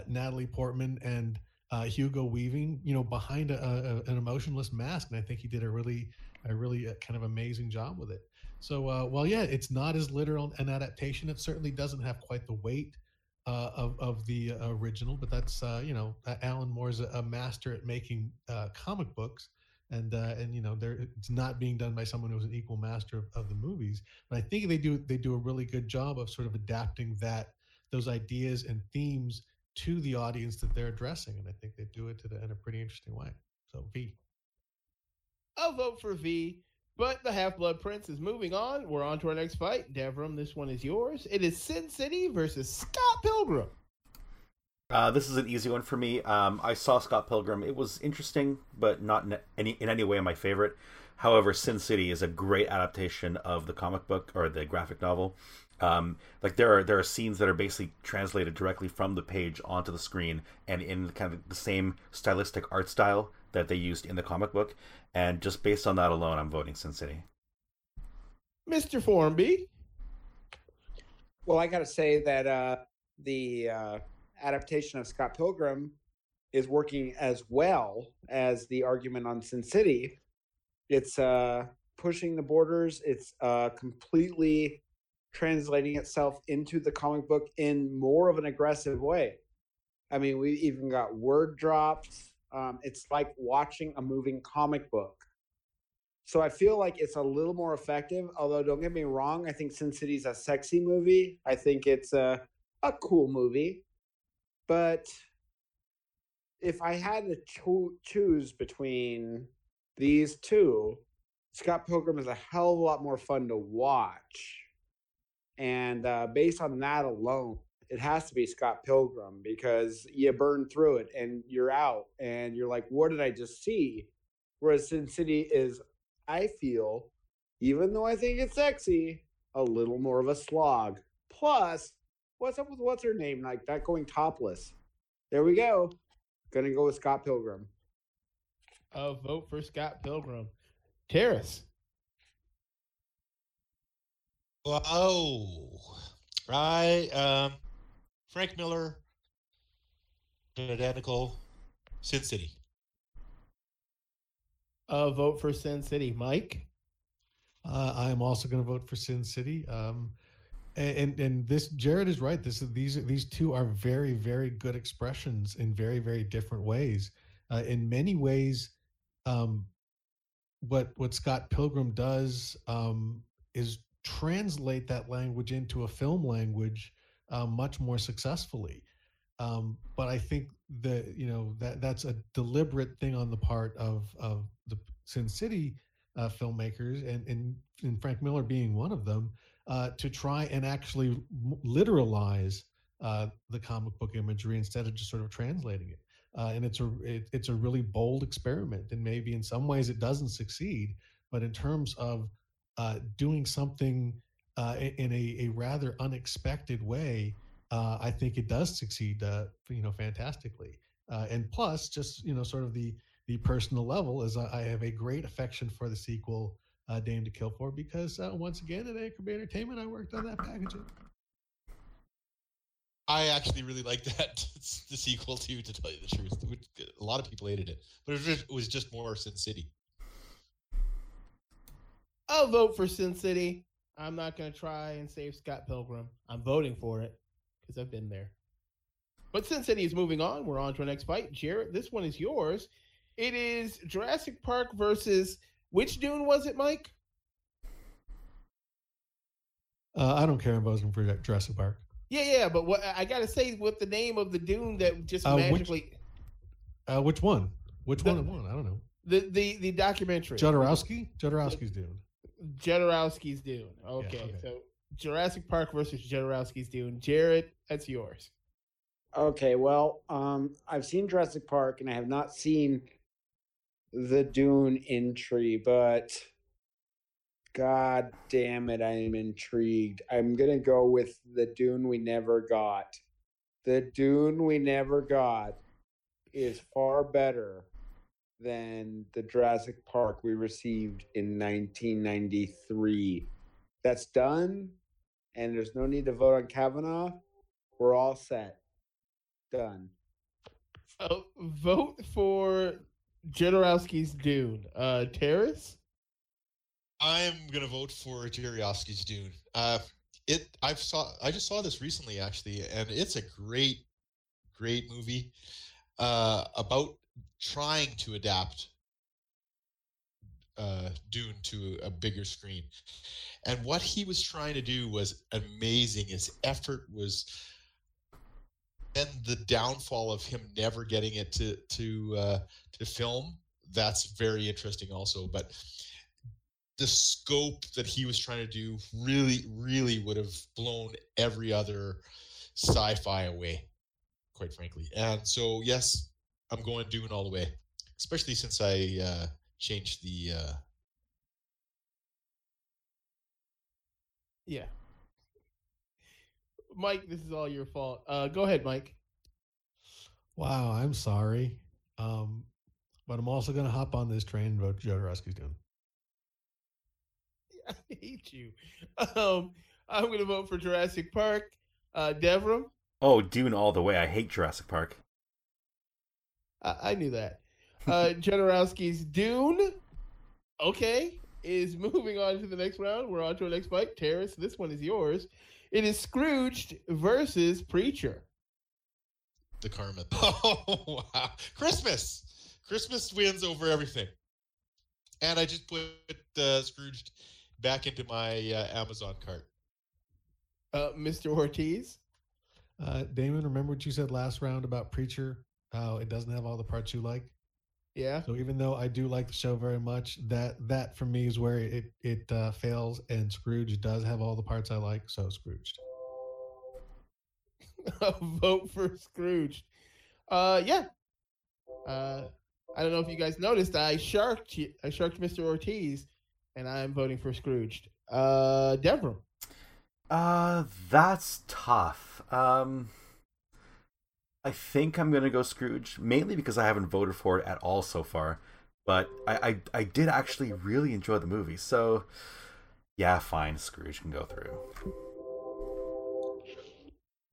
Natalie Portman and uh, Hugo Weaving, you know, behind a, a, an emotionless mask, and I think he did a really, a really uh, kind of amazing job with it. So, uh, well, yeah, it's not as literal an adaptation. It certainly doesn't have quite the weight uh, of of the uh, original, but that's uh, you know, Alan Moore's a, a master at making comic books, and and you know, there it's not being done by someone who's an equal master of, of the movies. But I think they do they do a really good job of sort of adapting that those ideas and themes to the audience that they're addressing, and I think they do it the, in a pretty interesting way. So V. I'll vote for V. But the Half Blood Prince is moving on. We're on to our next fight. Devram, this one is yours. It is Sin City versus Scott Pilgrim. Uh, this is an easy one for me. Um, I saw Scott Pilgrim. It was interesting, but not in any in any way my favorite. However, Sin City is a great adaptation of the comic book or the graphic novel. Um, like there are there are scenes that are basically translated directly from the page onto the screen and in kind of the same stylistic art style that they used in the comic book. And just based on that alone, I'm voting Sin City. Mr. Formby. Well, I got to say that uh, the uh, adaptation of Scott Pilgrim is working as well as the argument on Sin City. It's uh, pushing the borders. It's uh, completely translating itself into the comic book in more of an aggressive way. I mean, we even got word drops. Um, it's like watching a moving comic book. So I feel like it's a little more effective. Although, don't get me wrong, I think Sin City's a sexy movie. I think it's a a cool movie. But if I had to cho- choose between these two, Scott Pilgrim is a hell of a lot more fun to watch and uh, based on that alone, it has to be Scott Pilgrim because you burn through it and you're out and you're like, what did I just see? Whereas Sin City is, I feel, even though I think it's sexy, a little more of a slog. Plus, what's up with what's her name? Like that going topless. There we go. Gonna go with Scott Pilgrim. Uh, vote for Scott Pilgrim. Terrace. Oh, right. Um, Frank Miller, identical, Sin City. Uh, vote for Sin City. Mike. Uh, I am also going to vote for Sin City. Um, and and this Jared is right. This is these these two are very very good expressions in very very different ways. Uh, in many ways, um, what what Scott Pilgrim does um, is translate that language into a film language uh, much more successfully. Um, but I think that you know that that's a deliberate thing on the part of of the Sin City uh, filmmakers, and, and and Frank Miller being one of them, uh, to try and actually literalize uh, the comic book imagery instead of just sort of translating it. Uh, and it's a it, it's a really bold experiment, and maybe in some ways it doesn't succeed, but in terms of uh, doing something uh, in a, a rather unexpected way, I think it does succeed, you know, fantastically. and plus, just you know, sort of the the personal level is I, I have a great affection for the sequel uh, Dame to Kill For because uh, once again at Anchor Bay Entertainment I worked on that packaging. I actually really liked that the sequel too. To tell you the truth, a lot of people hated it, but it was just, it was just more Sin City. I'll vote for Sin City. I'm not going to try and save Scott Pilgrim. I'm voting for it because I've been there. But Sin City is moving on. We're on to our next fight. Jarrett, this one is yours. It is Jurassic Park versus which Dune was it, Mike? Uh, I don't care. I'm voting for Jurassic Park. Yeah, yeah, but what I gotta say, what the name of the Dune that just uh, magically? Which, uh, which one? Which the, one? One? I don't know. The the the documentary. Jodorowsky. Jodorowsky's Dune. Jodorowsky's Dune. Okay, yeah, okay, so Jurassic Park versus Jodorowsky's Dune. Jared, that's yours. Okay, well, um, I've seen Jurassic Park and I have not seen the Dune entry, but God damn it, I am intrigued. I'm gonna go with the Dune we never got. The Dune we never got is far better than the Jurassic Park we received in 1993. That's done, and there's no need to vote on Kavanaugh. We're all set. Done. So vote for Jodorowsky's Dune. Uh, Terrace? I'm gonna vote for Jodorowsky's Dune. Uh, it I've saw I just saw this recently actually, and it's a great, great movie uh, about trying to adapt uh, Dune to a bigger screen. And what he was trying to do was amazing. His effort was and the downfall of him never getting it to to uh, to film that's very interesting also but the scope that he was trying to do really really would have blown every other sci-fi away quite frankly and so yes i'm going Dune all the way especially since i uh, changed the uh... yeah Mike, this is all your fault. Uh, go ahead, Mike. Wow, I'm sorry. Um, but I'm also going to hop on this train and vote Jodorowsky's Dune. I hate you. Um, I'm going to vote for Jurassic Park. Uh, Devram? Oh, Dune all the way. I hate Jurassic Park. I, I knew that. Uh, Jodorowsky's Dune. Okay, is moving on to the next round. We're on to our next fight. Terrace, this one is yours. It is Scrooged versus Preacher. The karma. Oh wow! Christmas. Christmas wins over everything. And I just put uh, Scrooged back into my uh, Amazon cart. Uh, Mr. Ortiz. Uh, Damon, remember what you said last round about Preacher? How it doesn't have all the parts you like. Yeah. So even though I do like the show very much, that that for me is where it it uh, fails. And Scrooge does have all the parts I like, so Scrooged. Vote for Scrooge. Uh, yeah. Uh, I don't know if you guys noticed. I sharked I sharked Mr. Ortiz. and I'm voting for Scrooged. Uh, Devram. Uh, that's tough. Um, I think I'm gonna go Scrooge, mainly because I haven't voted for it at all so far. But I, I, I did actually really enjoy the movie, so yeah, fine, Scrooge can go through.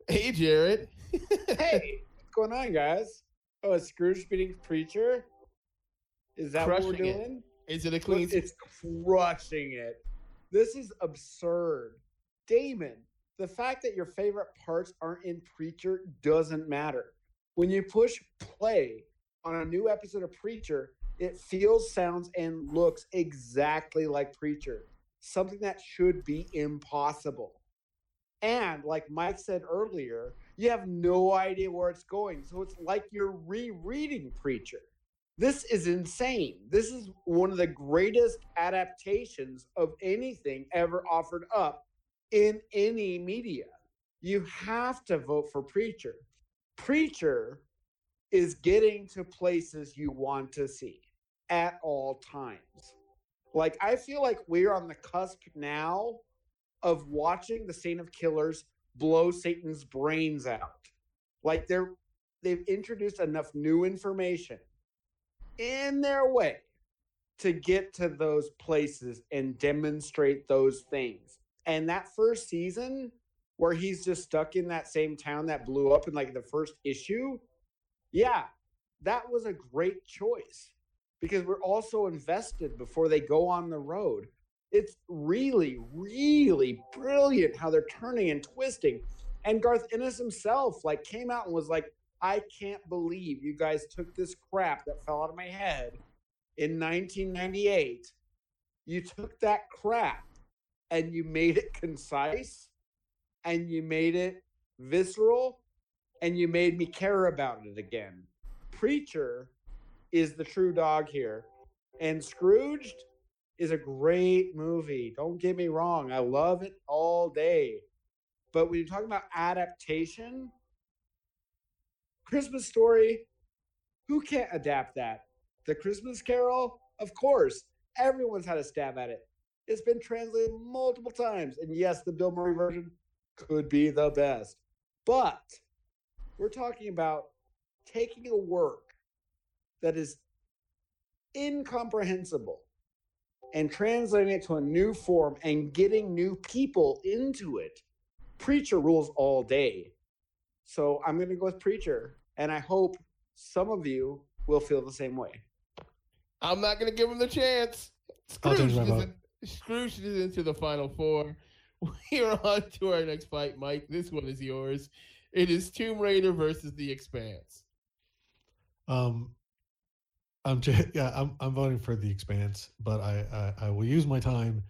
Hey, Jared. hey, what's going on, guys? Oh, is Scrooge beating Preacher? Is that what we're doing? Is it a clean? Look, It's crushing it. This is absurd. Damon, the fact that your favorite parts aren't in Preacher doesn't matter. When you push play on a new episode of Preacher, it feels, sounds, and looks exactly like Preacher. Something that should be impossible. And like Mike said earlier, you have no idea where it's going. So it's like you're rereading Preacher. This is insane. This is one of the greatest adaptations of anything ever offered up in any media. You have to vote for Preacher. Preacher is getting to places you want to see at all times. Like, I feel like we're on the cusp now of watching the Saint of Killers blow Satan's brains out. Like, they're they've introduced enough new information in their way to get to those places and demonstrate those things. And that first season, where he's just stuck in that same town that blew up in like the first issue, yeah, that was a great choice because we're also invested before they go on the road. It's really, really brilliant how they're turning and twisting. And Garth Ennis himself like came out and was like, I can't believe you guys took this crap that fell out of my head in 1998. You took that crap and you made it concise and you made it visceral and you made me care about it again. Preacher is the true dog here. And Scrooged is a great movie. Don't get me wrong. I love it all day. But when you're talking about adaptation, Christmas story, who can't adapt that? The Christmas Carol, of course. Everyone's had a stab at it. It's been translated multiple times. And yes, the Bill Murray version could be the best. But we're talking about taking a work that is incomprehensible and translating it to a new form and getting new people into it. Preacher rules all day. So I'm going to go with Preacher. And I hope some of you will feel the same way. I'm not going to give him the chance. I'll change Scrooge my is, vote. in, Scrooge is into the final four. We're on to our next fight, Mike. This one is yours. It is Tomb Raider versus The Expanse. Um, I'm j- yeah, I'm I'm voting for the Expanse, but I I, I will use my time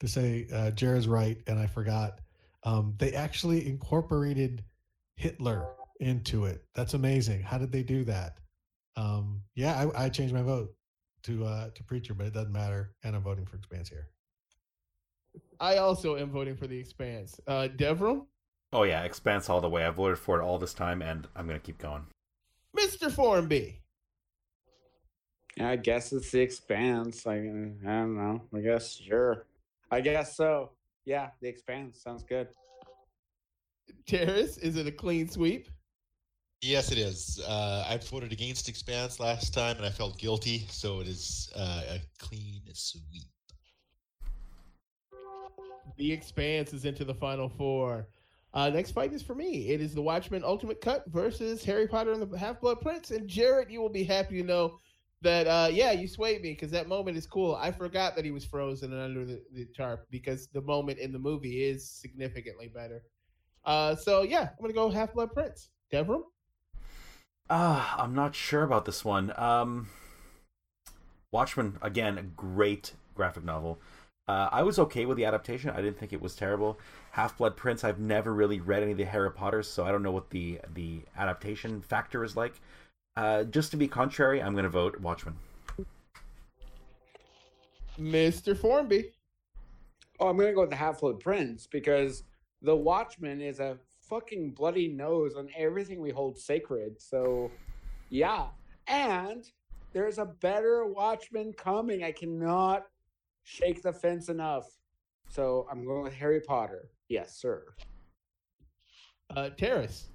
to say uh, Jared's right, and I forgot. Um, they actually incorporated Hitler into it. That's amazing. How did they do that? Um, yeah, I, I changed my vote to uh, to Preacher, but it doesn't matter, and I'm voting for Expanse here. I also am voting for The Expanse. Uh, Devram, Oh yeah, Expanse all the way. I've voted for it all this time, and I'm gonna keep going. Mr. Formby. I guess it's the expanse. I, I don't know. I guess sure. I guess so. Yeah, the expanse sounds good. Terrace, is it a clean sweep? Yes, it is. Uh, I voted against Expanse last time, and I felt guilty, so it is uh, a clean sweep. The Expanse is into the final four. Uh, next fight is for me. It is the Watchmen Ultimate Cut versus Harry Potter and the Half Blood Prince. And Jared, you will be happy to know that, uh, yeah, you swayed me because that moment is cool. I forgot that he was frozen and under the, the tarp because the moment in the movie is significantly better. Uh, so, yeah, I'm going to go Half Blood Prince. Devram? Ah, I'm not sure about this one. Um, Watchmen again, a great graphic novel. Uh, I was okay with the adaptation. I didn't think it was terrible. Half Blood Prince. I've never really read any of the Harry Potters, so I don't know what the the adaptation factor is like. Uh, just to be contrary, I'm going to vote Watchmen. Mr. Formby. Oh, I'm gonna go with the Half Blood Prince because the Watchman is a fucking bloody nose on everything we hold sacred. So, yeah, and there's a better Watchman coming. I cannot shake the fence enough. So I'm going with Harry Potter. Yes, sir. Uh, Terrace.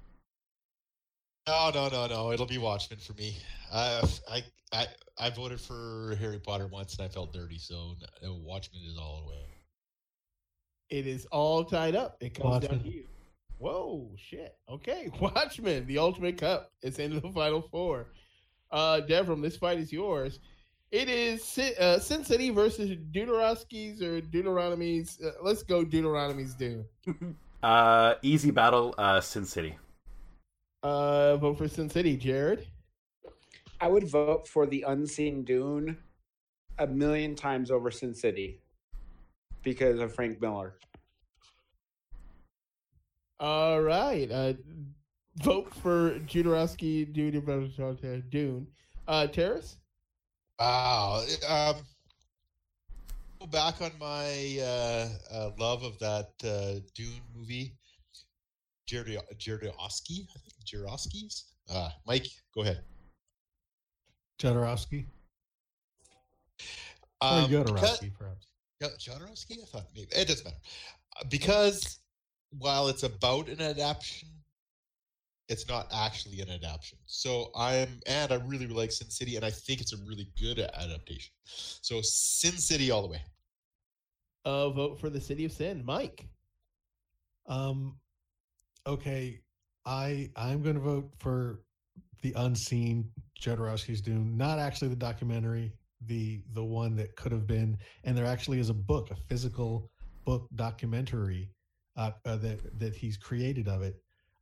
No, no, no, no. It'll be Watchmen for me. I, I, I, I voted for Harry Potter once and I felt dirty, so no, Watchmen is all the way. It is all tied up. It comes down Watchmen. to you. Whoa, shit. Okay, Watchmen, the Ultimate Cut. It's into the final four. Uh, Devram, this fight is yours. It is Sin, uh, Sin City versus Deuteroski's or Deuteronomy's. Uh, let's go Deuteronomy's Dune. Uh, easy battle, uh, Sin City. Uh, vote for Sin City, Jared. I would vote for the Unseen Dune a million times over Sin City because of Frank Miller. All right. Uh, vote for Jodorowsky, Dune, Dune. Dune. Uh, Terrace. Wow. Um, go back on my uh, uh, love of that uh, Dune movie, Jared Jodorowsky. I think Jodorowsky's. Uh, Mike, go ahead. Jodorowsky. Or Um, because- Jodorowsky, perhaps. Yeah, Jodorowsky? I thought maybe it doesn't matter Uh, because while it's about an adaptation, it's not actually an adaptation. So I'm and I really like Sin City, and I think it's a really good adaptation. So Sin City all the way. Uh, vote for the City of Sin, Mike. Um, okay, I I'm going to vote for the unseen Jodorowsky's Dune, not actually the documentary, the the one that could have been. And there actually is a book, a physical book documentary uh, uh, that that he's created of it.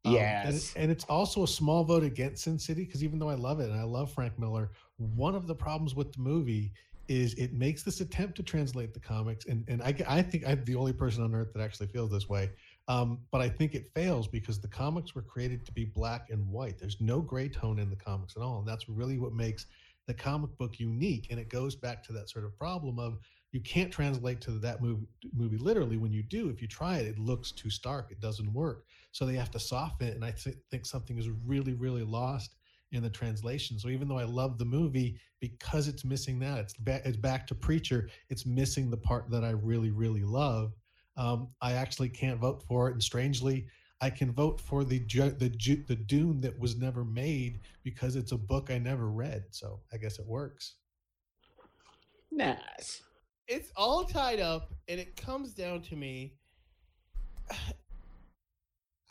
Um, and, Yes. it- and it's also a small vote against Sin City because even though I love it and I love Frank Miller, one of the problems with the movie is it makes this attempt to translate the comics, and and I, I think I'm the only person on earth that actually feels this way. Um, but I think it fails because the comics were created to be black and white. There's no gray tone in the comics at all, and that's really what makes the comic book unique. And it goes back to that sort of problem of you can't translate to that movie, movie literally. When you do, if you try it, it looks too stark. It doesn't work. So they have to soften it. And I th- think something is really, really lost in the translation. So even though I love the movie, because it's missing that, it's back, it's back to Preacher. It's missing the part that I really, really love. Um, I actually can't vote for it. And strangely, I can vote for the the the Dune that was never made because it's a book I never read. So I guess it works. Nice. It's all tied up, and it comes down to me.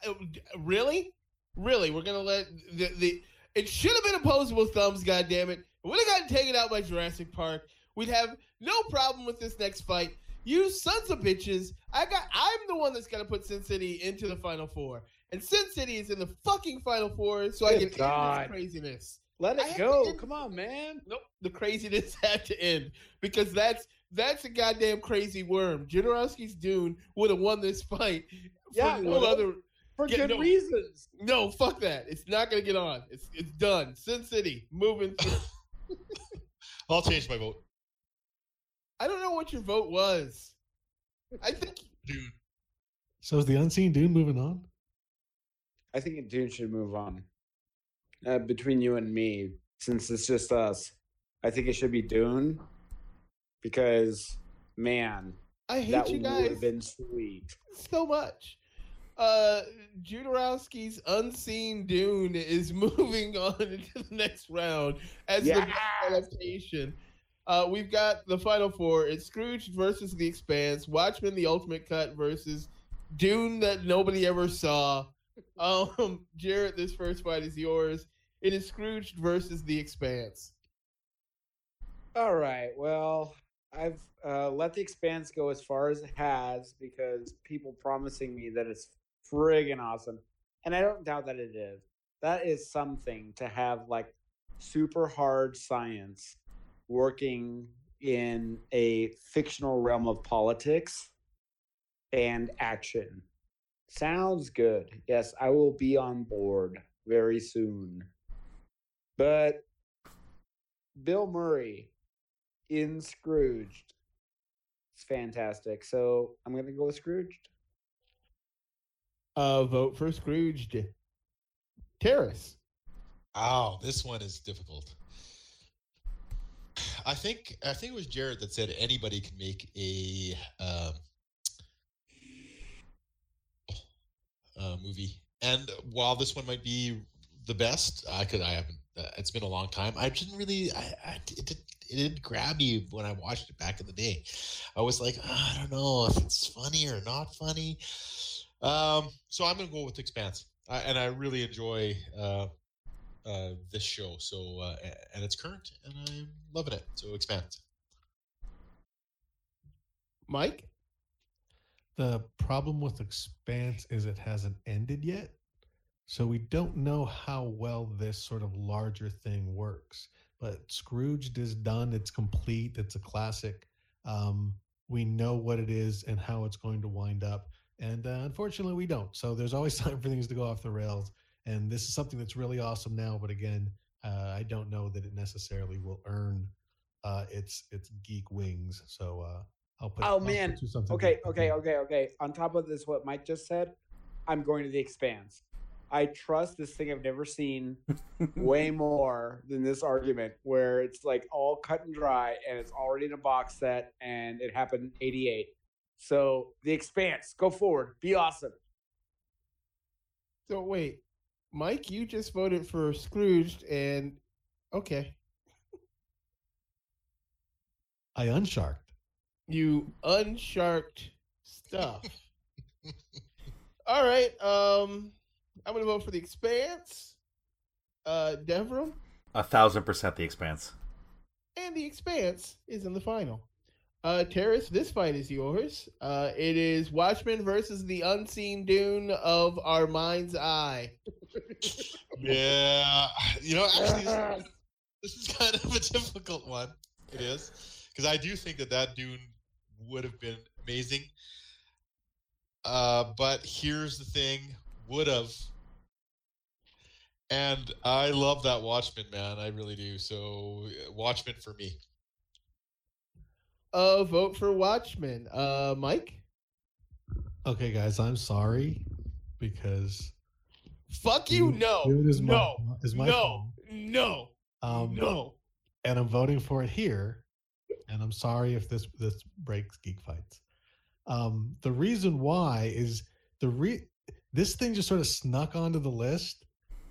Uh, Really, really, we're gonna let the the. It should have been opposable thumbs. God damn it! Would have gotten taken out by Jurassic Park. We'd have no problem with this next fight. You sons of bitches! I got. I'm the one that's gonna put Sin City into the final four, and Sin City is in the fucking final four, so I Good can end God. this craziness. Let it go. Come on, man. Nope, the craziness had to end because that's that's a goddamn crazy worm. Jodorowsky's Dune would have won this fight. For Yeah, no would've. other. For Yeah, good no. reasons. No, fuck that. It's not gonna get on. It's it's done. Sin City moving. Through. I'll change my vote. I don't know what your vote was. I think Dude, So is the unseen Dune moving on? I think Dune should move on. Uh, between you and me, since it's just us, I think it should be Dune because, man, I hate that you would guys have been sweet. so much. Uh, Jodorowsky's Unseen Dune is moving on into the next round as the adaptation. Uh, we've got the final four. It's Scrooge versus The Expanse, Watchmen: The Ultimate Cut versus Dune that nobody ever saw. Um, Jarrett, this first fight is yours. It is Scrooge versus The Expanse. All right. Well, I've uh, let the expanse go as far as it has because people promising me that it's friggin' awesome, and I don't doubt that it is. That is something to have like super hard science working in a fictional realm of politics and action. Sounds good. Yes, I will be on board very soon. But Bill Murray in Scrooged. It's fantastic. So I'm going to go with Scrooged. Uh, vote for Scrooged. Terrace. Wow, this one is difficult. I think I think it was Jared that said anybody can make a um, uh, movie. And while this one might be the best, I could I haven't. Uh, it's been a long time. I didn't really. I, I it, did, it didn't grab me when I watched it back in the day. I was like, "Ah, I don't know if it's funny or not funny. Um, so I'm gonna go with Expanse, I, and I really enjoy uh, uh, this show. So uh, and it's current, and I'm loving it. So Expanse. Mike? The problem with Expanse is it hasn't ended yet. So we don't know how well this sort of larger thing works. But Scrooged is done, it's complete, it's a classic. Um, we know what it is and how it's going to wind up. And uh, unfortunately, we don't. So there's always time for things to go off the rails. And this is something that's really awesome now. But again, uh, I don't know that it necessarily will earn uh, its its geek wings. So uh, I'll put. Oh, I'll man. something Okay, okay, okay, okay. On top of this, what Mike just said, I'm going to the Expanse. I trust this thing I've never seen way more than this argument, where it's like all cut and dry, and it's already in a box set, and it happened in '88. So the Expanse, go forward, be awesome. So wait, Mike, you just voted for Scrooged, and okay, I unsharked. you unsharked stuff. All right, um, I'm gonna vote for the Expanse, uh, Devram, A thousand percent the expanse. and the Expanse is in the final. Uh, Terrace, this fight is yours. Uh, it is Watchmen versus the Unseen Dune of our mind's eye. Yeah, you know, actually, this, this is kind of a difficult one. It is because I do think that that Dune would have been amazing. Uh, but here's the thing: would have. And I love that Watchmen, man. I really do. So, uh, Watchmen for me. Uh, vote for Watchmen. Uh, Mike. Okay, guys, I'm sorry because Fuck you! Dune- No, Dune is my- no, is my no, fault. no, Um, no. and I'm voting for it here. And I'm sorry if this this breaks geek fights. Um, the reason why is the re this thing just sort of snuck onto the list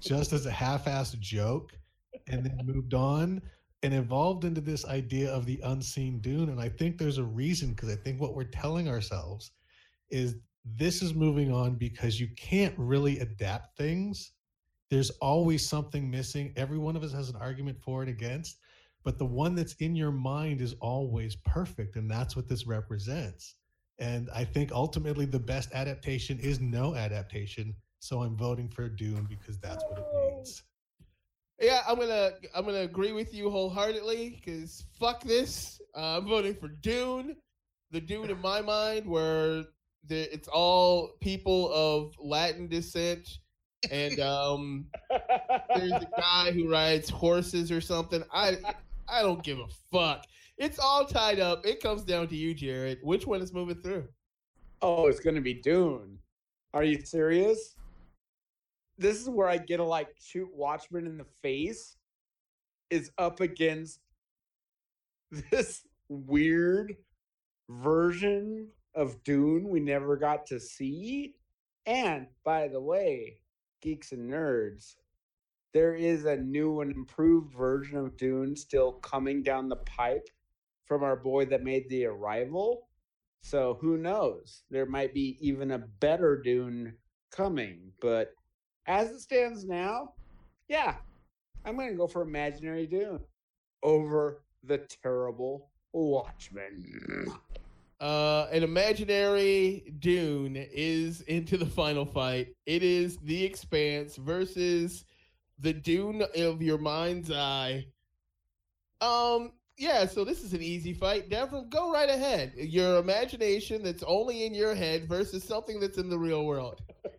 just as a half-assed joke, and then moved on and evolved into this idea of the unseen dune. And I think there's a reason because I think what we're telling ourselves is this is moving on because you can't really adapt things. There's always something missing. Every one of us has an argument for and against but the one that's in your mind is always perfect and that's what this represents and i think ultimately the best adaptation is no adaptation so i'm voting for dune because that's what it means Yeah, I'm gonna I'm gonna agree with you wholeheartedly because fuck this. Uh, I'm voting for Dune, the Dune in my mind where the, it's all people of Latin descent, and um, there's a guy who rides horses or something. I I don't give a fuck. It's all tied up. It comes down to you, Jared. Which one is moving through? Oh, it's gonna be Dune. Are you serious? This is where I get to like shoot Watchmen in the face. Is up against this weird version of Dune we never got to see. And by the way, geeks and nerds, there is a new and improved version of Dune still coming down the pipe from our boy that made the arrival. So who knows? There might be even a better Dune coming. But as it stands now, yeah, I'm going to go for Imaginary Dune over the terrible Watchmen. Uh, an imaginary Dune is into the final fight. It is the Expanse versus the Dune of your mind's eye. Um, yeah. So this is an easy fight. Devram, go right ahead. Your imagination that's only in your head versus something that's in the real world.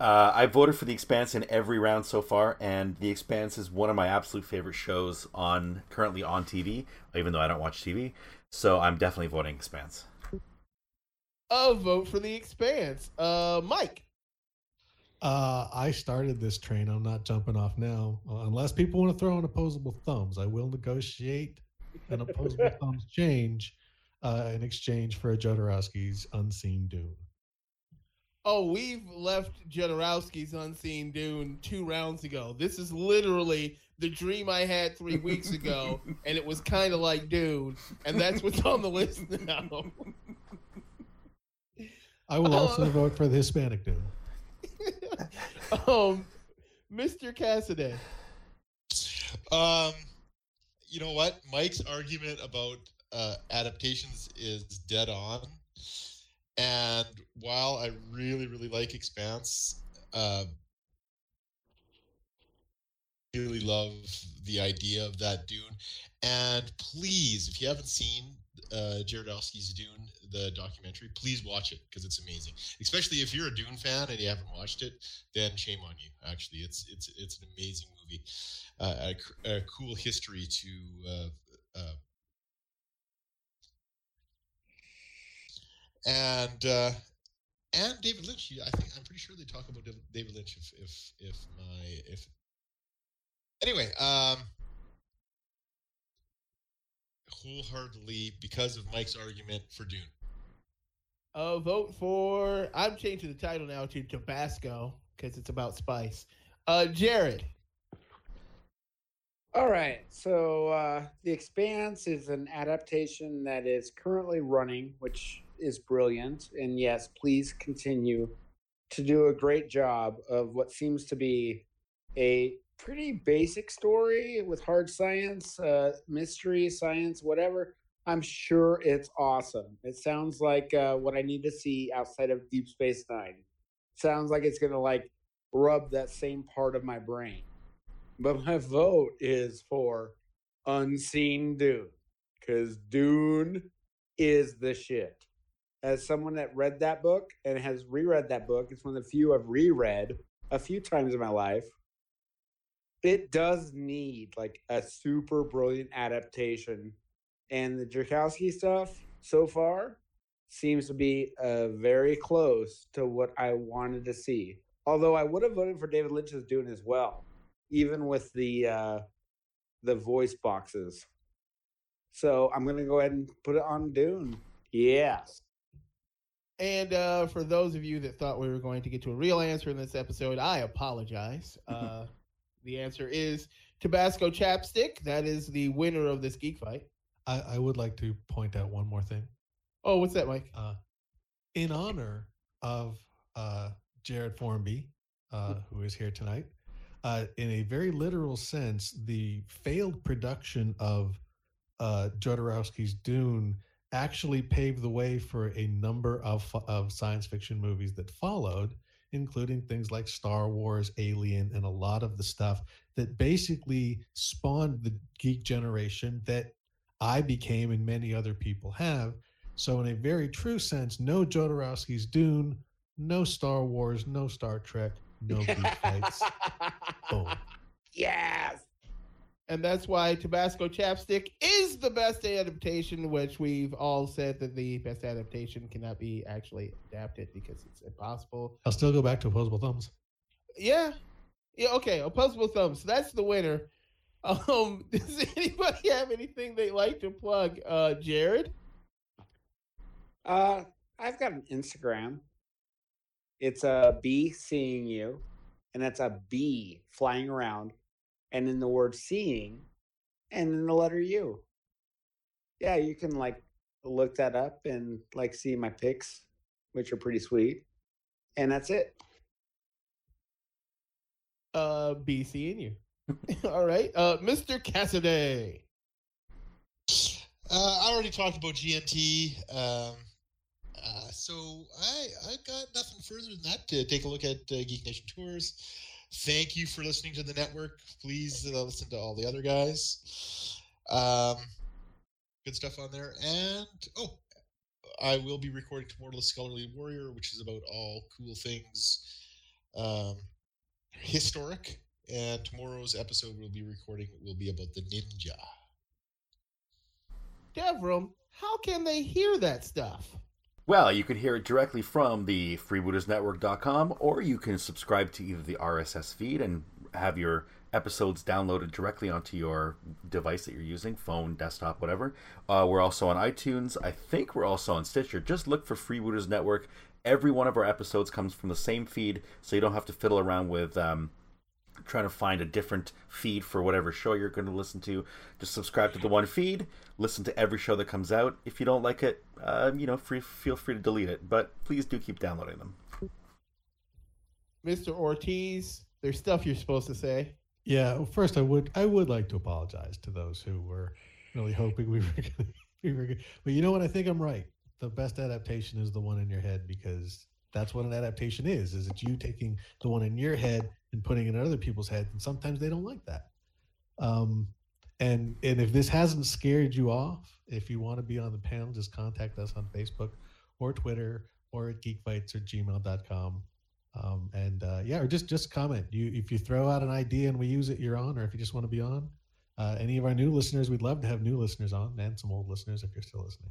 Uh, I voted for The Expanse in every round so far, and The Expanse is one of my absolute favorite shows on currently on TV, even though I don't watch TV. So I'm definitely voting Expanse. A vote for the Expanse. Uh, Mike. uh, i started this train i'm not jumping off now uh, unless people want to throw in opposable thumbs i will negotiate an opposable thumbs change uh, in exchange for a Jodorowsky's Unseen Dune? Oh, we've left Jodorowsky's Unseen Dune two rounds ago. This is literally the dream I had three weeks ago, and it was kind of like Dune, and that's what's on the list now. I will also Uh, vote for the Hispanic Dune. um, Mr. Cassidy. Um, you know what? Mike's argument about uh, adaptations is dead on. And while I really, really like Expanse, uh, really love the idea of that Dune. And please, if you haven't seen uh, Jaredowski's Dune, the documentary, please watch it because it's amazing. Especially if you're a Dune fan and you haven't watched it, then shame on you. Actually, it's it's it's an amazing movie, uh, a, a cool history to. Uh, uh, and uh, and David Lynch. I think I'm pretty sure they talk about David Lynch if if if my if anyway um wholeheartedly because of Mike's argument for Dune. Uh, vote for. I'm changing the title now to Tabasco because it's about spice. Uh, Jared. All right. So uh, The Expanse is an adaptation that is currently running, which is brilliant. And yes, please continue to do a great job of what seems to be a pretty basic story with hard science, uh, mystery, science, whatever. I'm sure it's awesome. It sounds like uh, what I need to see outside of Deep Space Nine. Sounds like it's going to like rub that same part of my brain but my vote is for Unseen Dune because Dune is the shit. As someone that read that book and has reread that book, it's one of the few I've reread a few times in my life. It does need like a super brilliant adaptation, and the Drakowski stuff so far seems to be uh, very close to what I wanted to see. Although I would have voted for David Lynch's Dune as well even with the uh, the voice boxes. So I'm gonna go ahead and put it on Dune. Yes. And uh, for those of you that thought we were going to get to a real answer in this episode, I apologize. Uh, the answer is Tabasco Chapstick. That is the winner of this geek fight. I, I would like to point out one more thing. Oh, what's that, Mike? Uh, in honor of uh, Jared Formby, uh, who is here tonight, uh, in a very literal sense, the failed production of uh, Jodorowsky's Dune actually paved the way for a number of of science fiction movies that followed, including things like Star Wars, Alien, and a lot of the stuff that basically spawned the geek generation that I became and many other people have. So, in a very true sense, no Jodorowsky's Dune, no Star Wars, no Star Trek, no geek fights. Boom. yes. And that's why Tabasco Chapstick is the best adaptation, which we've all said that the best adaptation cannot be actually adapted because it's impossible. I'll still go back to opposable thumbs. Yeah. Yeah, okay. Opposable thumbs. That's the winner. Um, does anybody have anything they'd like to plug? Uh Jared? Uh, I've got an Instagram. It's a bee seeing you, and that's a bee flying around, and in the word seeing, and in the letter U. Yeah, you can like look that up and like see my pics, which are pretty sweet. And that's it. Uh be seeing you. all right. Uh Mr. Cassidy. Uh, I already talked about GNT. Um, uh, so I I got nothing further than that to take a look at uh, Geek Nation Tours. Thank you for listening to the network. Please uh, listen to all the other guys. Um, good stuff on there. And oh, I will be recording the Scholarly Warrior, which is about all cool things um, historic. And tomorrow's episode we'll be recording will be about the ninja. Devram, how can they hear that stuff? Well, you can hear it directly from the freebootersnetwork.com, or you can subscribe to either the RSS feed and have your episodes downloaded directly onto your device that you're using phone, desktop, whatever. Uh, we're also on iTunes. I think we're also on Stitcher. Just look for Freebooters Network. Every one of our episodes comes from the same feed, so you don't have to fiddle around with. Um, trying to find a different feed for whatever show you're going to listen to just subscribe to the one feed listen to every show that comes out if you don't like it uh, you know free, feel free to delete it but please do keep downloading them Mr. Ortiz, there's stuff you're supposed to say. Yeah, well, first I would I would like to apologize to those who were really hoping we were gonna, we were good. But you know what? I think I'm right. The best adaptation is the one in your head because that's what an adaptation is. Is it's you taking the one in your head and putting it in other people's heads, and sometimes they don't like that. Um, and and if this hasn't scared you off, if you want to be on the panel, just contact us on Facebook or Twitter or at geekfights or gmail.com. Um, and uh, yeah, or just just comment. You if you throw out an idea and we use it, you're on. Or if you just want to be on, uh, any of our new listeners, we'd love to have new listeners on, and some old listeners if you're still listening.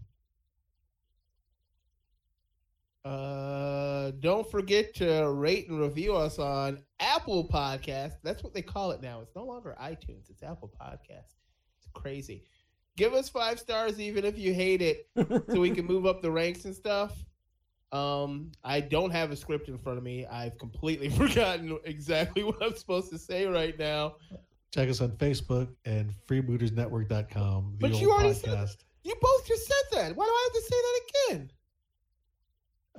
Uh, don't forget to rate and review us on Apple Podcast. That's what they call it now. It's no longer iTunes. It's Apple Podcast. It's crazy. Give us five stars even if you hate it, so we can move up the ranks and stuff. Um, I don't have a script in front of me. I've completely forgotten exactly what I'm supposed to say right now. Check us on Facebook and freebootersnetwork.com. The But you already podcast. said- You both just said that. Why do I have to say that again?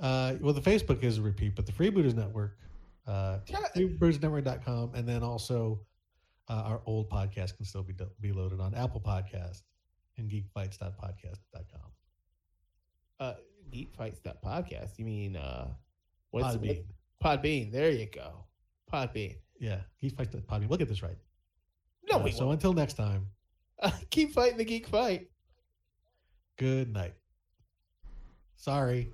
Uh, well, the Facebook is a repeat, but the Freebooters Network, uh, I- freebootersnetwork.com, and then also uh, our old podcast can still be be loaded on Apple Podcast and geekfights.podcast.com. Uh, geekfights.podcast. You mean uh, what's Podbean. what- Podbean. There you go. Podbean. Yeah, geekfights.podbean. We'll get this right. No, Uh, so until next time, keep fighting the geek fight. good night. Sorry.